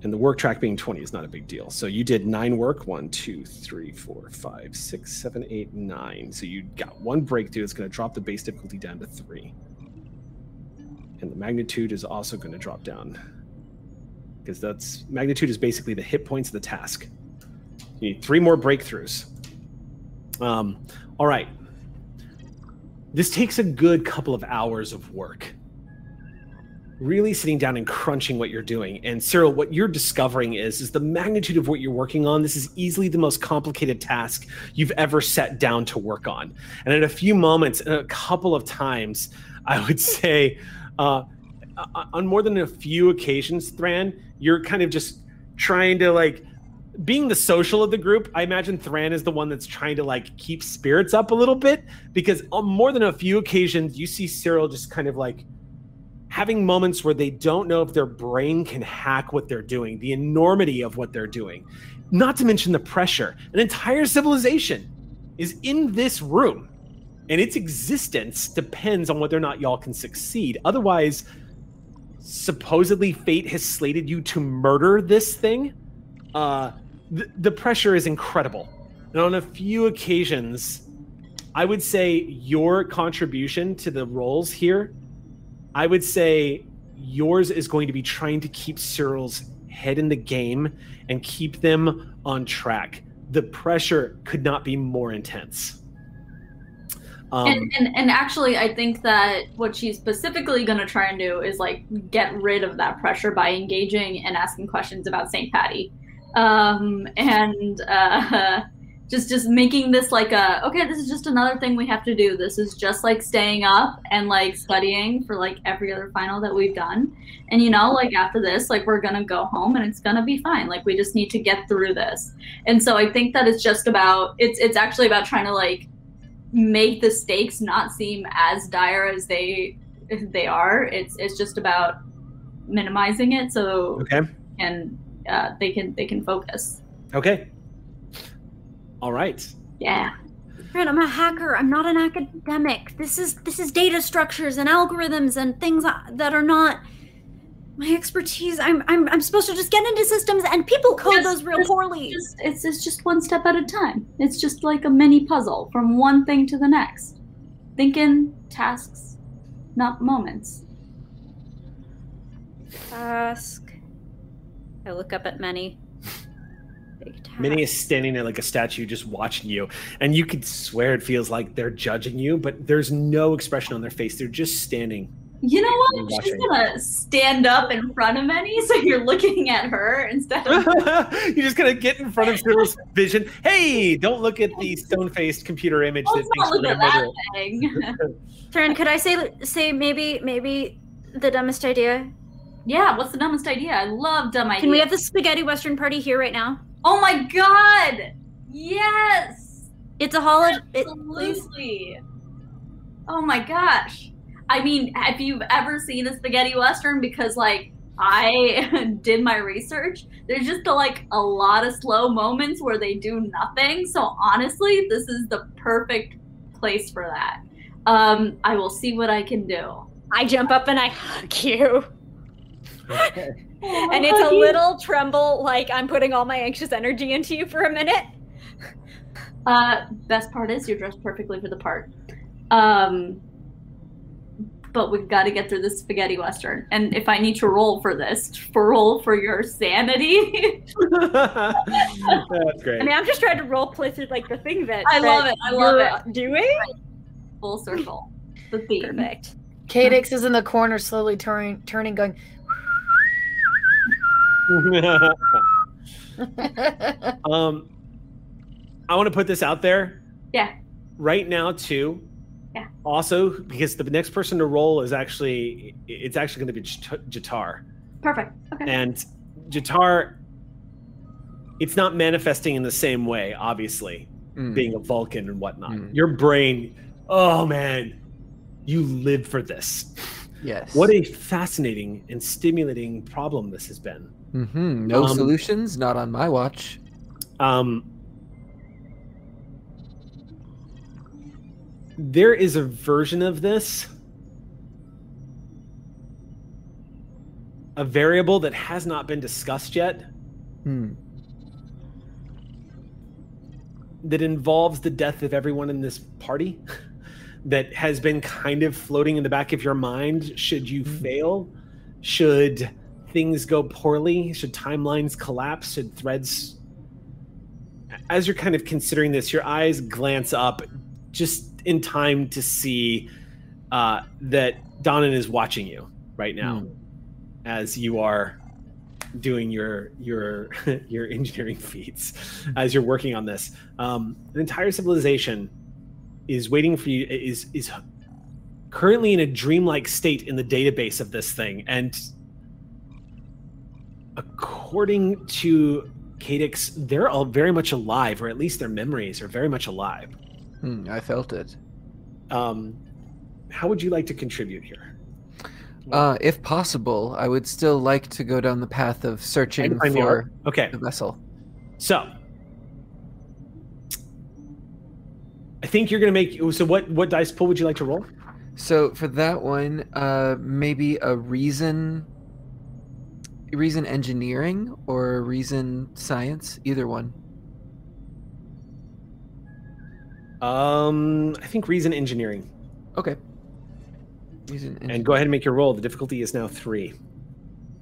And the work track being 20 is not a big deal. So you did nine work one, two, three, four, five, six, seven, eight, nine. So you got one breakthrough. It's going to drop the base difficulty down to three. And the magnitude is also going to drop down because that's magnitude is basically the hit points of the task. You need three more breakthroughs. Um, all right. This takes a good couple of hours of work. Really sitting down and crunching what you're doing. And Cyril, what you're discovering is is the magnitude of what you're working on. This is easily the most complicated task you've ever sat down to work on. And in a few moments, a couple of times, I would say, uh, uh, on more than a few occasions, Thran, you're kind of just trying to like being the social of the group. I imagine Thran is the one that's trying to like keep spirits up a little bit because on more than a few occasions, you see Cyril just kind of like having moments where they don't know if their brain can hack what they're doing, the enormity of what they're doing, not to mention the pressure. An entire civilization is in this room, and its existence depends on whether or not y'all can succeed. Otherwise, supposedly fate has slated you to murder this thing. Uh, th- the pressure is incredible. And on a few occasions, I would say your contribution to the roles here, I would say yours is going to be trying to keep Cyril's head in the game and keep them on track. The pressure could not be more intense. Um, and, and and actually, I think that what she's specifically going to try and do is like get rid of that pressure by engaging and asking questions about St. Patty, um, and uh, just just making this like a okay, this is just another thing we have to do. This is just like staying up and like studying for like every other final that we've done, and you know, like after this, like we're gonna go home and it's gonna be fine. Like we just need to get through this, and so I think that it's just about it's it's actually about trying to like make the stakes not seem as dire as they they are. It's it's just about minimizing it so okay. and uh, they can they can focus. Okay. All right. Yeah. Fred, I'm a hacker. I'm not an academic. This is this is data structures and algorithms and things that are not my expertise. I'm I'm I'm supposed to just get into systems and people code Yes, those real yes, poorly. Just it's it's just one step at a time. It's just like a mini puzzle from one thing to the next. Thinking tasks, not moments. Task. I look up at Minnie. Big. Minnie is standing there like a statue, just watching you, and you could swear it feels like they're judging you, but there's no expression on their face. They're just standing. You know You're what? She's gonna stand up in front of Minnie, so you're looking at her instead of you're just gonna get in front of Cyril's vision. Hey, don't look at the stone-faced computer image oh, that Let's thinks not you're look gonna at that thing. Turn, could I say say maybe maybe the dumbest idea? Yeah, what's the dumbest idea? I love dumb ideas. Can we have the spaghetti western party here right now? Oh my god! Yes! It's a holiday. It, Absolutely. Oh my gosh. I mean, have you ever seen a spaghetti western? Because like I did my research. There's just like a lot of slow moments where they do nothing. So honestly, this is the perfect place for that. Um, I will see what I can do. I jump up and I hug you. Okay. And it's a little tremble, like I'm putting all my anxious energy into you for a minute. Uh, best part is you're dressed perfectly for the part. Um, but we've got to get through this spaghetti western. And if I need to roll for this, for roll for your sanity, That's great. I mean, I'm just trying to role play through like the thing that I love that it, I love you're Doing full circle. The theme. perfect. Cadix is in the corner, slowly turning, turning, going. um, I want to put this out there. Yeah. Right now, too. Yeah. Also, because the next person to roll is actually, it's actually going to be Jat- Jatar, Perfect. Okay. and Jatar. It's not manifesting in the same way, obviously, Mm. being a Vulcan and whatnot. Mm. Your brain, oh man, you live for this. Yes. What a fascinating and stimulating problem this has been. Hmm No Um, solutions, not on my watch. Um, there is a version of this, a variable that has not been discussed yet, Hmm. that involves the death of everyone in this party, that has been kind of floating in the back of your mind. Should you fail? Should things go poorly? Should timelines collapse? Should threads as you're kind of considering this, your eyes glance up just in time to see uh, that Donan is watching you right now as you are doing your your your engineering feats as you're working on this. Um, an entire civilization is waiting for you. Is is currently in a dreamlike state in the database of this thing, and according to Cadix, they're all very much alive, or at least their memories are very much alive. Hmm, I felt it. Um, how would you like to contribute here? Uh, if possible, I would still like to go down the path of searching for. Okay, the vessel. so I think you're gonna make. So what what dice pool would you like to roll? So for that one, uh, maybe a reason, reason engineering or reason science, either one. Um, I think reason engineering. Okay. Reason And go ahead and make your roll. The difficulty is now three.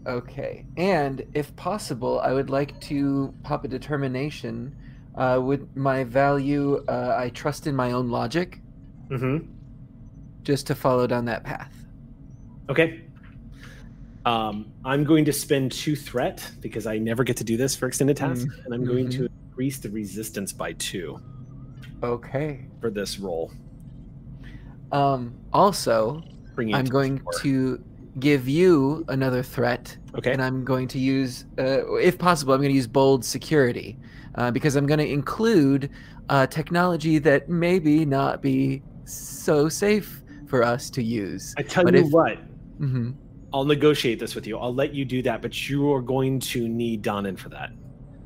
Okay, and if possible, I would like to pop a determination. Uh, with my value, uh, I trust in my own logic, Mm-hmm. just to follow down that path. Okay. Um, I'm going to spend two threat because I never get to do this for extended tasks, and I'm going to increase the resistance by two Okay. for this roll. Um, also, I'm to going four. to give you another threat, Okay. and I'm going to use, uh, if possible, I'm going to use bold security, uh, because I'm going to include uh, technology that maybe not be so safe for us to use. I tell but you if- what, hmm I'll negotiate this with you. I'll let you do that, but you are going to need Donan for that.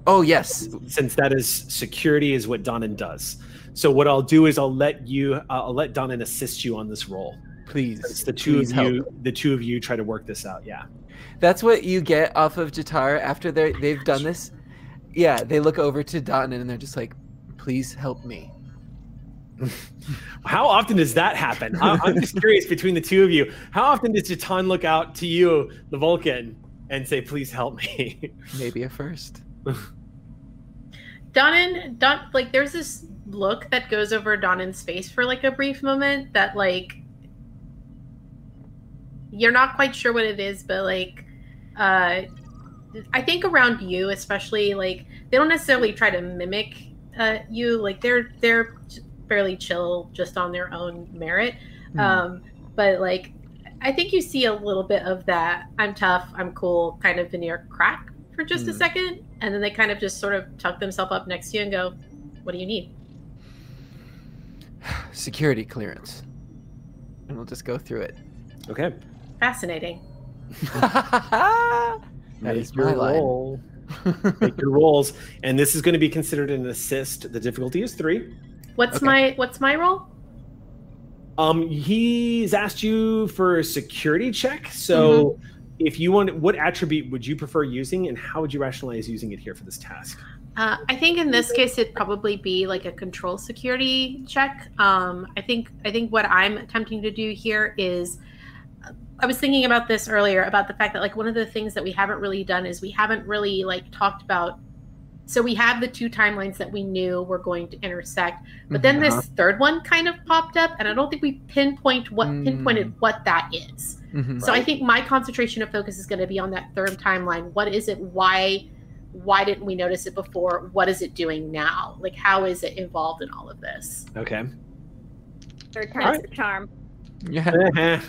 Oh yes, since that is security is what Donan does. So what I'll do is I'll let you uh, I'll let Donan assist you on this roll. please. It's the two please of help. you the two of you try to work this out. Yeah. That's what you get off of Jatar after they they've done this. Yeah, they look over to Don and they're just like, "Please help me." How often does that happen? I, I'm just curious between the two of you. How often does Jatan look out to you, the Vulcan, and say, "Please help me"? Maybe a first. Donan, Don, like there's this look that goes over Donan's face for like a brief moment that like you're not quite sure what it is, but like uh I think around you, especially like they don't necessarily try to mimic uh you, like they're they're fairly chill just on their own merit. Hmm. Um but like I think you see a little bit of that I'm tough, I'm cool kind of veneer crack for just a Hmm. second and then they kind of just sort of tuck themselves up next to you and go, "What do you need?" Security clearance, and we'll just go through it. Okay. Fascinating. that Make is your my line. roll. Make your rolls, and this is going to be considered an assist. The difficulty is three. What's Okay. my what's my roll? Um, he's asked you for a security check. So, if you want, what attribute would you prefer using, and how would you rationalize using it here for this task? Uh, I think in this case it'd probably be like a control security check. Um, I think I think what I'm attempting to do here is I was thinking about this earlier about the fact that like one of the things that we haven't really done is we haven't really like talked about so we have the two timelines that we knew were going to intersect but then Uh-huh. this third one kind of popped up and i don't think we pinpoint what pinpointed Mm. what that is Mhm. so i think my concentration of focus is going to be on that third timeline what is it why why didn't we notice it before what is it doing now like how is it involved in all of this Okay. Third All time's right. the charm. Yeah.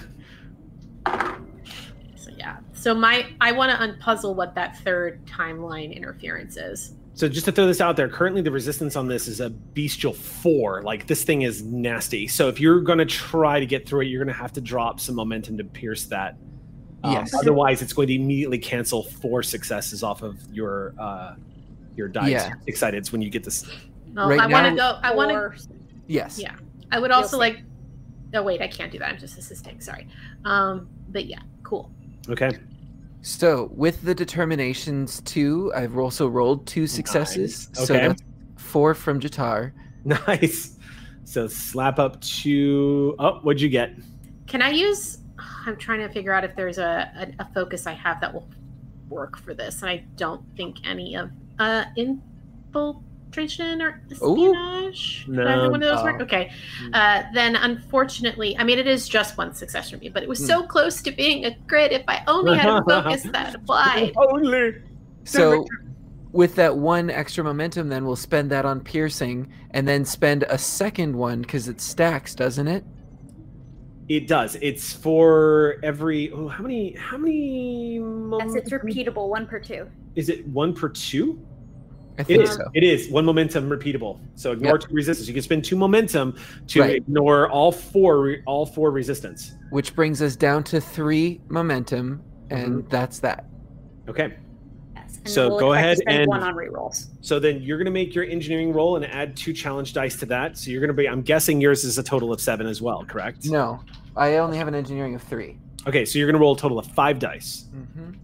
so yeah so my i want to unpuzzle what that third timeline interference is So just to throw this out there, currently the resistance on this is a bestial four. Like this thing is nasty. So if you're going to try to get through it, you're going to have to drop some momentum to pierce that. Um, Yes. Otherwise, it's going to immediately cancel four successes off of your uh, your dice. Yeah. Excited when you get this. no Right i want to go i want to Yes. Yeah. I would also like. Oh wait, I can't do that. I'm just assisting. Sorry. Um, but yeah, cool. Okay. So with the determinations two, I've also rolled two successes. Nice. So Okay. that's four from Jatar. Nice. So slap up to. Oh, what'd you get? Can I use? I'm trying to figure out if there's a, a, a focus I have that will work for this, and I don't think any of uh infiltration or espionage. Did either No. one of those work? Oh. Okay. Uh, then unfortunately, I mean, it is just one success for me, but it was so close to being a crit. If I only had a focus that applied. Only. So with that one extra momentum, then we'll spend that on piercing, and then spend a second one because it stacks, doesn't it? It does. It's for every. Oh, how many? How many? Yes, it's repeatable, one per two. Is it one per two? I It think is. so. It is one momentum repeatable. So ignore Yep. two resistance. You can spend two momentum to Right. ignore all four. All four resistance. Which brings us down to three momentum, and Mm-hmm. that's that. Okay. Yes. And So we'll go ahead and- one on rerolls. So then you're going to make your engineering roll and add two challenge dice to that. So you're going to be. I'm guessing yours is a total of seven as well. Correct. No, I only have an engineering of three. Okay. So you're going to roll a total of five dice. Mm-hmm. Okay.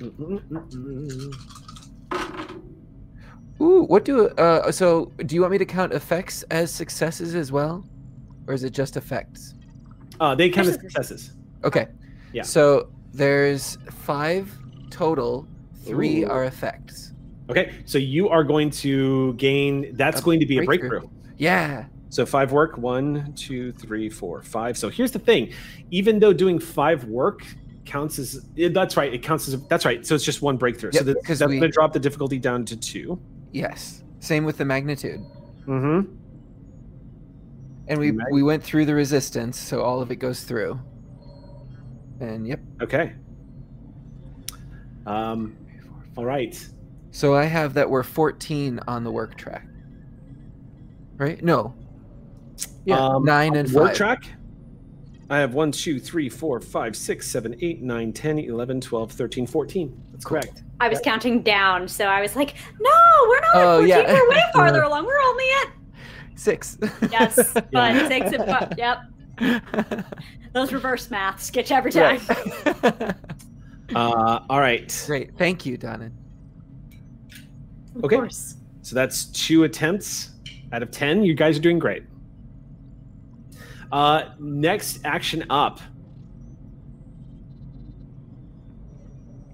Mm-mm-mm-mm. Ooh, what do uh? So, do you want me to count effects as successes as well, or is it just effects? Uh, they count as successes. Okay. Yeah. So there's five total. Three Ooh. are effects. Okay. So you are going to gain. That's A going to be a breakthrough. breakthrough. Yeah. So five work, one, two, three, four, five. So here's the thing: even though doing five work counts as that's right, it counts as that's right. So it's just one breakthrough. so Yep, that, 'cause that's we- going to drop the difficulty down to two. Yes. Same with the magnitude. Mm-hmm. And we Right. we went through the resistance, so all of it goes through. And yep. Okay. Um. All right. So I have that we're 14 on the work track. Right? No. Yeah, Um, nine and Work five. track. I have one, two, three, four, five, six, seven, eight, nine, 10, 11, 12, 13, 14. That's Cool. correct. I was counting down, so I was like, no, we're not Oh, at 14. yeah. We're way farther along. We're only at, Six. yes, but Yeah. six and five. Yep. Those reverse maths get you every time. Right. Uh. All right. Great. Thank you, Donna. Of Okay. course. So that's two attempts out of 10. You guys are doing great. Uh, next action up.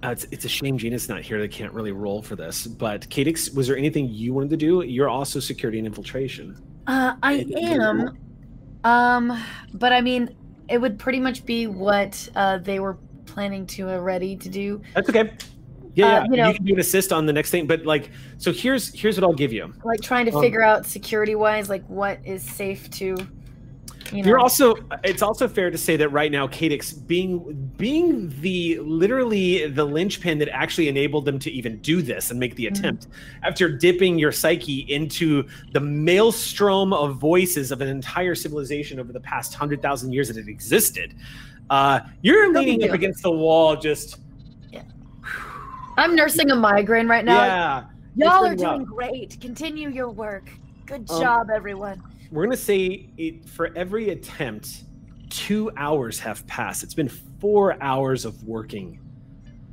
Uh, it's, it's a shame Gina's not here. They can't really roll for this. But Cadix, was there anything you wanted to do? You're also security and infiltration. Uh, I am. Um, but I mean, it would pretty much be what uh, they were planning to uh, ready to do. That's okay. Yeah, Uh, yeah. you You, can do an assist on the next thing. But like, so here's here's what I'll give you. Like trying to Um, figure out security wise, like what is safe to. You know. You're also. It's also fair to say that right now, Cadix being being the literally the linchpin that actually enabled them to even do this and make the Mhm. attempt. After dipping your psyche into the maelstrom of voices of an entire civilization over the past hundred thousand years that it existed, uh, you're No leaning up against the wall. Just Yeah. I'm nursing a migraine right now. yeah. Y'all are really doing great. Continue your work. Good Um, job, everyone. We're gonna say it for every attempt, two hours have passed. It's been four hours of working,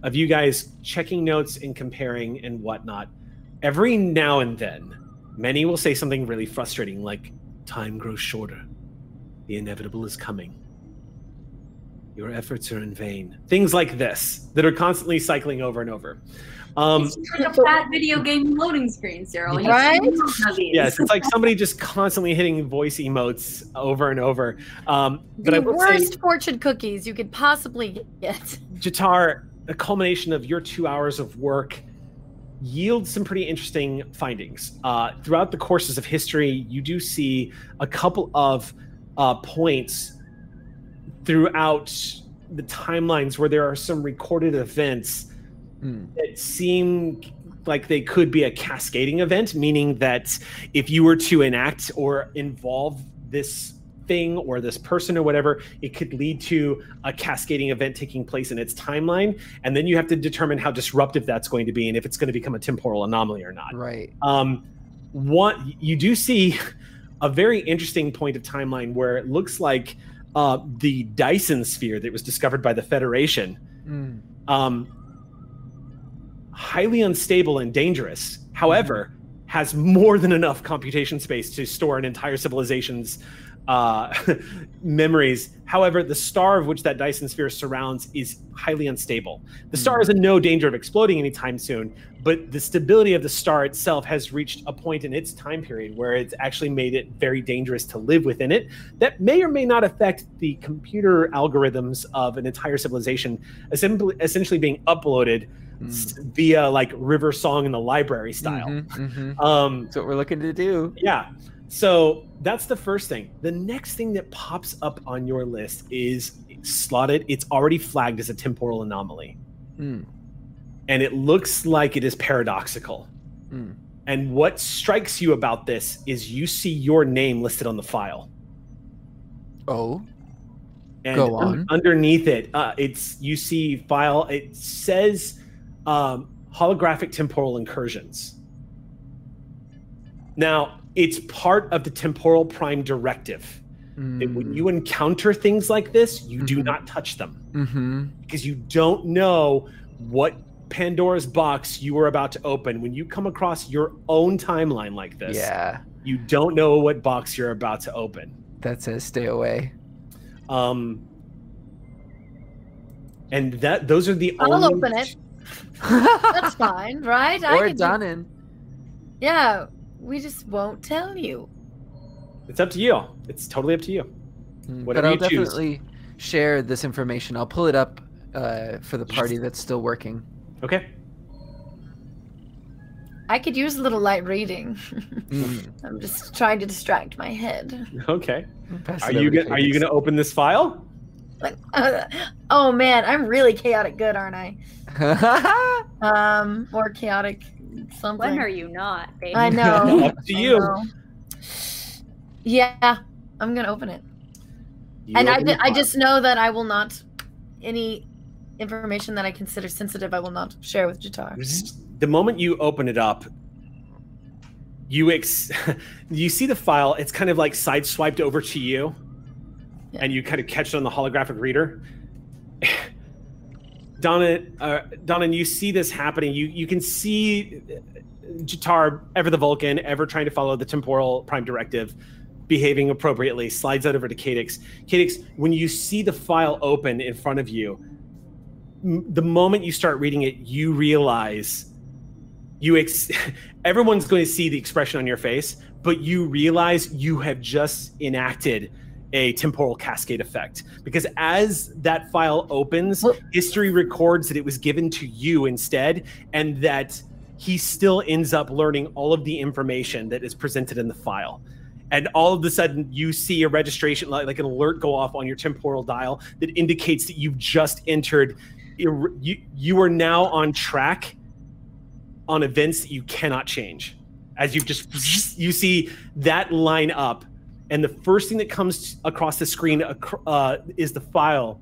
of you guys checking notes and comparing and whatnot. Every now and then, Minnie will say something really frustrating, like "Time grows shorter. The inevitable is coming." Your efforts are in vain. Things like this that are constantly cycling over and over. Um, it's like a fat video game loading screen, Cyril. You Right? see one of these. yes, it's like somebody just constantly hitting voice emotes over and over. Um, but I the will say, worst fortune cookies you could possibly get. Jatar, the culmination of your two hours of work yields some pretty interesting findings. Uh, throughout the courses of history, you do see a couple of uh, points throughout the timelines where there are some recorded events Hmm. that seem like they could be a cascading event, meaning that if you were to enact or involve this thing or this person or whatever, it could lead to a cascading event taking place in its timeline. And then you have to determine how disruptive that's going to be and if it's going to become a temporal anomaly or not. Right. Um, one, you do see a very interesting point of timeline where it looks like uh, the Dyson sphere that was discovered by the Federation Mm. um, highly unstable and dangerous. However, has more than enough computation space to store an entire civilization's uh, memories. However, the star of which that Dyson sphere surrounds is highly unstable. The star is in no danger of exploding anytime soon, but the stability of the star itself has reached a point in its time period where it's actually made it very dangerous to live within it. That may or may not affect the computer algorithms of an entire civilization, essentially, essentially being uploaded Mm. via like River Song in the library style. Mhm, mhm. Um, That's what we're looking to do. yeah. So that's the first thing. The next thing that pops up on your list is slotted. It's already flagged as a temporal anomaly. Mm. And it looks like it is paradoxical. Mm. And what strikes you about this is you see your name listed on the file. Oh. And Go un- on. underneath it, uh, it's you see file. It says um, holographic temporal incursions. Now, it's part of the temporal prime directive. That when Mm. you encounter things like this, you do Mhm. not touch them Mm-hmm. because you don't know what Pandora's box you are about to open. When you come across your own timeline like this, Yeah. you don't know what box you're about to open. That says stay away. Um, and that those are the I'll only. open it. That's fine, right? I or can do- Yeah, we just won't tell you. It's up to you. It's totally up to you. Mm, Whatever but I'll you choose. definitely share this information. I'll pull it up uh, for the party that's still working. Okay. I could use a little light reading. Mm. I'm just trying to distract my head. Okay. Are you gonna, are you going to open this file? Like, oh man, I'm really chaotic good, aren't I? Um, or chaotic something. When are you not, baby? I know. Up to I you. know. Yeah, I'm gonna open it, You and I, open ju- the I just know that I will not any information that I consider sensitive. I will not share with Jatar. the moment you open it up you ex- you see the file it's kind of like side swiped over to you Yeah. and you kind of catch it on the holographic reader Donna, uh, Donna, you see this happening. You you can see Jatar, ever the Vulcan, ever trying to follow the temporal prime directive, behaving appropriately, slides out over to Cadix. Cadix, when you see the file open in front of you, m- the moment you start reading it, you realize you ex- everyone's going to see the expression on your face, but you realize you have just enacted a temporal cascade effect because as that file opens, history records that it was given to you instead, and that he still ends up learning all of the information that is presented in the file. And all of a sudden, you see a registration, like, like an alert go off on your temporal dial that indicates that you've just entered. You, you are now on track on events that you cannot change. As you've just, you see that line up, and the first thing that comes across the screen uh, is the file.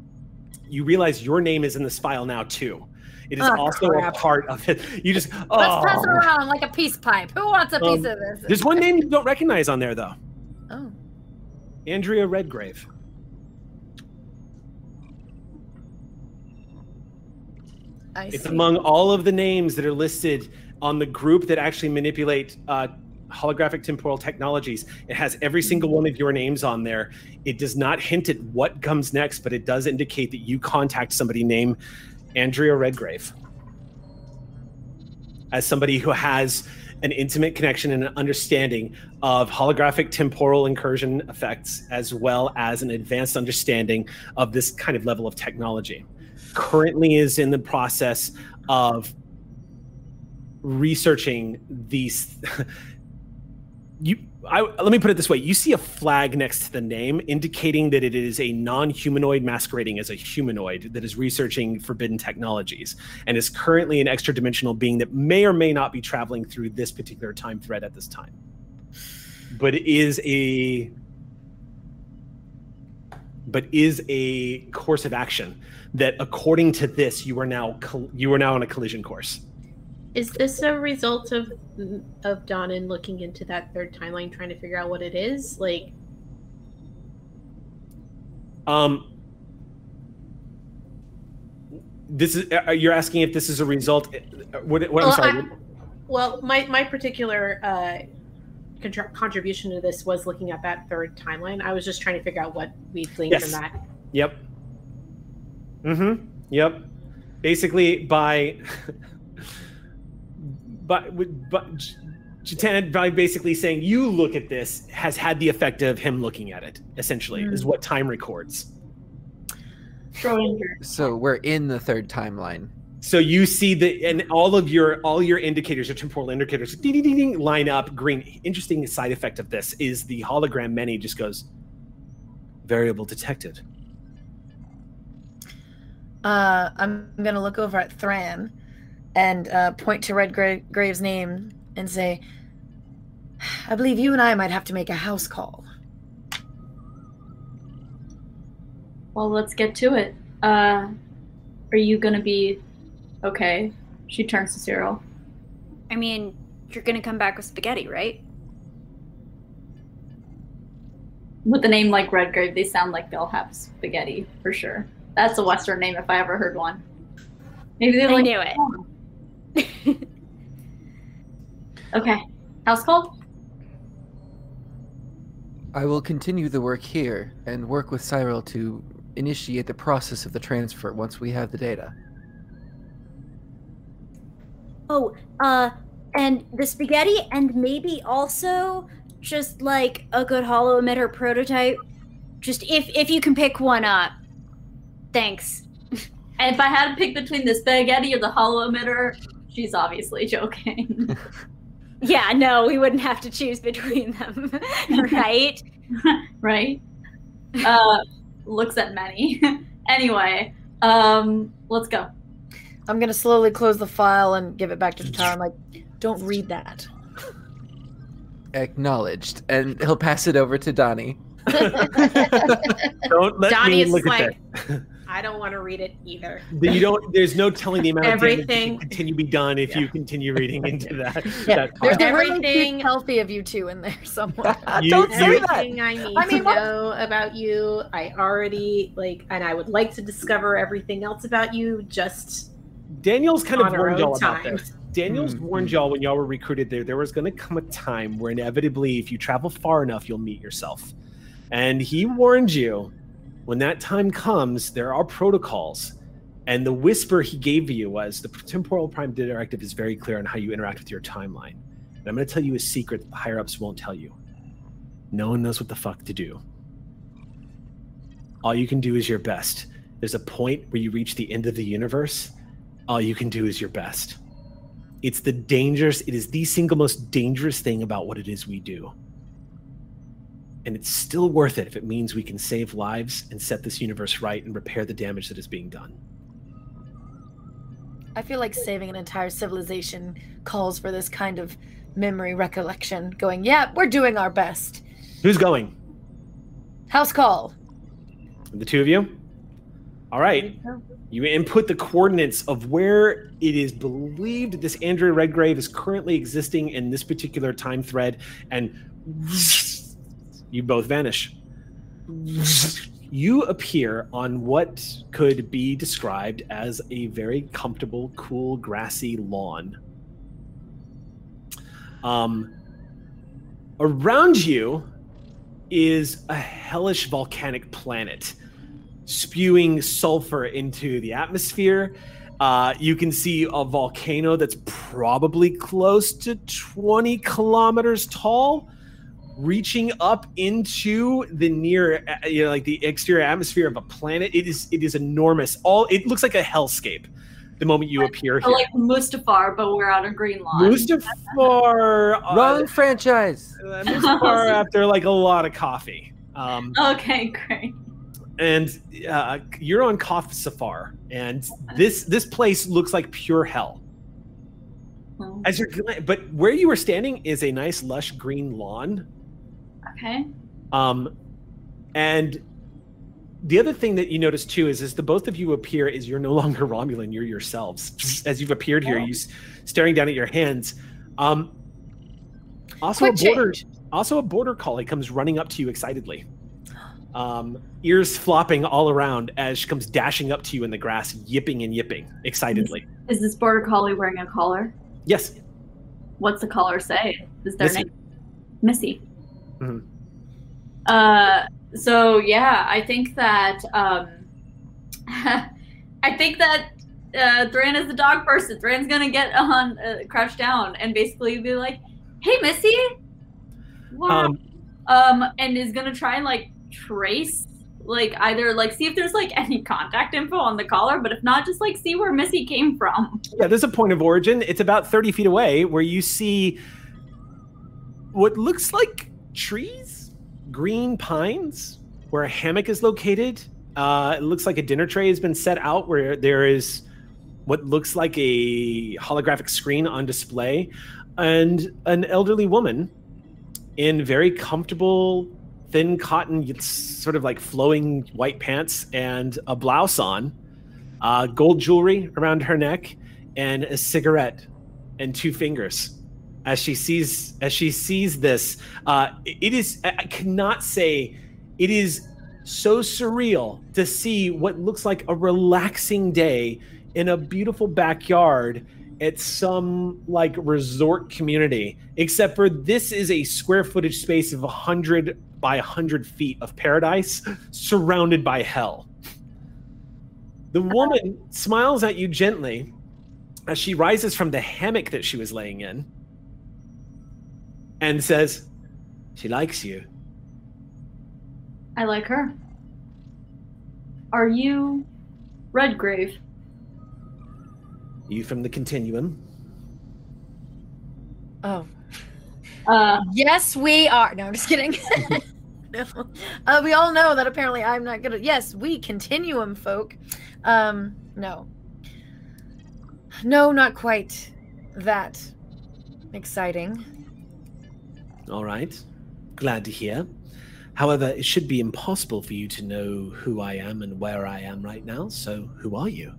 You realize your name is in this file now too. It is Oh, also crap. a part of it. You just oh. Let's pass it oh. around like a peace pipe. Who wants a piece Um, of this? There's one name you don't recognize on there though. Oh. Andrea Redgrave. I It's see. among all of the names that are listed on the group that actually manipulate uh, holographic temporal technologies. It has every single one of your names on there. It does not hint at what comes next, but it does indicate that you contact somebody named Andrea Redgrave as somebody who has an intimate connection and an understanding of holographic temporal incursion effects, as well as an advanced understanding of this kind of level of technology. Currently is in the process of researching these you I, let me put it this way. You see a flag next to the name indicating that it is a non-humanoid masquerading as a humanoid that is researching forbidden technologies and is currently an extra dimensional being that may or may not be traveling through this particular time thread at this time. But is a but is a course of action that according to this you are now you are now on a collision course. Is this a result of of Donan looking into that third timeline, trying to figure out what it is? Like, Um, this is uh, you're asking if this is a result. uh, What? what I'm Well, sorry. I- well, my my particular uh, contr- contribution to this was looking at that third timeline. I was just trying to figure out what we gleaned Yes. from that. Yep. Mm-hmm. Yep. Basically, by but but Jatan by basically saying you look at this has had the effect of him looking at it. Essentially, is what time records. So we're in the third timeline. So you see the and all of your all your indicators, your temporal indicators, ding, ding, ding, ding, line up green. Interesting side effect of this is the hologram Minnie just goes variable detected. Uh, I'm gonna look over at Thran and uh, point to Redgrave's name and say, "I believe you and I might have to make a house call." Well, let's get to it. Uh, are you gonna be okay? She turns to Cyril. I mean, you're gonna come back with spaghetti, right? With a name like Redgrave, they sound like they'll have spaghetti for sure. That's a Western name if I ever heard one. Maybe they I like. knew it. Okay, house call. I will continue the work here and work with Cyril to initiate the process of the transfer once we have the data. Oh, uh, and the spaghetti, and maybe also just like a good holo emitter prototype. Just if if you can pick one up. Thanks. And if I had to pick between the spaghetti or the holo emitter, she's obviously joking. Yeah, no, we wouldn't have to choose between them, right? right? Uh, looks at Minnie. anyway, um, let's go. I'm gonna slowly close the file and give it back to Tatar. I'm like, "Don't read that." Acknowledged. And he'll pass it over to Donnie. Don't let Donnie me is look like, that. I don't want to read it either. You don't. There's no telling the amount of damage that Everything- can continue be done if you continue reading into that. Yeah, that there's file. Everything- healthy of you two in there somewhere. You- Don't say you- that. Everything I need I mean, to what- know about you, I already like, and I would like to discover everything else about you. Just Daniel's kind of on our warned y'all about this. Daniel's Mhm. warned y'all when y'all were recruited there. There was going to come a time where inevitably, if you travel far enough, you'll meet yourself. And he warned you when that time comes, there are protocols. And the whisper he gave you was the temporal prime directive is very clear on how you interact with your timeline. And I'm going to tell you a secret that the higher ups won't tell you. No one knows what the fuck to do. All you can do is your best. There's a point where you reach the end of the universe. All you can do is your best. It's the dangerous, it is the single most dangerous thing about what it is we do. And it's still worth it if it means we can save lives and set this universe right and repair the damage that is being done. I feel like saving an entire civilization calls for this kind of memory recollection. Going, yeah, we're doing our best. Who's going? House call. The two of you? All right. You input the coordinates of where it is believed this Andrea Redgrave is currently existing in this particular time thread, and You both vanish. You appear on what could be described as a very comfortable, cool, grassy lawn. Um, around you is a hellish volcanic planet spewing sulfur into the atmosphere. Uh, you can see a volcano that's probably close to 20 kilometers tall, reaching up into the near, uh, you know, like the exterior atmosphere of a planet. It is, it is enormous. All it looks like a hellscape. The moment you appear here, like Mustafar, but we're on a green lawn. Mustafar, uh, Wrong franchise. uh, Mustafar after like a lot of coffee. Um, Okay, great. and uh, you're on Koth Safar, and this this place looks like pure hell. Oh, As you're, gla- but where you were standing is a nice lush green lawn. Okay. Um, and the other thing that you notice too is, as the both of you appear, is you're no longer Romulan. You're yourselves. As you've appeared here, you s- staring down at your hands. Um, also, Quick a border, change. also a border collie comes running up to you excitedly. Um, ears flopping all around as she comes dashing up to you in the grass, yipping and yipping excitedly. Is this border collie wearing a collar? Yes, What's the collar say? Is their Missy. name Missy? Mhm. Uh, so yeah, I think that um, I think that uh, Thran is the dog person. Thran's gonna get on, uh, crouch down, and basically be like, "Hey, Missy." Wow. Um, um, and is gonna try and like trace, like either like see if there's like any contact info on the collar, but if not, just like see where Missy came from. Yeah, there's a point of origin. It's about 30 feet away where you see what looks like trees, green pines, where a hammock is located. Uh, it looks like a dinner tray has been set out where there is what looks like a holographic screen on display, and an elderly woman in very comfortable, thin cotton, sort of like flowing white pants and a blouse on, uh, gold jewelry around her neck, and a cigarette and two fingers as she sees as she sees this uh it is i cannot say it is so surreal to see what looks like a relaxing day in a beautiful backyard at some like resort community except for this is a square footage space of 100 by 100 feet of paradise surrounded by hell. The woman smiles at you gently as she rises from the hammock that she was laying in and says, She likes you. I like her. Are you Redgrave? You from the continuum? Oh, Uh, yes, we are. No, I'm just kidding. no. Uh, we all know that apparently I'm not good at. Yes, we continuum folk. Um, no. No, not quite that exciting. All right. Glad to hear. However, it should be impossible for you to know who I am and where I am right now, so who are you?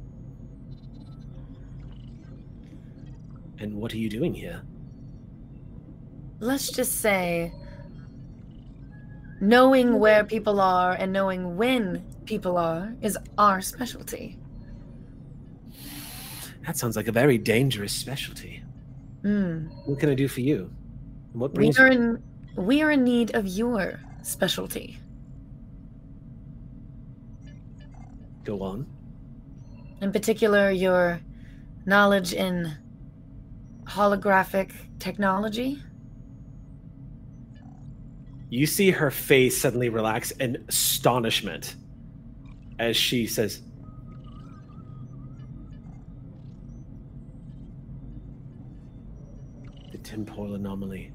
And what are you doing here? Let's just say knowing where people are and knowing when people are is our specialty. That sounds like a very dangerous specialty. Hmm. What can I do for you? What We are in we are in need of your specialty. Go on. In particular, your knowledge in holographic technology. You see her face suddenly relax in astonishment as she says, The temporal anomaly.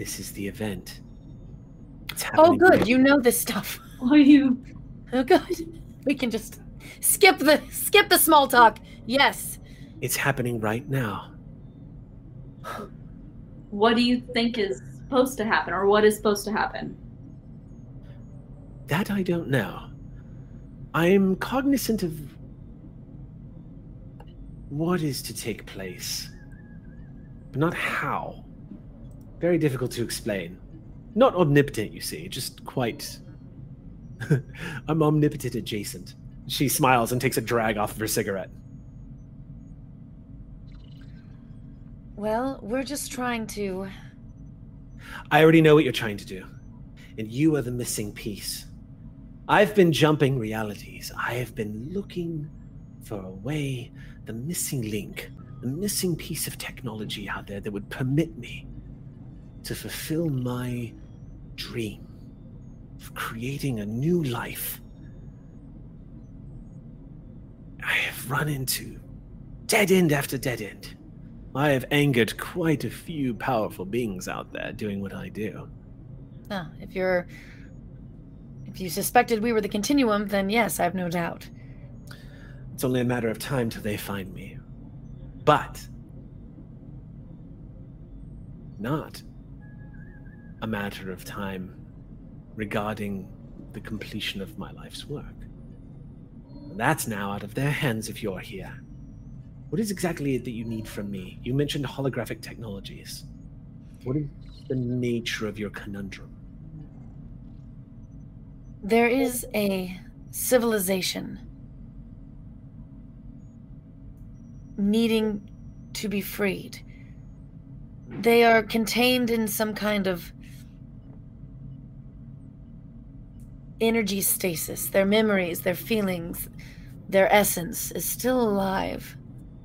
This is the event. It's Oh, good. right- You know this stuff. are you? Oh, good. We can just skip the skip the small talk. Yes. It's happening right now. What do you think is supposed to happen, or what is supposed to happen? That I don't know. I'm cognizant of what is to take place, but not how. Very difficult to explain. not omnipotent, you see, just quite. I'm omnipotent adjacent. She smiles and takes a drag off of her cigarette. Well, we're just trying to. I already know what you're trying to do, and you are the missing piece. I've been jumping realities. I have been looking for a way, the missing link, the missing piece of technology out there that would permit me to fulfill my dream of creating a new life. I have run into dead end after dead end. I have angered quite a few powerful beings out there doing what I do. Ah, if you're. If you suspected we were the continuum, then yes, I have no doubt. It's only a matter of time till they find me. But. Not a matter of time regarding the completion of my life's work. That's now out of their hands if you're here. What is exactly it that you need from me? You mentioned holographic technologies. What is the nature of your conundrum? There is a civilization needing to be freed. They are contained in some kind of energy stasis. Their memories, their feelings, their essence is still alive,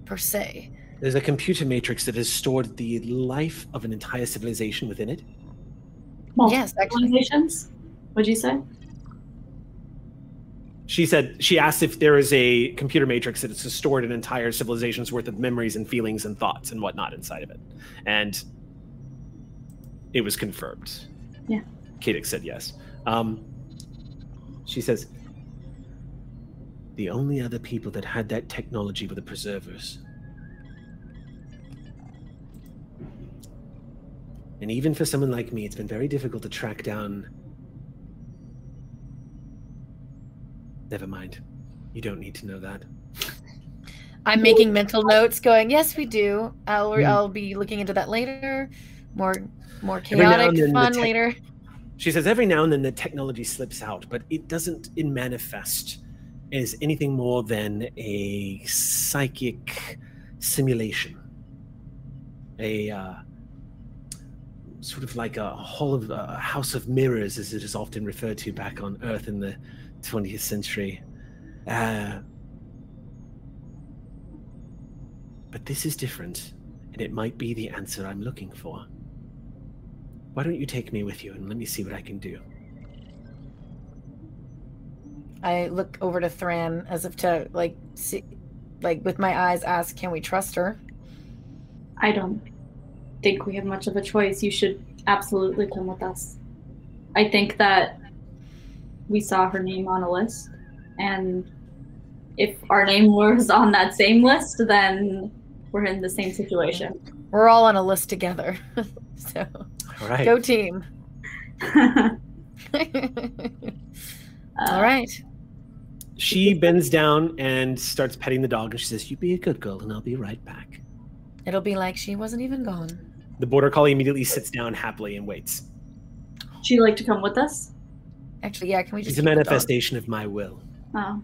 per se. There's a computer matrix that has stored the life of an entire civilization within it. Yes, actually. Civilizations? What'd you say? She said she asked if there is a computer matrix that has stored an entire civilization's worth of memories and feelings and thoughts and whatnot inside of it, and it was confirmed. Yeah. Cadix said yes. Um, she says the only other people that had that technology were the preservers. And even for someone like me, it's been very difficult to track down. Never mind. You don't need to know that. I'm making mental notes, going, "Yes, we do. I'll Hmm. I'll be looking into that later. More more chaotic then the fun later." She says every now and then the technology slips out, but it doesn't in manifest as anything more than a psychic simulation. A uh, sort of like a hall of a house of mirrors, as it is often referred to back on Earth in the 20th century. Uh, but this is different, and it might be the answer I'm looking for. Why don't you take me with you and let me see what I can do? I look over to Thran as if to like see, like with my eyes, ask, "Can we trust her?" I don't think we have much of a choice. You should absolutely come with us. I think that we saw her name on a list, and if our name was on that same list, then we're in the same situation. We're all on a list together, so All right. go team. All right. She bends down and starts petting the dog, and she says, "You be a good girl, and I'll be right back." It'll be like she wasn't even gone. The border collie immediately sits down happily and waits. She'd like to come with us. Actually, yeah. Can we just She's a keep the dog? manifestation of my will. Oh.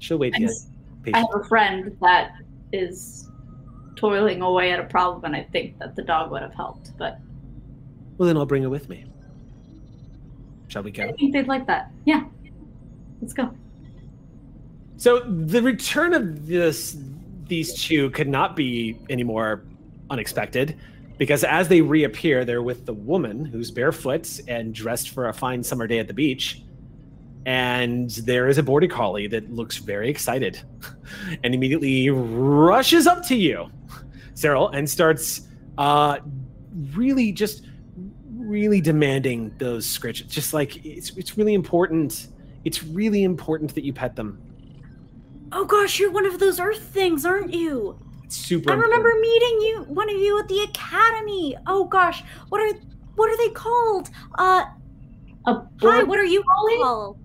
She'll wait I here. just- I have a friend that is toiling away at a problem, and I think that the dog would have helped. But Well, then I'll bring her with me. Shall we go? I think they'd like that. Yeah, let's go. So the return of this these two could not be any more unexpected because as they reappear, they're with the woman who's barefoot and dressed for a fine summer day at the beach. And there is a border collie that looks very excited and immediately rushes up to you, Cyril, and starts uh, really just really demanding those scritches. Just like it's it's really important. It's really important that you pet them. Oh gosh, you're one of those Earth things, aren't you? It's super. I remember important. meeting you, one of you at the academy. Oh gosh, what are what are they called? Uh, A hi, what are you collie? called?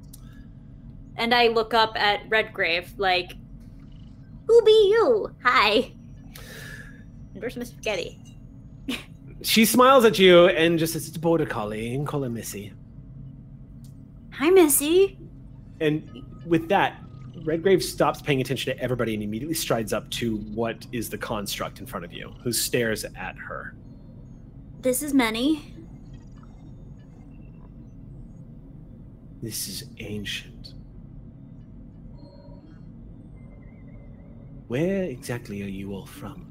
And I look up at Redgrave, like, who be you? Hi. And where's Mr. Spaghetti? She smiles at you and just says, "It's a border collie. You can call her Missy." Hi, Missy. And with that, Redgrave stops paying attention to everybody and immediately strides up to what is the construct in front of you, who stares at her. This is Many. This is ancient. Where exactly are you all from?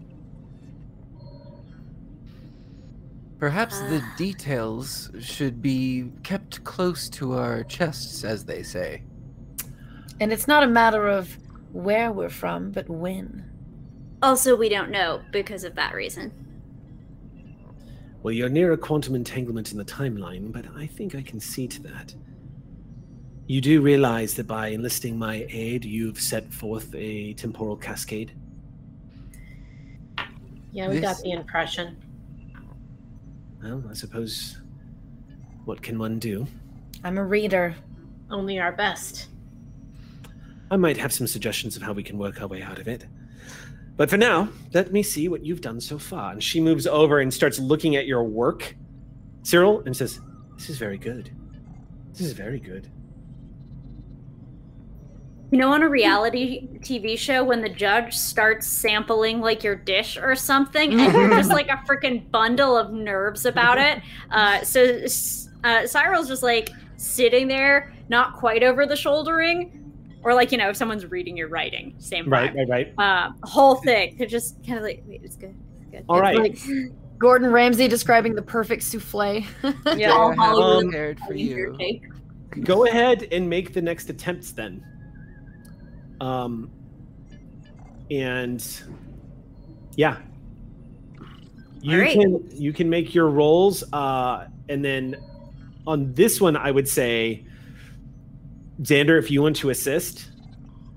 Perhaps the details should be kept close to our chests, as they say. And it's not a matter of where we're from, but when. Also, we don't know because of that reason. Well, you're near a quantum entanglement in the timeline, but I think I can see to that. You do realize that by enlisting my aid, you've set forth a temporal cascade? Yeah, we got the impression. Well, I suppose. What can one do? I'm a reader. Only our best. I might have some suggestions of how we can work our way out of it. But for now, let me see what you've done so far. And she moves over and starts looking at your work, Cyril, and says, This is very good. This is very good. You know, on a reality TV show, when the judge starts sampling like your dish or something, and you're just like a freaking bundle of nerves about it. Uh, so uh, Cyril's just like sitting there, not quite over the shouldering, or like you know, if someone's reading your writing, same Right, vibe. right, right. Uh, whole thing. They're just kind of like, wait, it's good. It's good. All It's right. Like Gordon Ramsay describing the perfect souffle. Yeah. All I have prepared for you. Go ahead and make the next attempts then. Um, and yeah, you All right. can you can make your rolls, uh, and then on this one, I would say, Xander, if you want to assist,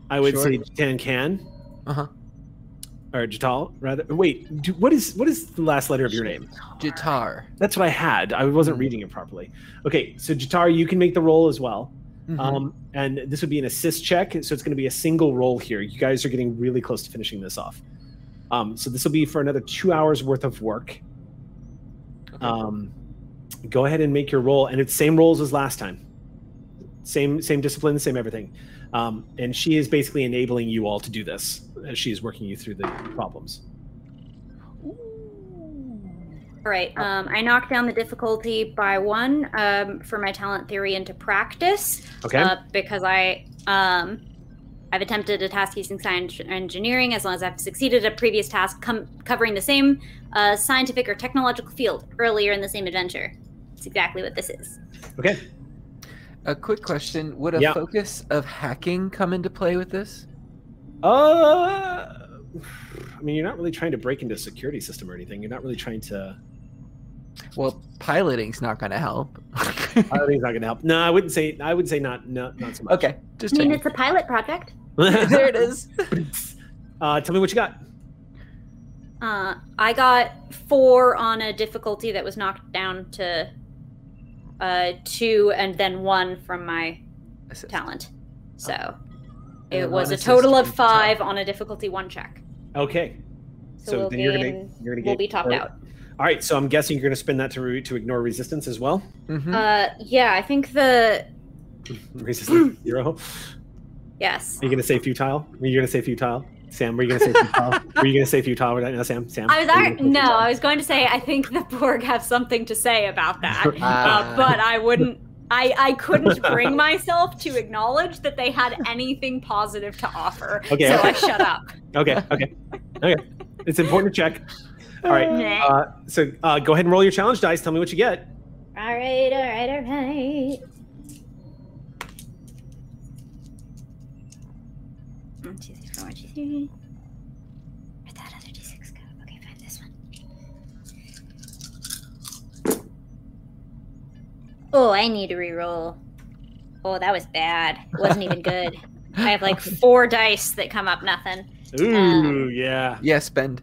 I would Sure. say Dan can. Uh-huh. Or Jatal, rather. Wait, do, what is what is the last letter of your name? Jitar. That's what I had. I wasn't Mhm. reading it properly. Okay, so Jatar, you can make the roll as well. Mhm. Um, and this would be an assist check, so it's going to be a single roll here. You guys are getting really close to finishing this off. Um, so this will be for another two hours worth of work. Okay. Um, go ahead and make your roll, and it's same rolls as last time. Same same discipline, same everything. Um, and she is basically enabling you all to do this as she is working you through the problems. All right. Um, I knocked down the difficulty by one um, for my talent theory into practice. Okay. Uh, because I um, I've attempted a task using science engineering as long as I've succeeded a previous task com- covering the same uh, scientific or technological field earlier in the same adventure. It's exactly what this is. okay. A quick question: Would a Yeah. focus of hacking come into play with this? Uh, I mean, you're not really trying to break into a security system or anything. You're not really trying to. Well, piloting's not going to help. Piloting's not going to help. No, I wouldn't say. I would say not. No, not so much. okay, just I mean, it's a pilot project. there it is. Uh, tell me what you got. Uh, I got four on a difficulty that was knocked down to uh, two, and then one from my Assist. talent. So And it then was a total of five top. on a difficulty one check. Okay. So, So we'll then you're gonna- you're gonna we'll be topped four- out. All right. So I'm guessing you're going to spend that to re- to ignore resistance as well. Mhm. Uh, yeah, I think the Resistance zero. yes. Are you going to say futile? Were you going to say futile? Sam, were you going to say futile? were you going to say futile? No, Sam. Sam. I was were ar- no, futile? I was going to say I think the Borg have something to say about that, Ah. uh, but I wouldn't. I, I couldn't bring myself to acknowledge that they had anything positive to offer, Okay, so okay. I shut up. Okay. Okay. Okay. It's important to check. All right. Uh, so uh, go ahead and roll your challenge dice. Tell me what you get. all right, all right, all right. One, two, three, four, one, two, three. Where'd that other d6 go? Okay, find this one. Oh, I need to re-roll. Oh, that was bad. It wasn't even good. I have like four dice that come up nothing. Ooh, Um, yeah. Yeah, spend.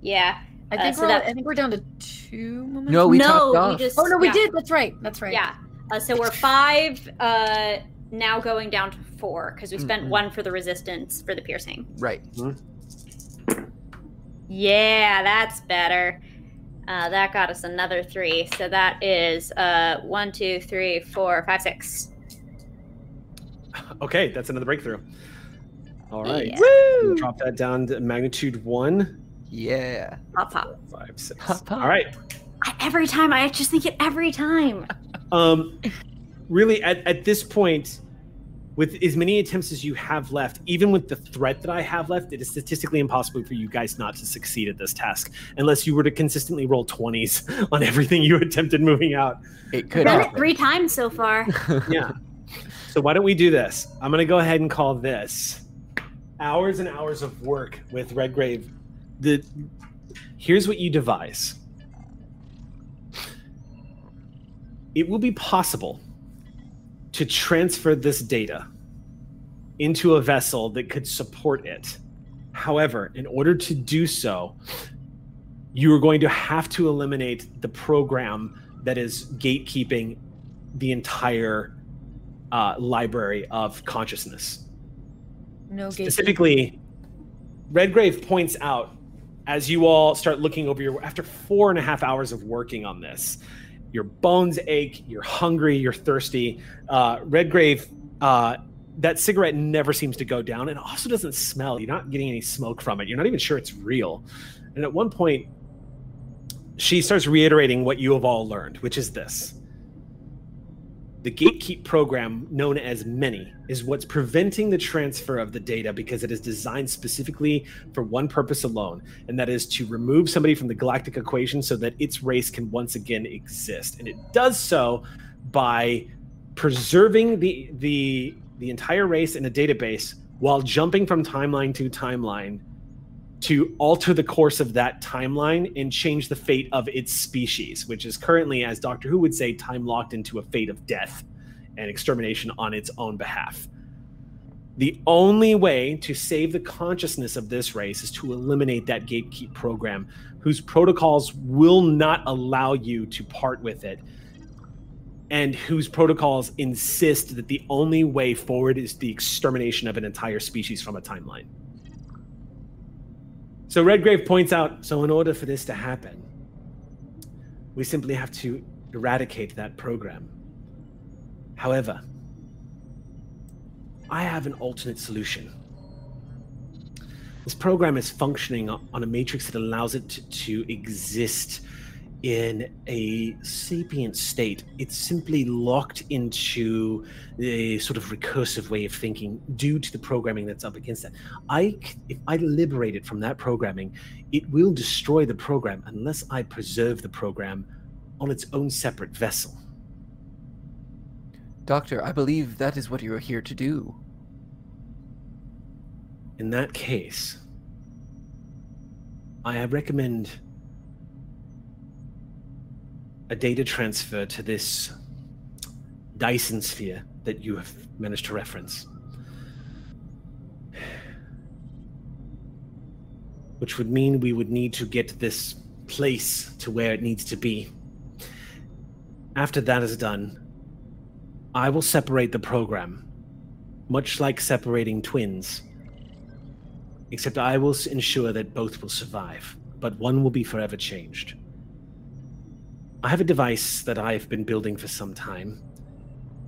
Yeah. I Uh, think so we're that- I think we're down to two momentum. No, we no, topped we just. Oh no, we yeah. did. That's right. That's right. Yeah. Uh, so we're five, uh, now going down to four because we spent Mhm. one for the resistance for the piercing. Right. Yeah, that's better. Uh, that got us another three. So that is uh, one, two, three, four, five, six. Okay, that's another breakthrough. All right. Yeah. We'll Drop that down to magnitude one, Yeah. Pop, pop. five, six. Hop, hop. All right. I, every time, I just think it every time. Um, really, at, at this point, with as many attempts as you have left, even with the threat that I have left, it is statistically impossible for you guys not to succeed at this task unless you were to consistently roll 20s on everything you attempted moving out. It could Done it three times so far. Yeah. So why don't we do this? I'm going to go ahead and call this hours and hours of work with Redgrave. The here's what you devise. It will be possible to transfer this data into a vessel that could support it. However, in order to do so, you are going to have to eliminate the program that is gatekeeping the entire uh, library of consciousness. No. Specifically, Redgrave points out as you all start looking over your after four and a half hours of working on this, your bones ache, you're hungry, you're thirsty. Uh, Redgrave, uh, that cigarette never seems to go down, and also doesn't smell. You're not getting any smoke from it. You're not even sure it's real. And at one point, she starts reiterating what you have all learned, which is this the gatekeep program known as many is what's preventing the transfer of the data because it is designed specifically for one purpose alone and that is to remove somebody from the galactic equation so that its race can once again exist. And it does so by preserving the the the entire race in a database while jumping from timeline to timeline to alter the course of that timeline and change the fate of its species, which is currently, as Doctor Who would say, time locked into a fate of death and extermination on its own behalf. The only way to save the consciousness of this race is to eliminate that gatekeep program, whose protocols will not allow you to part with it, and whose protocols insist that the only way forward is the extermination of an entire species from a timeline. So Redgrave points out so, in order for this to happen, we simply have to eradicate that program. However, I have an alternate solution. This program is functioning on a matrix that allows it to, to exist in a sapient state. It's simply locked into a sort of recursive way of thinking due to the programming that's up against that. I, if I liberate it from that programming, it will destroy the program unless I preserve the program on its own separate vessel. Doctor, I believe that is what you are here to do. In that case, I recommend a data transfer to this Dyson sphere that you have managed to reference. Which would mean we would need to get this place to where it needs to be. After that is done, I will separate the program, much like separating twins. Except I will ensure that both will survive, but one will be forever changed. I have a device that I've been building for some time.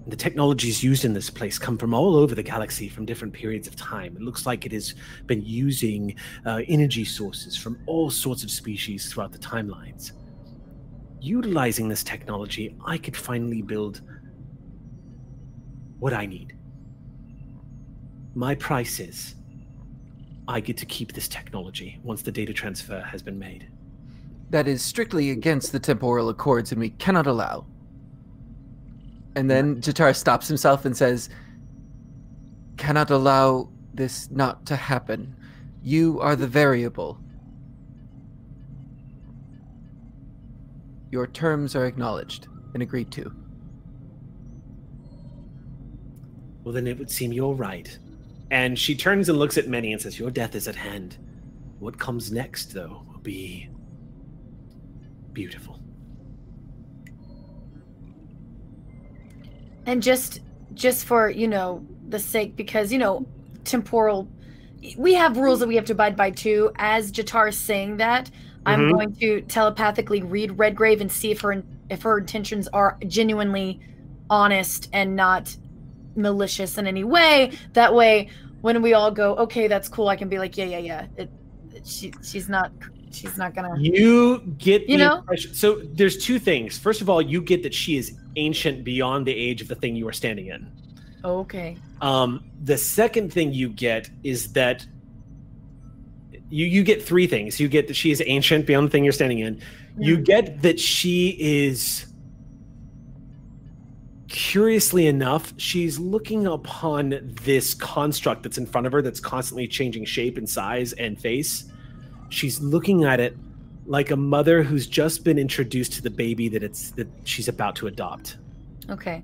The technologies used in this place come from all over the galaxy from different periods of time. It looks like it has been using uh, energy sources from all sorts of species throughout the timelines. Utilizing this technology, I could finally build what I need. My price is I get to keep this technology once the data transfer has been made. That is strictly against the temporal accords and we cannot allow. And then Jatar stops himself and says, Cannot allow this not to happen. You are the variable. Your terms are acknowledged and agreed to. Well, then it would seem you're right. And she turns and looks at Many and says, Your death is at hand. What comes next, though, will be beautiful. And just just for, you know, the sake because, you know, temporal we have rules that we have to abide by too. As Jatar is saying that, I'm Mhm. going to telepathically read Redgrave and see if her if her intentions are genuinely honest and not malicious in any way. That way, when we all go, okay, that's cool, I can be like, yeah, yeah, yeah. It- she she's not she's not gonna. You get You the know? impression- so there's two things. First of all, you get that she is ancient beyond the age of the thing you are standing in. Okay. Um, the second thing you get is that you you get three things. You get that she is ancient beyond the thing you're standing in. You get that she is curiously enough, she's looking upon this construct that's in front of her that's constantly changing shape and size and face. She's looking at it like a mother who's just been introduced to the baby that it's that she's about to adopt Okay.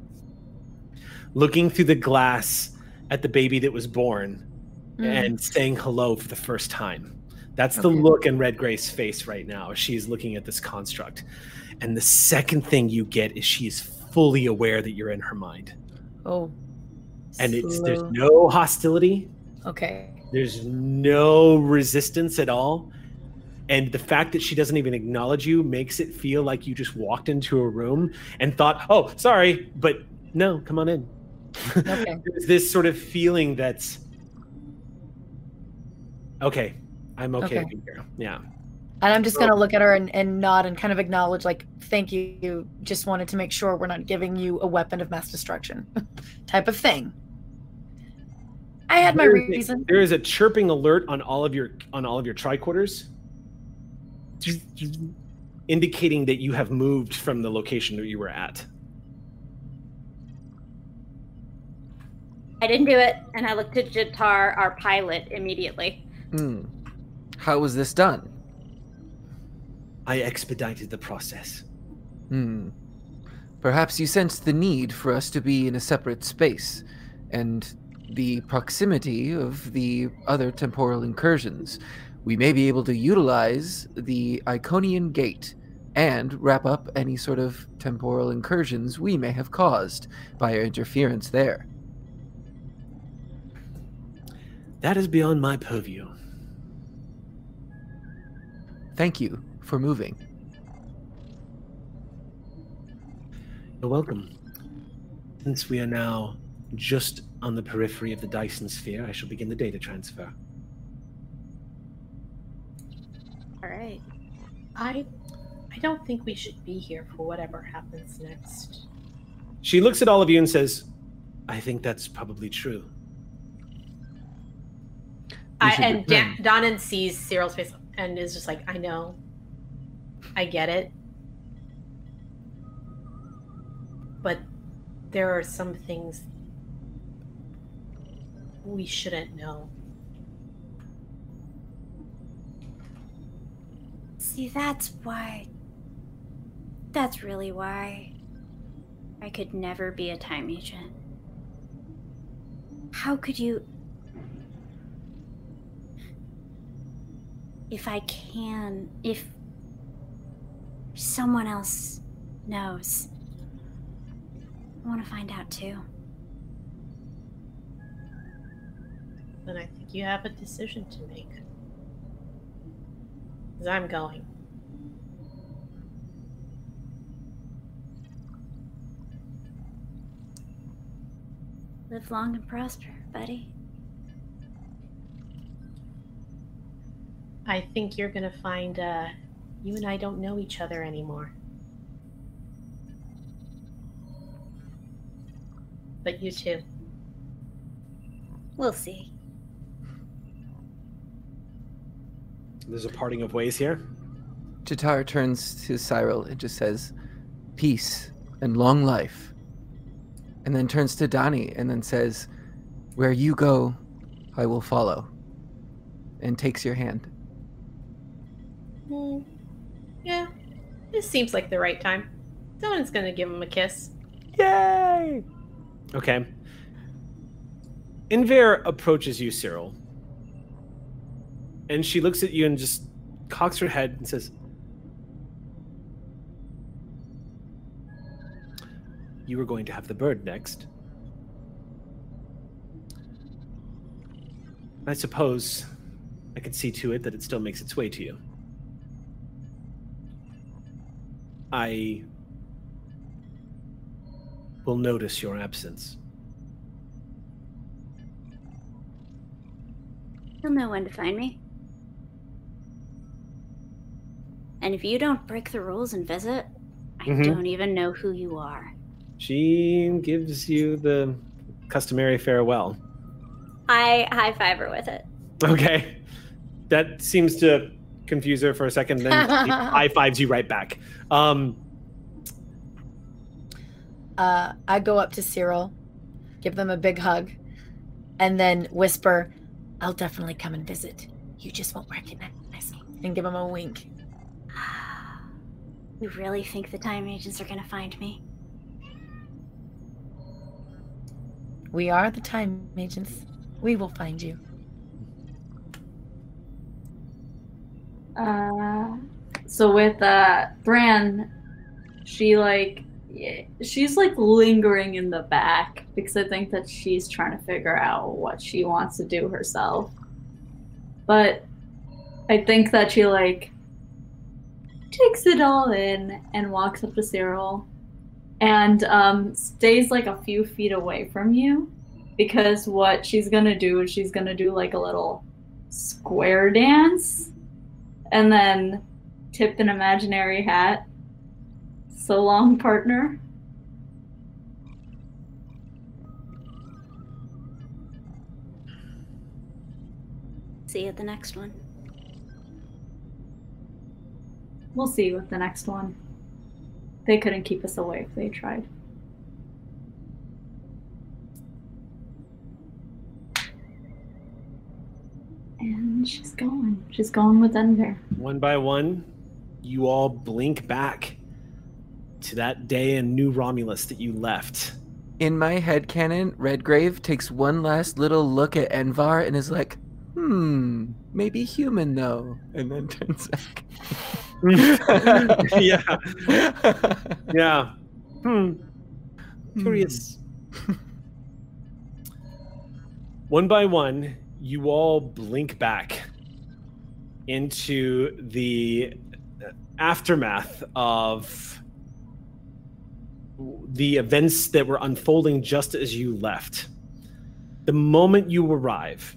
looking through the glass at the baby that was born Mm. and saying hello for the first time. That's the look in Redgrave's face right now. She's looking at this construct. And the second thing you get is she is fully aware that you're in her mind. Oh. And it's there's no hostility, Okay. there's no resistance at all. And the fact that she doesn't even acknowledge you makes it feel like you just walked into a room and thought, "Oh, sorry, but no, come on in." Okay. This sort of feeling that's okay. I'm okay, Okay. here. Yeah. And I'm just gonna look at her and, and nod and kind of acknowledge, like, thank you. Just wanted to make sure we're not giving you a weapon of mass destruction, type of thing. I had my There a- There is a chirping alert on all of your on all of your tricorders, indicating that you have moved from the location that you were at. I didn't do it, and I looked at Jatar, our pilot, immediately. Hmm. How was this done? I expedited the process. Hmm. Perhaps you sensed the need for us to be in a separate space, and the proximity of the other temporal incursions. We may be able to utilize the Iconian Gate and wrap up any sort of temporal incursions we may have caused by our interference there. That is beyond my purview. Thank you for moving. You're welcome. Since we are now just on the periphery of the Dyson sphere, I shall begin the data transfer. All right. I I don't think we should be here for whatever happens next. She looks at all of you and says, I think that's probably true. I, should and Dan, hmm. return. Donan sees Cyril's face and is just like, I know. I get it. But there are some things we shouldn't know. See, that's why. That's really why I could never be a time agent. How could you. If I can, if someone else knows, I want to find out too. Then I think you have a decision to make. Because I'm going. Live long and prosper, buddy. I think you're going to find uh, you and I don't know each other anymore. But you too. We'll see. There's a parting of ways here. Jatar turns to Cyril and just says, Peace and long life. And then turns to Donnie and then says, Where you go, I will follow. And takes your hand. Hmm. Yeah, this seems like the right time. Someone's gonna give him a kiss. Yay! Okay. Inver approaches you, Cyril. And she looks at you and just cocks her head and says, You were going to have the bird next. I suppose I could see to it that it still makes its way to you. I will notice your absence. You'll know when to find me. And if you don't break the rules and visit, I Mhm. don't even know who you are. She gives you the customary farewell. I high five her with it. Okay. That seems to confuse her for a second, then she high fives you right back. Um, Uh, I go up to Cyril, give them a big hug, and then whisper, I'll definitely come and visit. You just won't recognize me. And give him a wink. You really think the time agents are gonna find me? We are the time agents. We will find you. Uh, so with uh, Bran, she like she's like lingering in the back because I think that she's trying to figure out what she wants to do herself. But I think that she like takes it all in and walks up to Cyril and um, stays like a few feet away from you because what she's gonna do is she's gonna do like a little square dance and then tip an imaginary hat. So long, partner. See you at the next one. We'll see with the next one. They couldn't keep us away if they tried. And she's going. She's going with Enver. one by one, you all blink back to that day in New Romulus that you left. In my head canon, Redgrave takes one last little look at Envar and is like, hmm, maybe human though. And then turns back. yeah, yeah. Hmm. Curious. one by one, you all blink back into the aftermath of the events that were unfolding just as you left. The moment you arrive,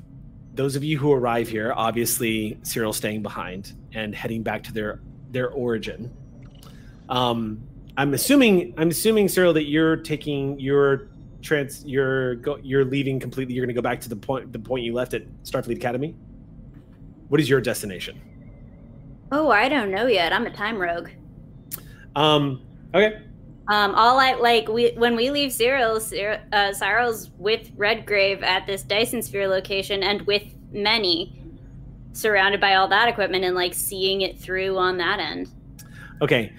those of you who arrive here, obviously Cyril staying behind and heading back to their their origin. Um, I'm assuming I'm assuming Cyril that you're taking your trans you're go, you're leaving completely. You're going to go back to the point the point you left at Starfleet Academy. What is your destination? Oh, I don't know yet. I'm a time rogue. Um, okay. Um, all I like we when we leave Cyril, Cyril uh, Cyril's with Redgrave at this Dyson Sphere location, and with many, surrounded by all that equipment, and like seeing it through on that end. Okay.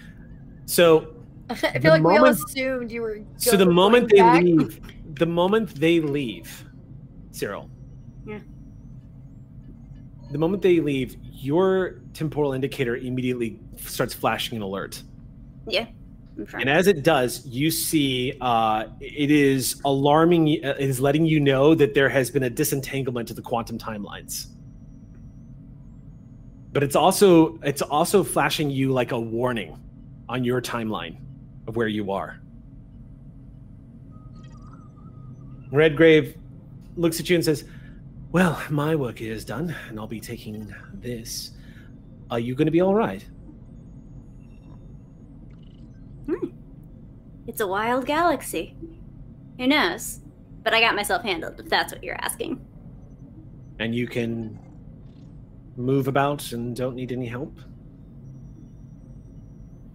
So I feel The like we all assumed you were. so the moment they back. leave, the moment they leave, Cyril. Yeah. The moment they leave, your temporal indicator immediately starts flashing an alert. Yeah, And as it does, you see uh, it is alarming. y- uh, It is letting you know that there has been a disentanglement of the quantum timelines. But it's also it's also flashing you like a warning on your timeline of where you are. Redgrave looks at you and says, "Well, my work here is done, and I'll be taking this. Are you going to be all right?" Hmm. It's a wild galaxy. Who knows? But I got myself handled, if that's what you're asking. and you can move about and don't need any help.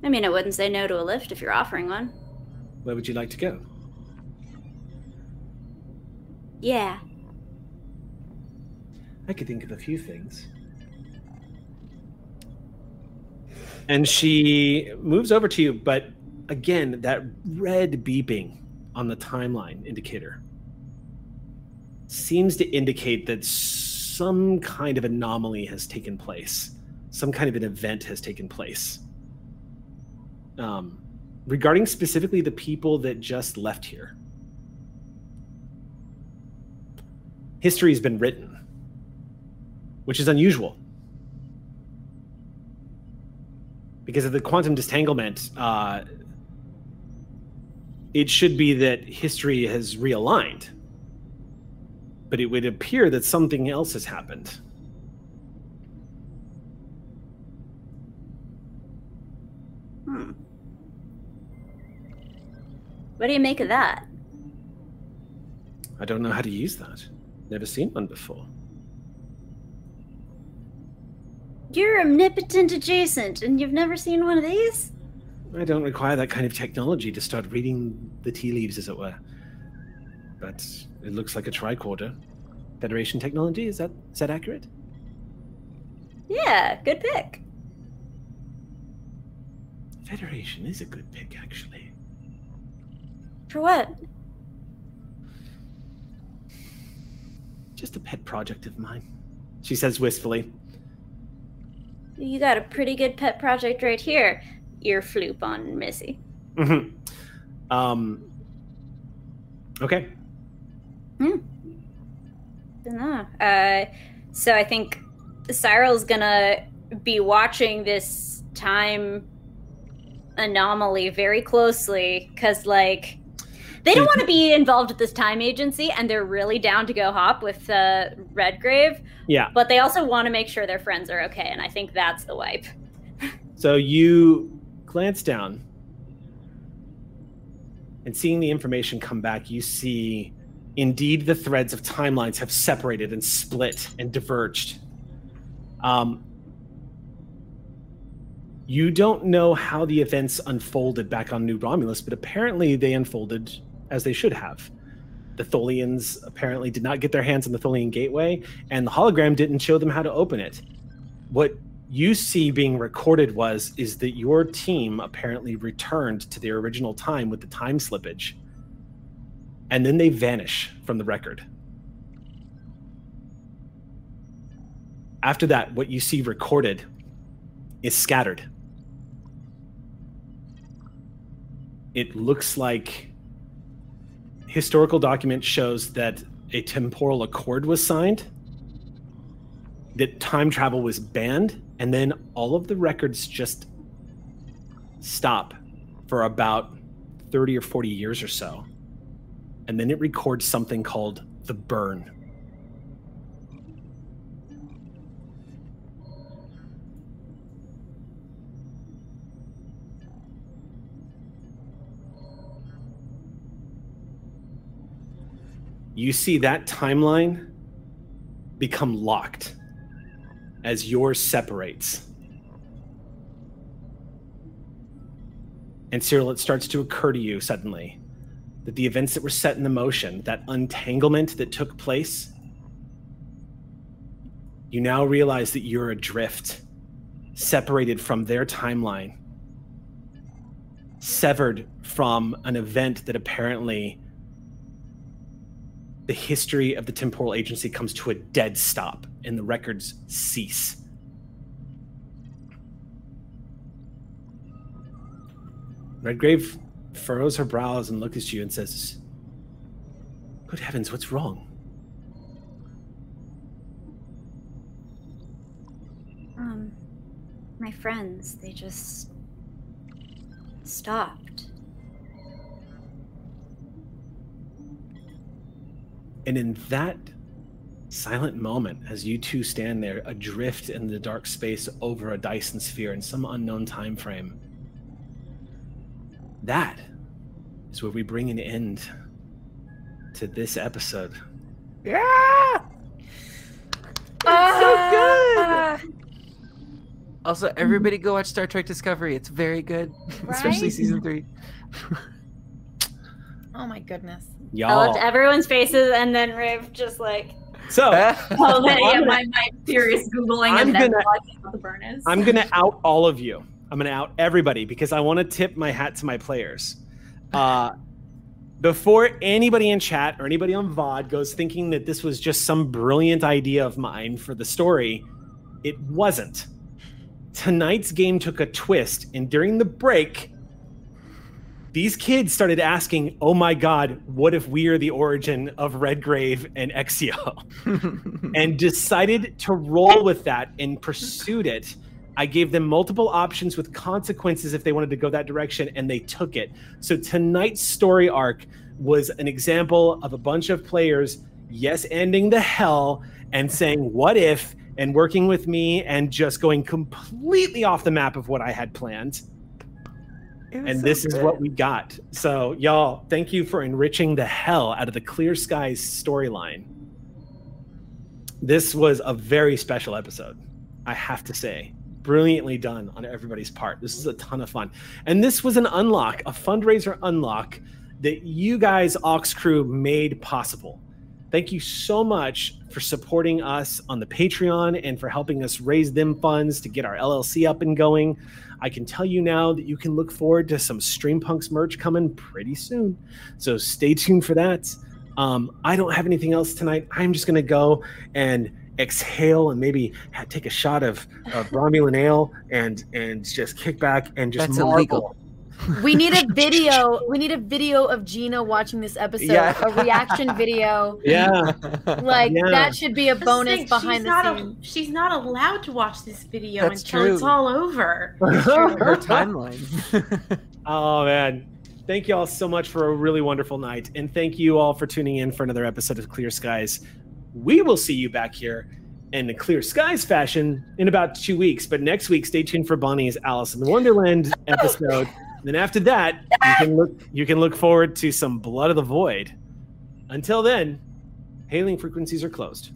I mean, I wouldn't say no to a lift if you're offering one. Where would you like to go? Yeah. I could think of a few things. And she moves over to you, but again, that red beeping on the timeline indicator seems to indicate that some kind of anomaly has taken place. Some kind of an event has taken place. Um, regarding specifically the people that just left here. History's been written which is unusual. Because of the quantum distanglement, uh, it should be that history has realigned. But it would appear that something else has happened. Hmm. What do you make of that? I don't know how to use that. Never seen one before. You're omnipotent adjacent, and you've never seen one of these? I don't require that kind of technology to start reading the tea leaves, as it were. But it looks like a tricorder. Federation technology, is that is that accurate? Yeah, good pick. Federation is a good pick, actually. For what? Just a pet project of mine. She says wistfully. You got a pretty good pet project right here. Ear floop on Missy. hmm Um. Okay. Dunno. Uh, so I think Cyril's gonna be watching this time anomaly very closely because, like, they don't want to be involved with this time agency, and they're really down to go hop with uh, Redgrave. Yeah. But they also want to make sure their friends are okay, and I think that's the wipe. So you glance down, and seeing the information come back, you see indeed the threads of timelines have separated and split and diverged. Um, you don't know how the events unfolded back on New Romulus, but apparently they unfolded as they should have. The Tholians apparently did not get their hands on the Tholian Gateway, and the hologram didn't show them how to open it. What you see being recorded was is that your team apparently returned to their original time with the time slippage and then they vanish from the record. After that what you see recorded is scattered. It looks like historical document shows that a temporal accord was signed that time travel was banned and then all of the records just stop for about 30 or 40 years or so and then it records something called the burn you see that timeline become locked as yours separates. And Cyril, it starts to occur to you suddenly that the events that were set in motion, that untanglement that took place, you now realize that you're adrift, separated from their timeline, severed from an event that apparently the history of the temporal agency comes to a dead stop and the records cease. Redgrave furrows her brows and looks at you and says, Good heavens, what's wrong? Um, my friends, they just stopped. And in that silent moment, as you two stand there, adrift in the dark space over a Dyson sphere in some unknown time frame, that is where we bring an end to this episode. Yeah. Ah, Also, everybody go watch Star Trek Discovery. It's very good, especially season three. Oh my goodness. I Y'all. loved everyone's faces, and then Riv just like, So Oh, that, yeah, my, my furious googling I'm and then gonna- watching the burn is. I'm gonna out all of you. I'm gonna out everybody because I want to tip my hat to my players. Uh, before anybody in chat or anybody on VOD goes thinking that this was just some brilliant idea of mine for the story, it wasn't. Tonight's game took a twist, and during the break, these kids started asking, "Oh my God, what if we are the origin of Redgrave and Exio?" and decided to roll with that and pursued it. I gave them multiple options with consequences if they wanted to go that direction, and they took it. So tonight's story arc was an example of a bunch of players, yes, ending the hell and saying, "What if?" and working with me and just going completely off the map of what I had planned and so this is what we got. So, y'all, thank you for enriching the hell out of the Clear Skies storyline. This was a very special episode, I have to say. Brilliantly done on everybody's part. This is a ton of fun. And this was an unlock, a fundraiser unlock that you guys, Ox Crew, made possible. Thank you so much for supporting us on the Patreon and for helping us raise them funds to get our LLC up and going. I can tell you now that you can look forward to some Streampunks merch coming pretty soon. So stay tuned for that. Um, I don't have anything else tonight. I'm just going to go and exhale and maybe take a shot of, of Romulan ale and and just kick back and just That's marvel. illegal. We need a video. We need a video of Gina watching this episode. Yeah. A reaction video. Yeah, Like Yeah. that should be a That's bonus thing, behind the scenes. She's not allowed to watch this video That's until true. it's all over. Her timeline. Oh man. Thank you all so much for a really wonderful night. And thank you all for tuning in for another episode of Clear Skies. We will see you back here in the Clear Skies fashion in about two weeks. But next week, stay tuned for Bonnie's Alice in Wonderland episode. then after that, you can look you can look forward to some Blood of the Void. Until then, hailing frequencies are closed.